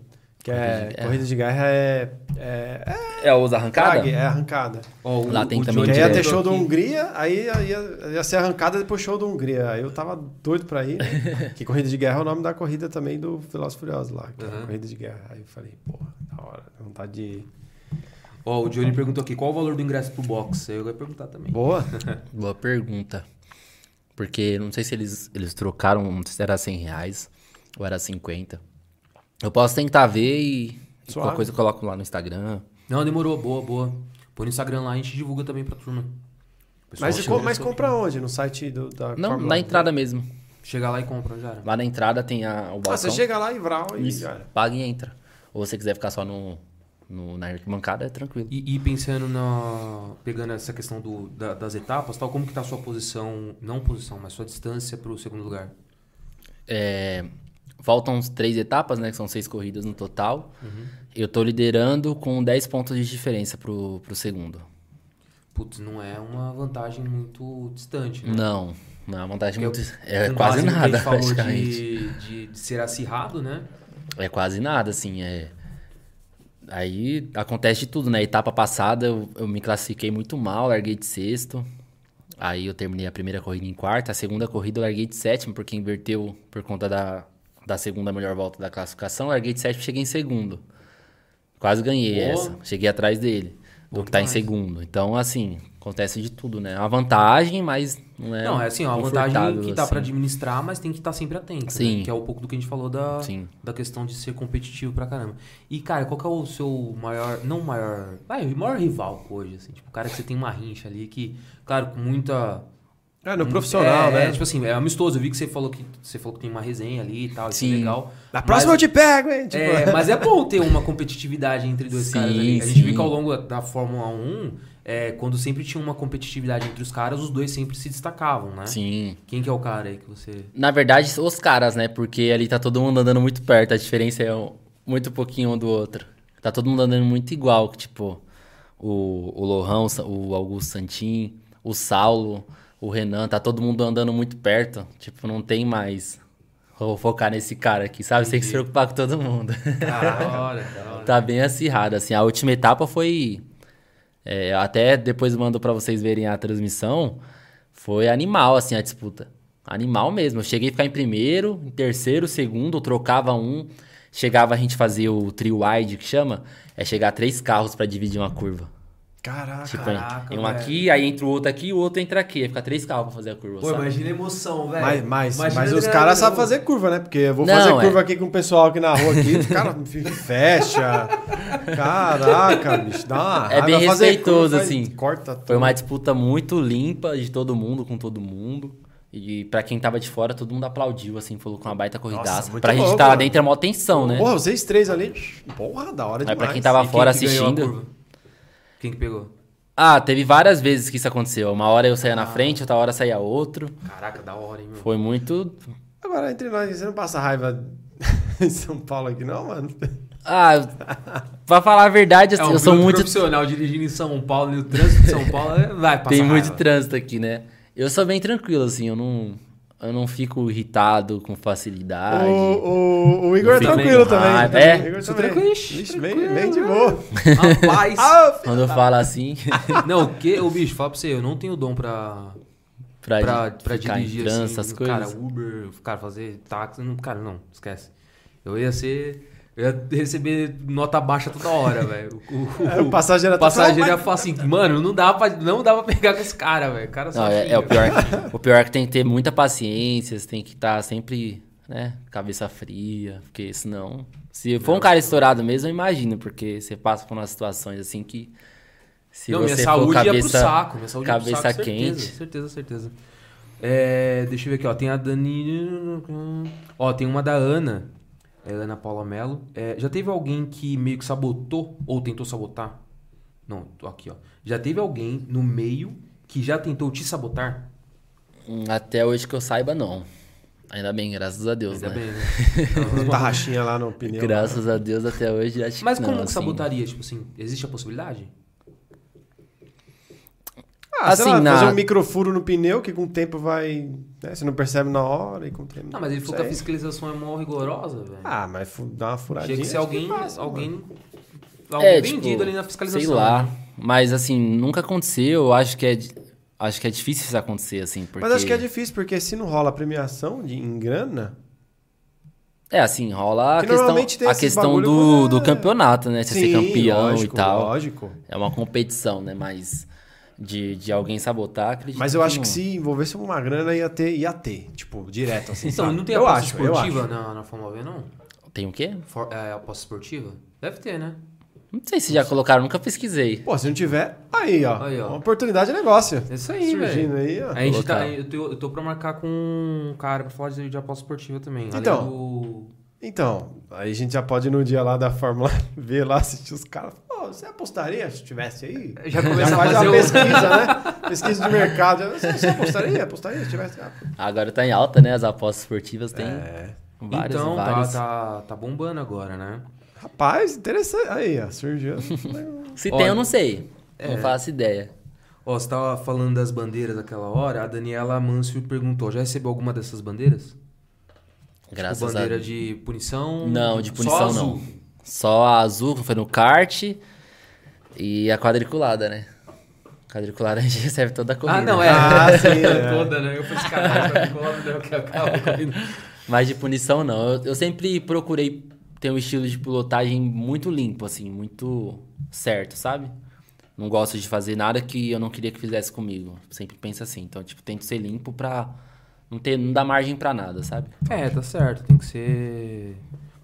S1: Que é,
S3: Corrida de guerra.
S1: corrida de guerra é, é, é
S3: É os arrancada?
S1: é arrancada.
S2: Ó, o-
S3: Lá tem
S2: o
S3: também
S2: Johnny
S1: aí ia ter show da
S2: aqui.
S1: Hungria, aí ia, ia, ia ser arrancada depois show da Hungria. Aí eu tava doido pra ir. né? que corrida de guerra é o nome da corrida também do Velozes Furiosos lá. É
S2: Uhum.
S1: corrida de guerra. Aí eu falei, porra, da hora, vontade de ir.
S2: Ó, o Johnny perguntou aqui, qual o valor do ingresso pro box? Eu ia perguntar também.
S1: Boa.
S3: Boa pergunta. Porque não sei se eles, eles trocaram, não sei se era 100 reais ou era 50. Eu posso tentar ver e, e
S1: Suave.
S3: qualquer coisa eu coloco lá no Instagram.
S2: Não, demorou, boa, boa. Põe no Instagram lá, a gente divulga também pra turma. Pessoal
S1: Mas, co- mas compra onde? No site do, da
S3: Não,
S1: Fórmula
S3: na
S1: 1?
S3: entrada mesmo.
S2: Chega lá e compra, já era.
S3: Lá na entrada tem a, o balcão.
S1: Ah, você chega lá e vral e
S3: Isso,
S1: já era.
S3: paga e entra. Ou você quiser ficar só no, no, na arquibancada, é tranquilo.
S2: E, e pensando na. Pegando essa questão do, da- das etapas, tal, como que tá a sua posição, não posição, mas sua distância pro segundo lugar?
S3: É, faltam três etapas, né? Que são seis corridas no total. Eu tô liderando com 10 pontos de diferença pro, pro segundo.
S2: Putz, não é uma vantagem muito distante, né?
S3: Não, não é uma vantagem
S2: Porque
S3: muito. É quase nada,
S2: falou
S3: praticamente.
S2: de, de, de ser acirrado, né?
S3: É quase nada, assim. É... Aí acontece de tudo, né? Etapa passada eu, eu me classifiquei muito mal, larguei de sexto. Aí eu terminei a primeira corrida em quarta. A segunda corrida eu larguei de sétimo, porque inverteu por conta da, da segunda melhor volta da classificação. Larguei de sétimo e cheguei em segundo. Quase ganhei
S2: Boa.
S3: essa. Cheguei atrás dele,
S2: Bom
S3: do que tá em
S2: demais.
S3: segundo. Então, assim, acontece de tudo, né? É uma vantagem, mas não é.
S2: não, é assim, ó, uma vantagem que dá
S3: assim.
S2: pra administrar, mas tem que estar sempre atento.
S3: Sim.
S2: Né? Que é um pouco do que a gente falou da,
S3: Sim.
S2: da questão de ser competitivo pra caramba. E, cara, qual que é o seu maior. Não maior. Vai, o maior rival hoje, assim? Tipo, o cara que você tem uma rincha ali que, claro, com muita.
S1: É, no profissional,
S2: é,
S1: né?
S2: É, tipo assim, é amistoso. Eu vi que você falou que você falou que tem uma resenha ali e tal, isso é
S3: Sim.
S2: legal.
S1: Na próxima eu
S2: Mas-
S1: te pego, hein? Tipo,
S2: É, mas é bom ter uma competitividade entre dois
S3: Sim,
S2: caras ali. A gente
S3: sim.
S2: viu que ao longo da Fórmula 1, é, quando sempre tinha uma competitividade entre os caras, os dois sempre se destacavam, né?
S3: Sim.
S2: Quem que é o cara aí que você.
S3: Na verdade, os caras, né? Porque ali tá todo mundo andando muito perto. A diferença é muito pouquinho um do outro. Tá todo mundo andando muito igual. Tipo, o, o Lohan, o Augusto Santin, o Saulo, o Renan. Tá todo mundo andando muito perto. Tipo, não tem mais. Vou focar nesse cara aqui, sabe? Você tem que se preocupar com todo mundo.
S2: Da hora, da hora.
S3: tá bem acirrado, assim. A última etapa foi... é, até depois mando pra vocês verem a transmissão. Foi animal, assim, a disputa. Animal mesmo. Eu cheguei a ficar em primeiro, em terceiro, segundo, trocava um. Chegava a gente fazer o trio wide, que chama. É chegar três carros pra dividir uma curva.
S1: Caraca.
S3: Tipo,
S2: Caraca,
S3: um
S2: velho.
S3: aqui, aí entra o outro aqui, o outro entra aqui. Aí fica três carros pra fazer a curva,
S2: Pô,
S3: sabe?
S2: imagina a emoção, velho.
S1: Mas, mas,
S2: Imagina
S1: mas os caras sabem fazer curva, né? Porque eu vou
S3: Não,
S1: fazer
S3: é.
S1: curva aqui com o pessoal aqui na rua aqui, os caras fecha. Caraca, bicho, dá uma
S3: É bem respeitoso,
S1: curva,
S3: assim.
S1: Corta tudo.
S3: Foi uma disputa muito limpa de todo mundo com todo mundo. E pra quem tava de fora, todo mundo aplaudiu, assim, falou com uma baita corridaça. pra gente que tá lá
S1: mano.
S3: dentro é mó tensão, né?
S1: Porra, vocês três ali. Porra, da hora
S3: Mas
S1: demais.
S3: pra quem tava
S2: E
S3: fora
S2: quem
S3: assistindo.
S2: Quem que pegou?
S3: Ah, teve várias vezes que isso aconteceu. Uma hora eu saía
S1: Ah.
S3: na frente, outra hora saía outro.
S2: Caraca, da hora, hein, meu?
S3: Foi muito.
S1: Agora, entre nós, você não passa raiva em São Paulo aqui, não, mano?
S3: Ah, pra falar a verdade, assim,
S2: É um
S3: eu sou muito.
S2: profissional dirigindo em São Paulo e o trânsito de São Paulo é- vai passar
S3: Tem muito
S2: raiva.
S3: trânsito aqui, né? Eu sou bem tranquilo, assim, eu não. Eu não fico irritado com facilidade.
S1: O, o, o Igor é tranquilo também. também.
S3: é?
S1: O Igor
S2: Sou
S1: também.
S2: tranquilo, ixi,
S1: Ixi,
S2: tranquilo,
S1: bem, bem de
S2: né?
S1: boa.
S2: Rapaz!
S1: Ah,
S3: Quando
S1: da-
S3: fala assim,
S2: Não, o que, ô bicho, fala pra você, eu não tenho dom pra,
S3: pra,
S2: pra, pra
S3: ficar
S2: dirigir
S3: em trânsito,
S2: assim,
S3: essas coisas.
S2: cara, Uber, cara, fazer táxi, não, cara, não, esquece. Eu ia ser, eu ia receber nota baixa toda hora, velho. O, o-
S1: É, o passageiro
S2: o passageiro ia falar assim, mano, não dá pra, não dá pra pegar com os caras, velho, o cara só
S3: Não, é, é o pior. o pior é que tem que ter muita paciência, você tem que estar sempre, né, cabeça fria, porque senão. Se for um cara estourado mesmo, eu imagino, porque você passa por umas situações assim que. Se
S2: não,
S3: você
S2: minha
S3: for
S2: saúde ia pro
S3: cabeça,
S2: saco, minha saúde ia pro
S3: cabeça
S2: saco,
S3: quente.
S2: certeza, certeza, certeza. É, deixa eu ver aqui, ó, tem a Dani... Ó, tem uma da Ana, é, Ana Paula Mello. É, já teve alguém que meio que sabotou ou tentou sabotar? Não, tô aqui, ó. Já teve alguém no meio que já tentou te sabotar?
S3: Hum, Até hoje que eu saiba, não. Ainda bem, graças a Deus,
S2: Ainda
S3: né?
S2: bem, né?
S1: Uma tarraxinha lá no pneu.
S3: Graças a Deus até hoje acho
S2: Mas
S3: que
S2: como
S3: não,
S2: que
S3: assim.
S2: sabotaria? Tipo assim, existe a possibilidade?
S1: Ah, sei
S3: Assim,
S1: lá,
S3: na-
S1: fazer um microfuro no pneu que com o tempo vai. né, você não percebe na hora e com o tempo.
S2: Não, mas ele falou que a fiscalização é mó rigorosa, velho.
S1: Ah, mas dá uma furadinha.
S2: Tinha que ser
S1: acho que
S2: alguém,
S1: passa,
S2: alguém,
S1: mano.
S2: alguém
S3: É,
S2: vendido
S3: tipo,
S2: ali na fiscalização.
S3: Sei lá.
S2: né?
S3: Mas assim, nunca aconteceu. Eu acho que é. Acho que é difícil isso acontecer, assim. Porque...
S1: Mas acho que é difícil, porque se não rola a premiação de, em grana.
S3: É, assim, rola a
S1: Que
S3: questão,
S1: normalmente tem
S3: a questão do,
S1: é-
S3: do campeonato, né? Você ser campeão
S1: lógico,
S3: e tal.
S1: Lógico.
S3: É uma competição, né? Mas de, de alguém sabotar, acredito
S1: Mas eu acho
S3: não.
S1: que se envolvesse uma grana, ia ter, ia ter. Tipo, direto, assim.
S2: Então,
S1: sabe?
S2: não tem
S1: eu
S2: aposta
S1: acho, eu
S2: esportiva
S1: acho.
S2: na, na Fórmula V, não?
S3: Tem o quê?
S2: For, é, aposta esportiva? Deve ter, né?
S3: Não sei se já colocaram, nunca pesquisei.
S1: Pô, se não tiver, aí, ó.
S2: Aí, ó.
S1: Uma oportunidade de negócio.
S2: É isso aí,
S1: Surgindo aí, ó.
S2: A gente tá, eu, tô, eu tô pra marcar com um cara pra falar de, de aposta esportiva também.
S1: Então.
S2: do-
S1: Então, aí a gente já pode ir no dia lá da Fórmula V lá assistir os caras. Pô, você apostaria se tivesse aí?
S2: Já começa a
S1: faz
S2: fazer
S1: uma
S2: o-
S1: pesquisa, né? Pesquisa de mercado. Você, você apostaria? Apostaria se tivesse? Ah,
S3: Agora tá em alta, né? As apostas esportivas tem
S1: É.
S3: vários,
S2: então,
S3: vários.
S2: Tá, tá, tá bombando agora, né?
S1: Rapaz, interessante. Aí, ó, surgiu.
S3: Se
S2: Olha,
S3: tem, eu não sei.
S2: é.
S3: Não faço ideia.
S2: Ó, você tava falando das bandeiras aquela hora, a Daniela Mansfield perguntou, já recebeu alguma dessas bandeiras?
S3: Graças
S2: tipo, bandeira
S3: a
S2: de punição?
S3: Não, de
S2: Só
S3: punição
S2: azul.
S3: não. Só a azul, foi no kart, e a quadriculada, né? Quadriculada a gente recebe toda a corrida.
S2: Ah, não, é.
S1: Ah, sim, é.
S2: Toda, né? Eu falei, esse cara vai colar no que acaba a corrida.
S3: Mas de punição não. Eu, eu sempre procurei ter um estilo de pilotagem muito limpo, assim, muito certo, sabe? Não gosto de fazer nada que eu não queria que fizesse comigo. Sempre penso assim. Então, tipo, tento ser limpo pra não ter, não dar margem pra nada, sabe?
S2: É, tá certo. Tem que ser...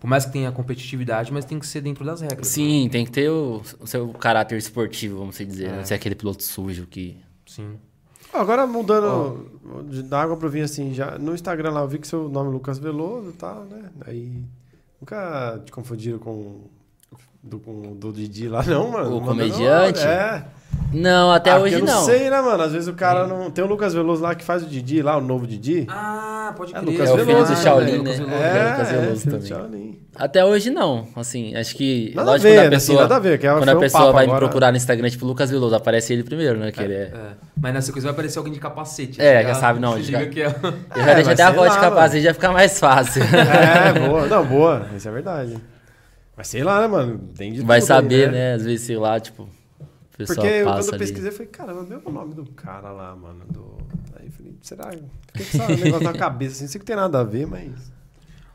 S2: Por mais que tenha competitividade, mas tem que ser dentro das regras. né?
S3: Sim, tem que ter o, o seu caráter esportivo, vamos dizer.
S2: É.
S3: Não ser aquele piloto sujo que.
S2: Sim.
S1: Agora mudando de- da água pro vinho, assim, já no Instagram lá eu vi que seu nome é Lucas Veloso e tal, né? Aí nunca te confundiram com do, do Didi lá, não, mano.
S3: O comediante?
S1: É.
S3: Não, até
S1: Ah,
S3: hoje
S1: eu não.
S3: não.
S1: sei, né, mano? Às vezes o cara não. Tem o Lucas Veloso lá que faz o Didi lá, o novo Didi.
S2: Ah, pode
S1: É,
S2: crer.
S1: Lucas
S3: É o filho
S1: Veloso,
S3: do Shaolin,
S1: né?
S2: Lucas Veloso.
S3: É, Lucas
S1: é,
S3: Veloso
S1: do
S3: também.
S1: Shaolin.
S3: Até hoje não. Assim, acho que.
S1: Nada a
S3: lógico
S1: ver,
S3: quando a
S1: né?
S3: pessoa,
S1: Assim, nada a ver, que
S3: quando
S1: foi
S3: a
S1: um
S3: pessoa
S1: papo
S3: vai me
S1: agora.
S3: procurar no Instagram, tipo, Lucas Veloso, aparece ele primeiro, né? Que ele é.
S2: É. Mas na sequência vai aparecer alguém de capacete.
S3: É, já sabe, não,
S2: Se
S3: já-
S2: liga que é...
S3: Eu já
S1: É,
S3: deixo até a voz de capacete, já fica mais fácil.
S1: É, boa. Não, boa. Isso é verdade. Mas sei lá, né, mano? Tem de
S3: Vai
S1: tudo aí,
S3: saber, né? Às vezes, sei lá, tipo. O pessoal
S1: Porque eu, quando eu pesquisei, eu falei, caramba, meu o nome do cara lá, mano. Do... Aí eu falei, será? Fiquei com esse negócio na cabeça, assim, sei que tem nada a ver, mas.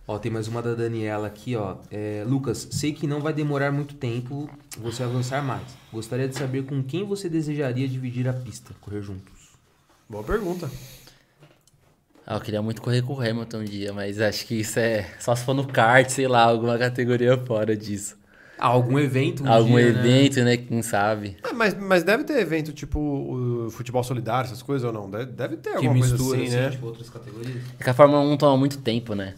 S2: Ó, tem mais uma da Daniela aqui, ó. É, Lucas, sei que não vai demorar muito tempo você avançar mais. Gostaria de saber com quem você desejaria dividir a pista, correr juntos.
S1: Boa pergunta.
S3: Ah, eu queria muito correr com o Hamilton um dia, mas acho que isso é só se for no kart, sei lá, alguma categoria fora disso.
S2: Ah, algum evento um
S3: Algum
S2: dia, né?
S3: evento, né? Quem sabe.
S1: É, mas, mas deve ter evento tipo o futebol solidário, essas coisas ou não? Deve, deve ter
S2: Que
S1: alguma coisa
S2: mistura,
S1: assim,
S2: assim,
S1: né?
S2: tipo, outras categorias.
S3: É que a Fórmula 1 toma muito tempo, né?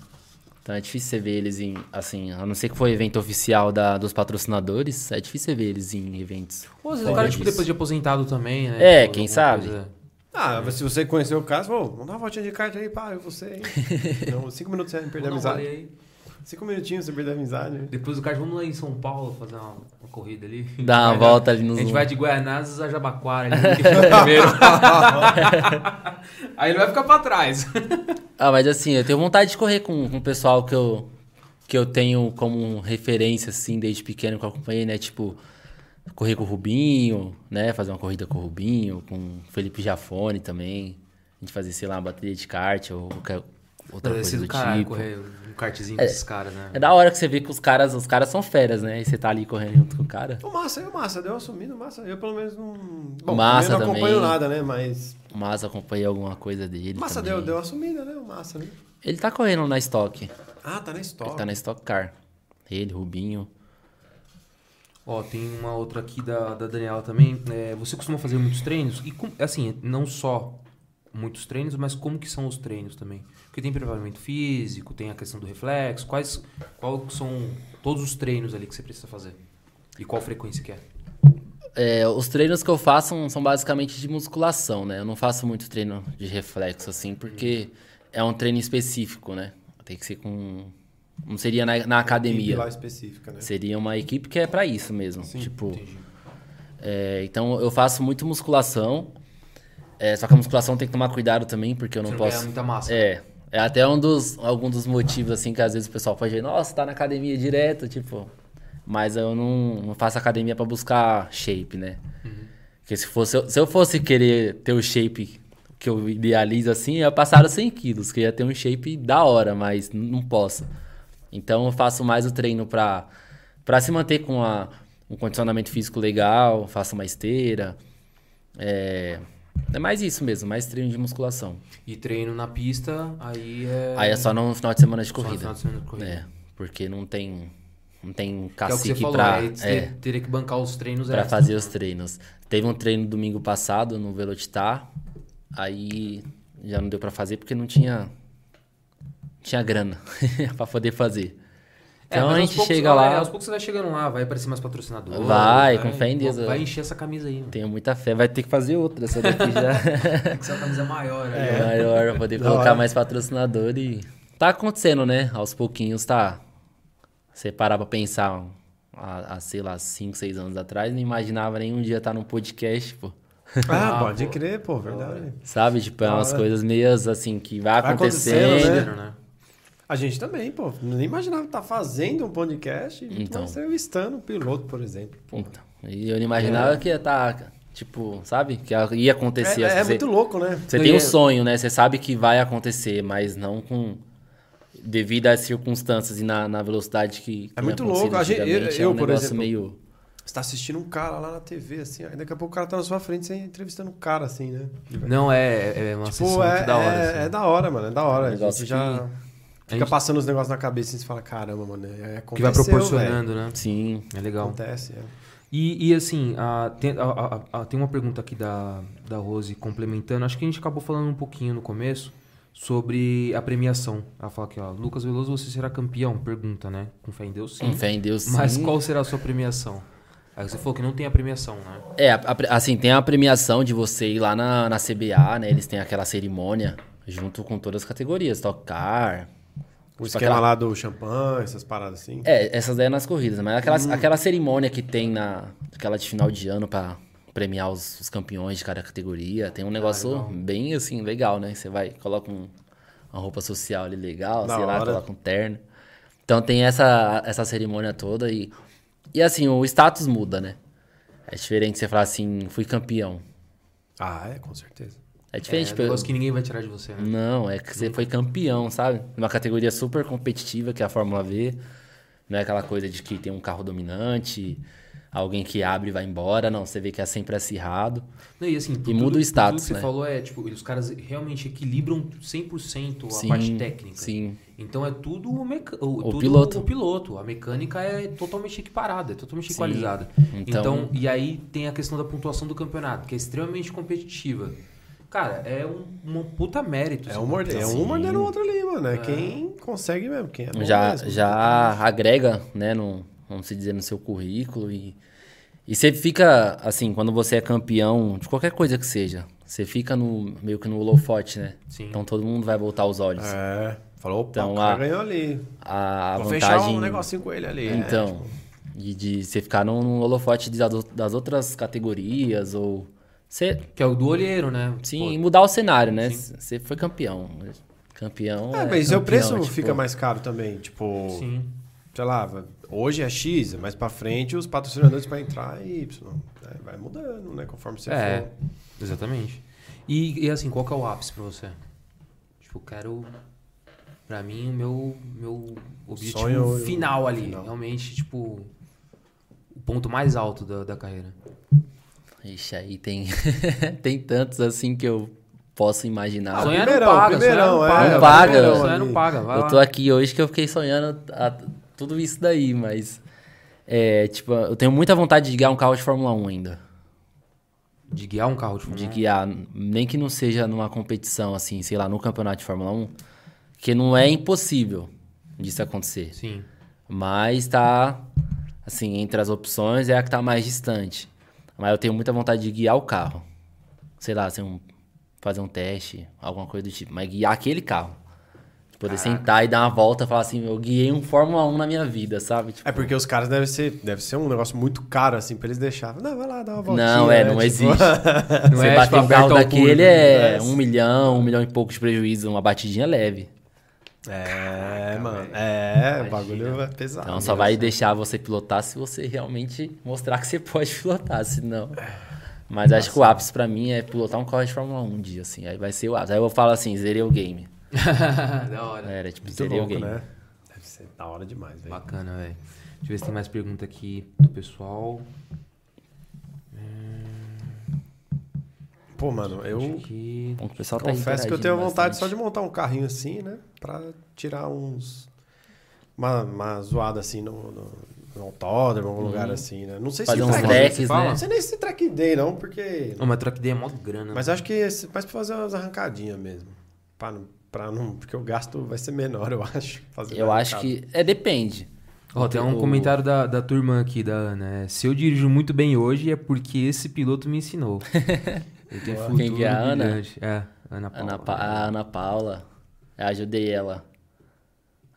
S3: Então é difícil você ver eles em, assim, a não ser que for evento oficial da, dos patrocinadores, é difícil você ver eles em eventos.
S2: Ou às vezes o cara, tipo, depois de aposentado também, né?
S3: É,
S2: Tipo,
S3: quem sabe?
S2: coisa-
S1: Ah, mas se você conhecer o caso, pô, vamos dar uma voltinha de kart aí, pá, eu você aí. não, cinco minutos sem perder a amizade. Cinco minutinhos sem perder a amizade.
S2: Depois do kart, vamos lá em São Paulo fazer uma, uma corrida ali.
S3: Dá uma
S2: Vai
S3: volta ali nos.
S2: A gente vai de Guianazes a Jabaquara ali, que fica primeiro. Aí ele vai ficar pra trás.
S3: Ah, mas assim, eu tenho vontade de correr com, com o pessoal que eu, que eu tenho como referência, assim, desde pequeno que eu acompanhei, né? Tipo, correr com o Rubinho, né? Fazer uma corrida com o Rubinho, com o Felipe Jafone também. A gente fazer, sei lá, uma bateria de kart ou qualquer outra
S2: Deve
S3: coisa do
S2: do caralho
S3: tipo.
S2: correr um kartzinho com esses caras, né?
S3: É da hora que você vê que os caras, os caras são feras, né? E você tá ali correndo junto com o cara.
S1: O Massa, o Massa, deu assumindo, o Massa. Eu pelo menos não. Bom,
S3: Massa
S1: também não acompanho
S3: também.
S1: nada, né? Mas.
S3: O Massa acompanhei alguma coisa dele.
S1: Massa
S3: também.
S1: deu, deu assumida, né? O Massa, né?
S3: Ele tá correndo na Stock.
S1: Ah, tá na história.
S3: Ele tá na Stock Car. Ele, Rubinho.
S2: Ó, tem uma outra aqui da, da Daniela também. É, você costuma fazer muitos treinos? E, com- assim, não só muitos treinos, mas como que são os treinos também? Porque tem preparamento físico, tem a questão do reflexo. Quais, qual são todos os treinos ali que você precisa fazer? E qual frequência que é?
S3: É, os treinos que eu faço são, basicamente de musculação, né? Eu não faço muito treino de reflexo, assim, porque é um treino específico, né? Tem que ser com... Não seria na, na academia.
S1: Equipe lá específica, né?
S3: Seria uma equipe que é pra isso mesmo.
S1: Sim,
S3: tipo, é, então eu faço muito musculação. É, só que a musculação tem que tomar cuidado também, porque eu não
S2: Você não
S3: posso...
S2: muita massa.
S3: É, é até um dos, algum dos motivos, assim, que às vezes o pessoal pode dizer, nossa, tá na academia direto, tipo... Mas eu não, não faço academia pra buscar shape, né? Porque se, fosse, se eu fosse querer ter o shape que eu idealizo assim, eu ia passar os 100 quilos, que eu ia ter um shape da hora, mas não posso. Então eu faço mais o treino pra, pra se manter com a, um condicionamento físico legal, faço uma esteira, É, é mais isso mesmo, mais treino de musculação.
S2: E treino na pista, aí é.
S3: Aí é só no final de semana de
S2: só no
S3: corrida.
S2: final de semana de corrida.
S3: É, porque não tem, não tem
S2: Que é o que
S3: cacique
S2: falou,
S3: pra,
S2: você
S3: é,
S2: teria que bancar os treinos
S3: pra
S2: extras.
S3: fazer os treinos. Teve um treino domingo passado no Velocitar, aí já não deu pra fazer porque não tinha, tinha grana pra poder fazer.
S2: É,
S3: Então
S2: mas
S3: a
S2: aos
S3: gente
S2: poucos-
S3: chega
S2: é,
S3: lá,
S2: aos poucos você vai chegando lá, vai aparecer mais patrocinador.
S3: Vai, com fé em Deus,
S2: Vai
S3: eu-
S2: encher essa camisa aí, mano.
S3: tenho muita fé, vai ter que fazer outra, essa daqui já
S2: Tem que ser uma camisa maior, né?
S3: é maior, pra poder colocar
S1: hora.
S3: mais patrocinador e tá acontecendo, né? Aos pouquinhos tá. Você parar pra pensar há, há, sei lá, 5, 6 anos atrás, não imaginava nenhum dia estar num podcast, pô.
S1: Ah,
S2: Ah,
S1: pode
S2: pô.
S1: crer, pô, verdade.
S3: Sabe? Tipo, é umas coisas meias assim que vai
S1: Vai
S3: acontecendo.
S1: acontecendo, né?
S2: né?
S1: A gente também, pô. Nem imaginava estar fazendo um podcast.
S3: Então.
S1: Mas eu estando um piloto, por exemplo. Pô.
S3: Então, e eu não imaginava que ia estar, tipo, sabe? Que ia acontecer.
S1: É, é
S3: assim, você,
S1: muito louco, né?
S3: você
S2: Não,
S3: tem
S2: e
S3: um
S2: é-
S3: sonho, né? Você sabe que vai acontecer, mas não com. Devido às circunstâncias e na, na velocidade que. que
S1: É muito louco. A gente-
S3: antigamente,
S1: eu-
S3: é um
S1: eu, por exemplo,
S3: meio.
S1: Você tá assistindo um cara lá na TV, assim, aí daqui a pouco o cara tá na sua frente, você entrevistando um cara, assim, né?
S2: Não, é, é uma
S1: Tipo,
S2: sessão
S1: é,
S2: da hora.
S1: é,
S2: assim.
S1: é da hora, mano. É da hora.
S3: Um
S1: a
S3: negócio
S1: gente já
S2: A
S1: fica
S2: gente-
S1: passando os negócios na cabeça e você fala, caramba, mano. É,
S2: Que vai proporcionando, né?
S3: Sim.
S2: É legal.
S1: Acontece, é.
S2: E, e, assim, a- tem, a- a- a- tem uma pergunta aqui da, da Rose complementando. Acho que a gente acabou falando um pouquinho no começo sobre a premiação. Ela fala aqui, ó. Lucas Veloso, você será campeão? Pergunta, né? Com fé em Deus, sim.
S3: Com fé em Deus, sim.
S2: Mas qual será a sua premiação? Aí você falou que não tem a premiação, né?
S3: É, a- a- assim, tem a premiação de você ir lá na, na CBA, né? Eles têm aquela cerimônia junto com todas as categorias, tocar.
S1: O
S3: Tipo,
S1: esquema
S3: aquela-
S1: lá do champanhe, essas paradas assim.
S3: É, essas daí é nas corridas, mas aquela,
S1: Hum.
S3: aquela cerimônia que tem na. Aquela de final de ano pra premiar os, os campeões de cada categoria. Tem um negócio
S2: legal.
S3: bem assim, legal, né? Você vai, coloca um- uma roupa social ali legal,
S1: Da
S3: sei lá,
S1: hora.
S3: coloca um terno. Então tem essa, essa cerimônia toda e. E assim, o status muda, né? É diferente você falar assim, fui campeão.
S1: Ah, é, com certeza.
S3: É
S2: É
S3: diferente.
S2: um
S3: tipo,
S2: negócio que ninguém vai tirar de você, né?
S3: Não, é que você foi campeão, sabe? Numa categoria super competitiva, que é a Fórmula V. Não é aquela coisa de que tem um carro dominante, alguém que abre e vai embora. Não, você vê que é sempre acirrado.
S2: Não, e assim,
S3: E muda
S2: tudo-
S3: o
S2: por
S3: status,
S2: tudo que
S3: né?
S2: você falou é, tipo, os caras realmente equilibram 100% a
S3: Sim,
S2: parte técnica.
S3: sim.
S2: Então é tudo o, meca... o, tudo
S3: piloto.
S2: o piloto. A mecânica é totalmente equiparada, é totalmente
S3: Sim.
S2: equalizada.
S3: Então-
S2: Então... e aí tem a questão da pontuação do campeonato, que é extremamente competitiva. Cara, é um, um puta mérito.
S1: É
S2: essa
S1: um, morde, é um mordendo o outro ali, mano. É quem consegue mesmo, quem é
S3: já,
S1: mesmo.
S3: já agrega, né, no, vamos se dizer, no seu currículo. E, e você fica, assim, quando você é campeão de qualquer coisa que seja, você fica no, meio que no holofote, né?
S2: Sim.
S3: Então todo mundo vai voltar os olhos.
S1: É. Falou, opa,
S3: Então,
S1: o cara
S3: a-
S1: ganhou ali.
S3: A,
S1: Vou
S3: vantagem...
S1: fechar um negocinho com ele ali. né?
S3: Então, e de você ficar no, no holofote das, das outras categorias, ou. Você,
S2: Que é o do olheiro, né?
S3: sim,
S2: Pô,
S3: mudar o cenário, né? Você foi campeão. Campeão.
S1: É,
S3: é
S1: mas o
S3: campeão,
S1: preço
S3: tipo,
S1: fica mais caro também. Tipo,
S2: Sim.
S1: sei lá, hoje é X, mas pra frente os patrocinadores pra entrar é Y. É, vai mudando, né? Conforme você
S2: É,
S1: for.
S2: exatamente. E, e assim, qual que é o ápice pra você? Tipo, eu quero. Pra mim, o meu, meu objetivo
S1: Sonho-
S2: final ali.
S1: final.
S2: Realmente, tipo. O ponto mais alto da, da carreira.
S3: Ixi, aí tem, tem tantos assim que eu posso imaginar.
S1: Ah,
S2: sonhar
S1: primeirão,
S2: não paga,
S1: primeirão,
S2: sonhar não
S1: é,
S2: paga.
S3: Não paga,
S2: Sonhar não paga, vai
S3: eu tô aqui hoje que eu fiquei sonhando a- tudo isso daí, mas. É, tipo, eu tenho muita vontade de guiar um carro de Fórmula 1 ainda.
S2: De guiar um carro de
S3: de
S2: Fórmula 1.
S3: guiar, nem que não seja numa competição assim, sei lá, no campeonato de Fórmula 1, que não é impossível disso acontecer.
S2: Sim.
S3: Mas tá assim, entre as opções é a que tá mais distante. Mas eu tenho muita vontade de guiar o carro. Sei lá, assim, um- fazer um teste, alguma coisa do tipo, mas guiar aquele carro. De Poder sentar e dar uma volta e falar assim, eu guiei um Fórmula 1 na minha vida, sabe? Tipo,
S1: É porque os caras devem ser, deve ser um negócio muito caro, assim, pra eles deixarem. Não, vai lá, dá uma voltinha.
S3: Não, é,
S1: né?
S3: não
S1: Tipo,
S3: existe.
S2: Não
S3: Você
S2: é,
S3: bater
S2: tipo,
S3: um carro daquele é
S1: né?
S3: um milhão, um milhão e pouco de prejuízo, uma batidinha leve.
S1: É, mano. É, o bagulho é pesado.
S3: Então só vai deixar você pilotar se você realmente mostrar que você pode pilotar, senão. Mas acho que o ápice pra mim é pilotar um carro de Fórmula 1 um dia, assim. Aí vai ser o ápice. Aí eu falo assim, zerei o game.
S2: da hora.
S3: Era tipo,
S1: Muito
S3: zerei
S1: louco,
S3: o game.
S1: né? Deve ser da hora demais, velho.
S2: Bacana, velho. Deixa eu ver se tem mais pergunta aqui do pessoal.
S1: Pô, mano, eu
S2: Acho que...
S3: Bom, o pessoal tá
S1: confesso que eu tenho
S3: interagindo
S1: vontade só
S3: bastante.
S1: de montar um carrinho assim, né? Pra tirar uns. Uma, uma zoada assim no, no, no autódromo, algum lugar assim, né? Não sei
S3: Fazer
S1: se
S3: uns
S1: track
S3: tracks, né?
S1: Não sei nem se track day, não, porque.
S2: Não, mas track day é mó grana.
S1: Mas acho que esse, mais pra fazer umas arrancadinhas mesmo. Pra, não- pra não. Porque o gasto vai ser menor, eu acho.
S3: Eu acho que. É, depende.
S2: Ó, tem um comentário da, da tua irmã aqui, da Ana. é, Se eu dirijo muito bem hoje é porque esse piloto me ensinou. Futuro
S3: Quem que é a Ana?
S2: brilhante. É, Ana Paula.
S3: Ana Pa- a Ana Paula, eu ajudei ela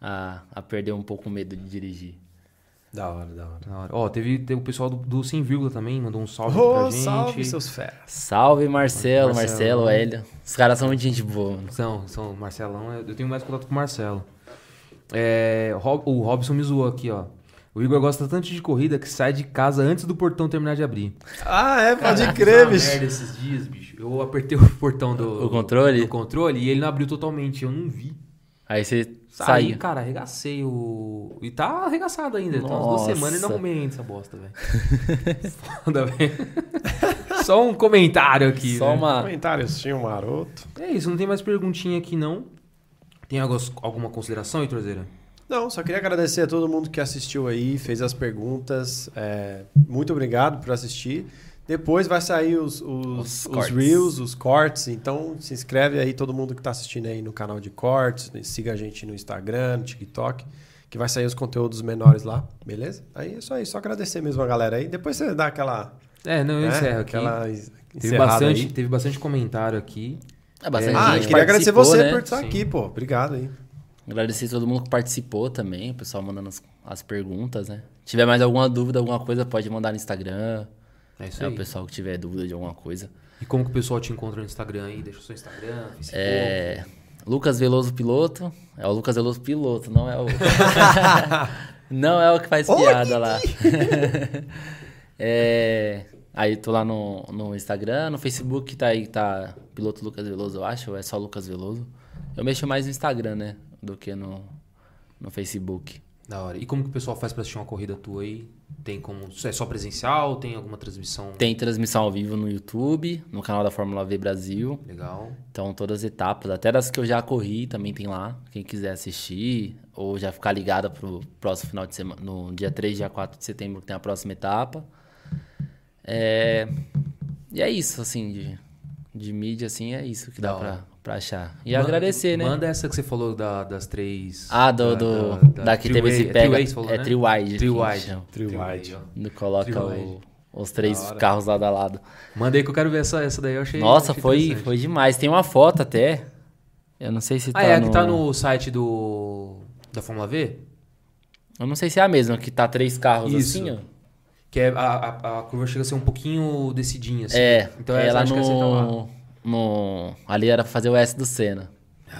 S3: a, a perder um pouco o medo de dirigir.
S1: Da hora, da hora.
S2: Da hora. Ó, teve, teve o pessoal do, do Sem Vírgula também, mandou um salve
S1: Ô,
S2: pra gente.
S1: salve, seus feras.
S3: Salve, Marcelo,
S2: Marcelo.
S3: Marcelo, Hélio. Os caras são muito gente boa, mano.
S2: São, são, Marcelão, eu tenho mais contato com o Marcelo. É, o Robson me zoou aqui, ó. O Igor gosta tanto de corrida que sai de casa antes do portão terminar de abrir.
S1: Ah, é, pode crer, bicho.
S2: merda esses dias, bicho. Eu apertei o portão do...
S3: O controle?
S2: Do controle e ele não abriu totalmente, eu não vi.
S3: Aí você
S2: Saí,
S3: saiu.
S2: cara, arregacei o... E tá arregaçado ainda. Tem umas duas
S3: Nossa.
S2: semanas e não arrumei ainda essa bosta, velho. Foda, velho. Só um comentário aqui,
S3: Só
S2: né?
S3: uma.
S1: Um maroto.
S2: É isso, não tem mais perguntinha aqui, não. Tem algumas- alguma consideração, Heitor Zeira?
S1: Não, só queria agradecer a todo mundo que assistiu aí, fez as perguntas. É, muito obrigado por assistir. Depois vai sair os, os,
S3: Os
S1: os
S3: cortes.
S1: Reels, os cortes. Então se inscreve aí, todo mundo que está assistindo aí no canal de cortes. Siga a gente no Instagram, no TikTok, que vai sair os conteúdos menores lá, beleza? Aí é só isso, só agradecer mesmo a galera aí. Depois você dá aquela.
S2: É, não, eu
S1: né,
S2: encerro aqui.
S1: aquela
S2: Teve bastante,
S1: aí.
S2: teve bastante comentário aqui.
S3: É bastante
S1: Ah,
S3: gente
S1: queria agradecer você
S3: né?
S1: por estar
S2: Sim.
S1: aqui, pô. Obrigado aí.
S3: Agradecer todo mundo que participou também, o pessoal mandando as, as perguntas, né? Se tiver mais alguma dúvida, alguma coisa, pode mandar no Instagram.
S2: É isso
S3: É,
S2: aí.
S3: o pessoal que tiver dúvida de alguma coisa.
S2: E como que o pessoal te encontra no Instagram aí? Deixa o seu Instagram, Facebook.
S3: É. Lucas Veloso Piloto. É o Lucas Veloso Piloto, não é o. não é o que faz piada lá. é. Aí tô lá no, no Instagram, no Facebook tá aí, tá Piloto Lucas Veloso, eu acho, ou é só Lucas Veloso. Eu mexo mais no Instagram, né? Do que no, no Facebook.
S2: Da hora. E como que o pessoal faz pra assistir uma corrida tua aí? Tem como. É só presencial? Tem alguma transmissão
S3: Tem transmissão ao vivo no YouTube, no canal da Fórmula V Brasil.
S2: legal?
S3: Então, todas as etapas, até das que eu já corri, também tem lá. Quem quiser assistir, ou já ficar ligada pro próximo final de semana, no dia 3, dia 4 de setembro, que tem a próxima etapa. É... E é isso, assim, de, de mídia, assim, é isso que dá
S2: hora.
S3: pra, pra achar. E
S2: Manda-
S3: agradecer, né?
S2: Manda essa que você falou da- das três.
S3: Ah, do,
S2: da,
S3: do, da, que teve esse pega.
S2: Three-way, você falou,
S3: é
S2: né?
S3: Tri-Wide.
S2: ó.
S3: Ainda Coloca o- os três
S1: Da
S3: carros lado a lado.
S2: Manda aí que eu quero ver essa, essa daí, eu achei.
S3: Nossa,
S2: achei
S3: foi, foi demais. Tem uma foto até. Eu não sei se tá
S2: Ah, é, a
S3: no...
S2: que tá no site do. Da Fórmula V?
S3: Eu não sei se é a mesma, que tá três carros
S2: Isso.
S3: assim, ó.
S2: Que é, a, a, a curva chega a ser um pouquinho decidinha, assim.
S3: É,
S2: Então
S3: é lá
S2: acho que essa tá lá.
S3: No. Ali era pra fazer o S do Senna.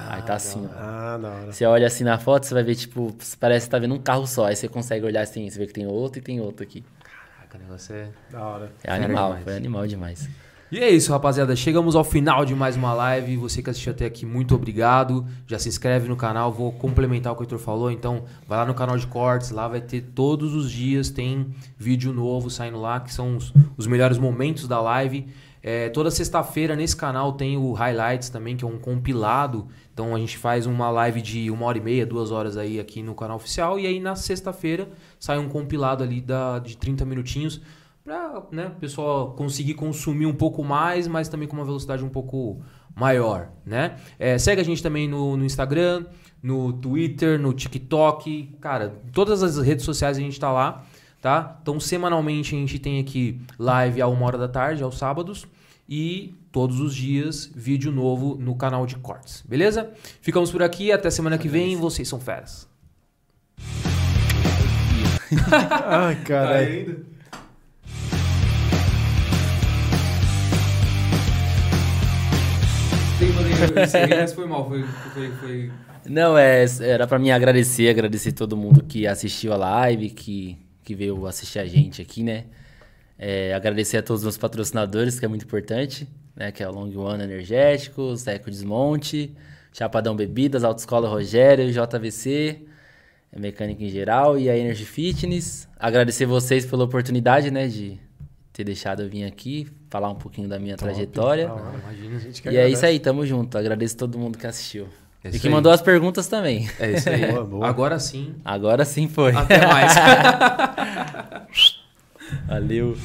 S3: Aí tá assim, ó.
S1: Ah, da hora.
S3: Você olha assim na foto, você vai ver, tipo, parece que tá vendo um carro só. Aí você consegue olhar assim, você vê que tem outro e tem outro aqui.
S2: Caraca, o negócio é.
S1: Da hora.
S3: É
S2: Fera
S3: animal,
S2: demais.
S3: foi animal demais.
S2: E é isso, rapaziada. Chegamos ao final de mais uma live. Você que assistiu até aqui, muito obrigado. Já se inscreve no canal. Vou complementar o que o Heitor falou. Então, vai lá no canal de cortes. Lá vai ter todos os dias. Tem vídeo novo saindo lá, que são os, os melhores momentos da live. É, toda sexta-feira nesse canal tem o Highlights também, que é um compilado. Então a gente faz uma live de uma hora e meia, duas horas aí aqui no canal oficial. E aí na sexta-feira sai um compilado ali da, de 30 minutinhos para né, o pessoal conseguir consumir um pouco mais, mas também com uma velocidade um pouco maior, né? É, segue a gente também no, no Instagram, no Twitter, no TikTok, cara, todas as redes sociais a gente tá lá, tá? Então semanalmente a gente tem aqui live a uma hora da tarde, aos sábados, e todos os dias vídeo novo no canal de cortes, beleza? Ficamos por aqui, até semana que vem, vocês são feras.
S1: Ai, caralho.
S2: Esse foi mal, foi, foi, foi
S3: Não, é, era pra mim agradecer, agradecer todo mundo que assistiu a live, que, que veio assistir a gente aqui, né? É, agradecer a todos os meus patrocinadores, que é muito importante, né? Que é o Long One Energéticos, Eco Desmonte, Chapadão Bebidas, Autoescola Rogério, JVC, Mecânica em geral e a Energy Fitness. Agradecer vocês pela oportunidade, né? De ter deixado eu vir aqui, falar um pouquinho da minha trajetória.
S1: Da hora.
S2: Imagina.
S1: A gente que
S3: E é isso
S1: agradece.
S3: aí, tamo junto. Agradeço todo mundo que assistiu.
S2: É
S3: e que
S2: aí.
S3: mandou as perguntas também.
S2: É isso aí.
S1: Boa, boa.
S2: Agora sim.
S3: Agora sim foi.
S2: Até mais.
S3: Valeu.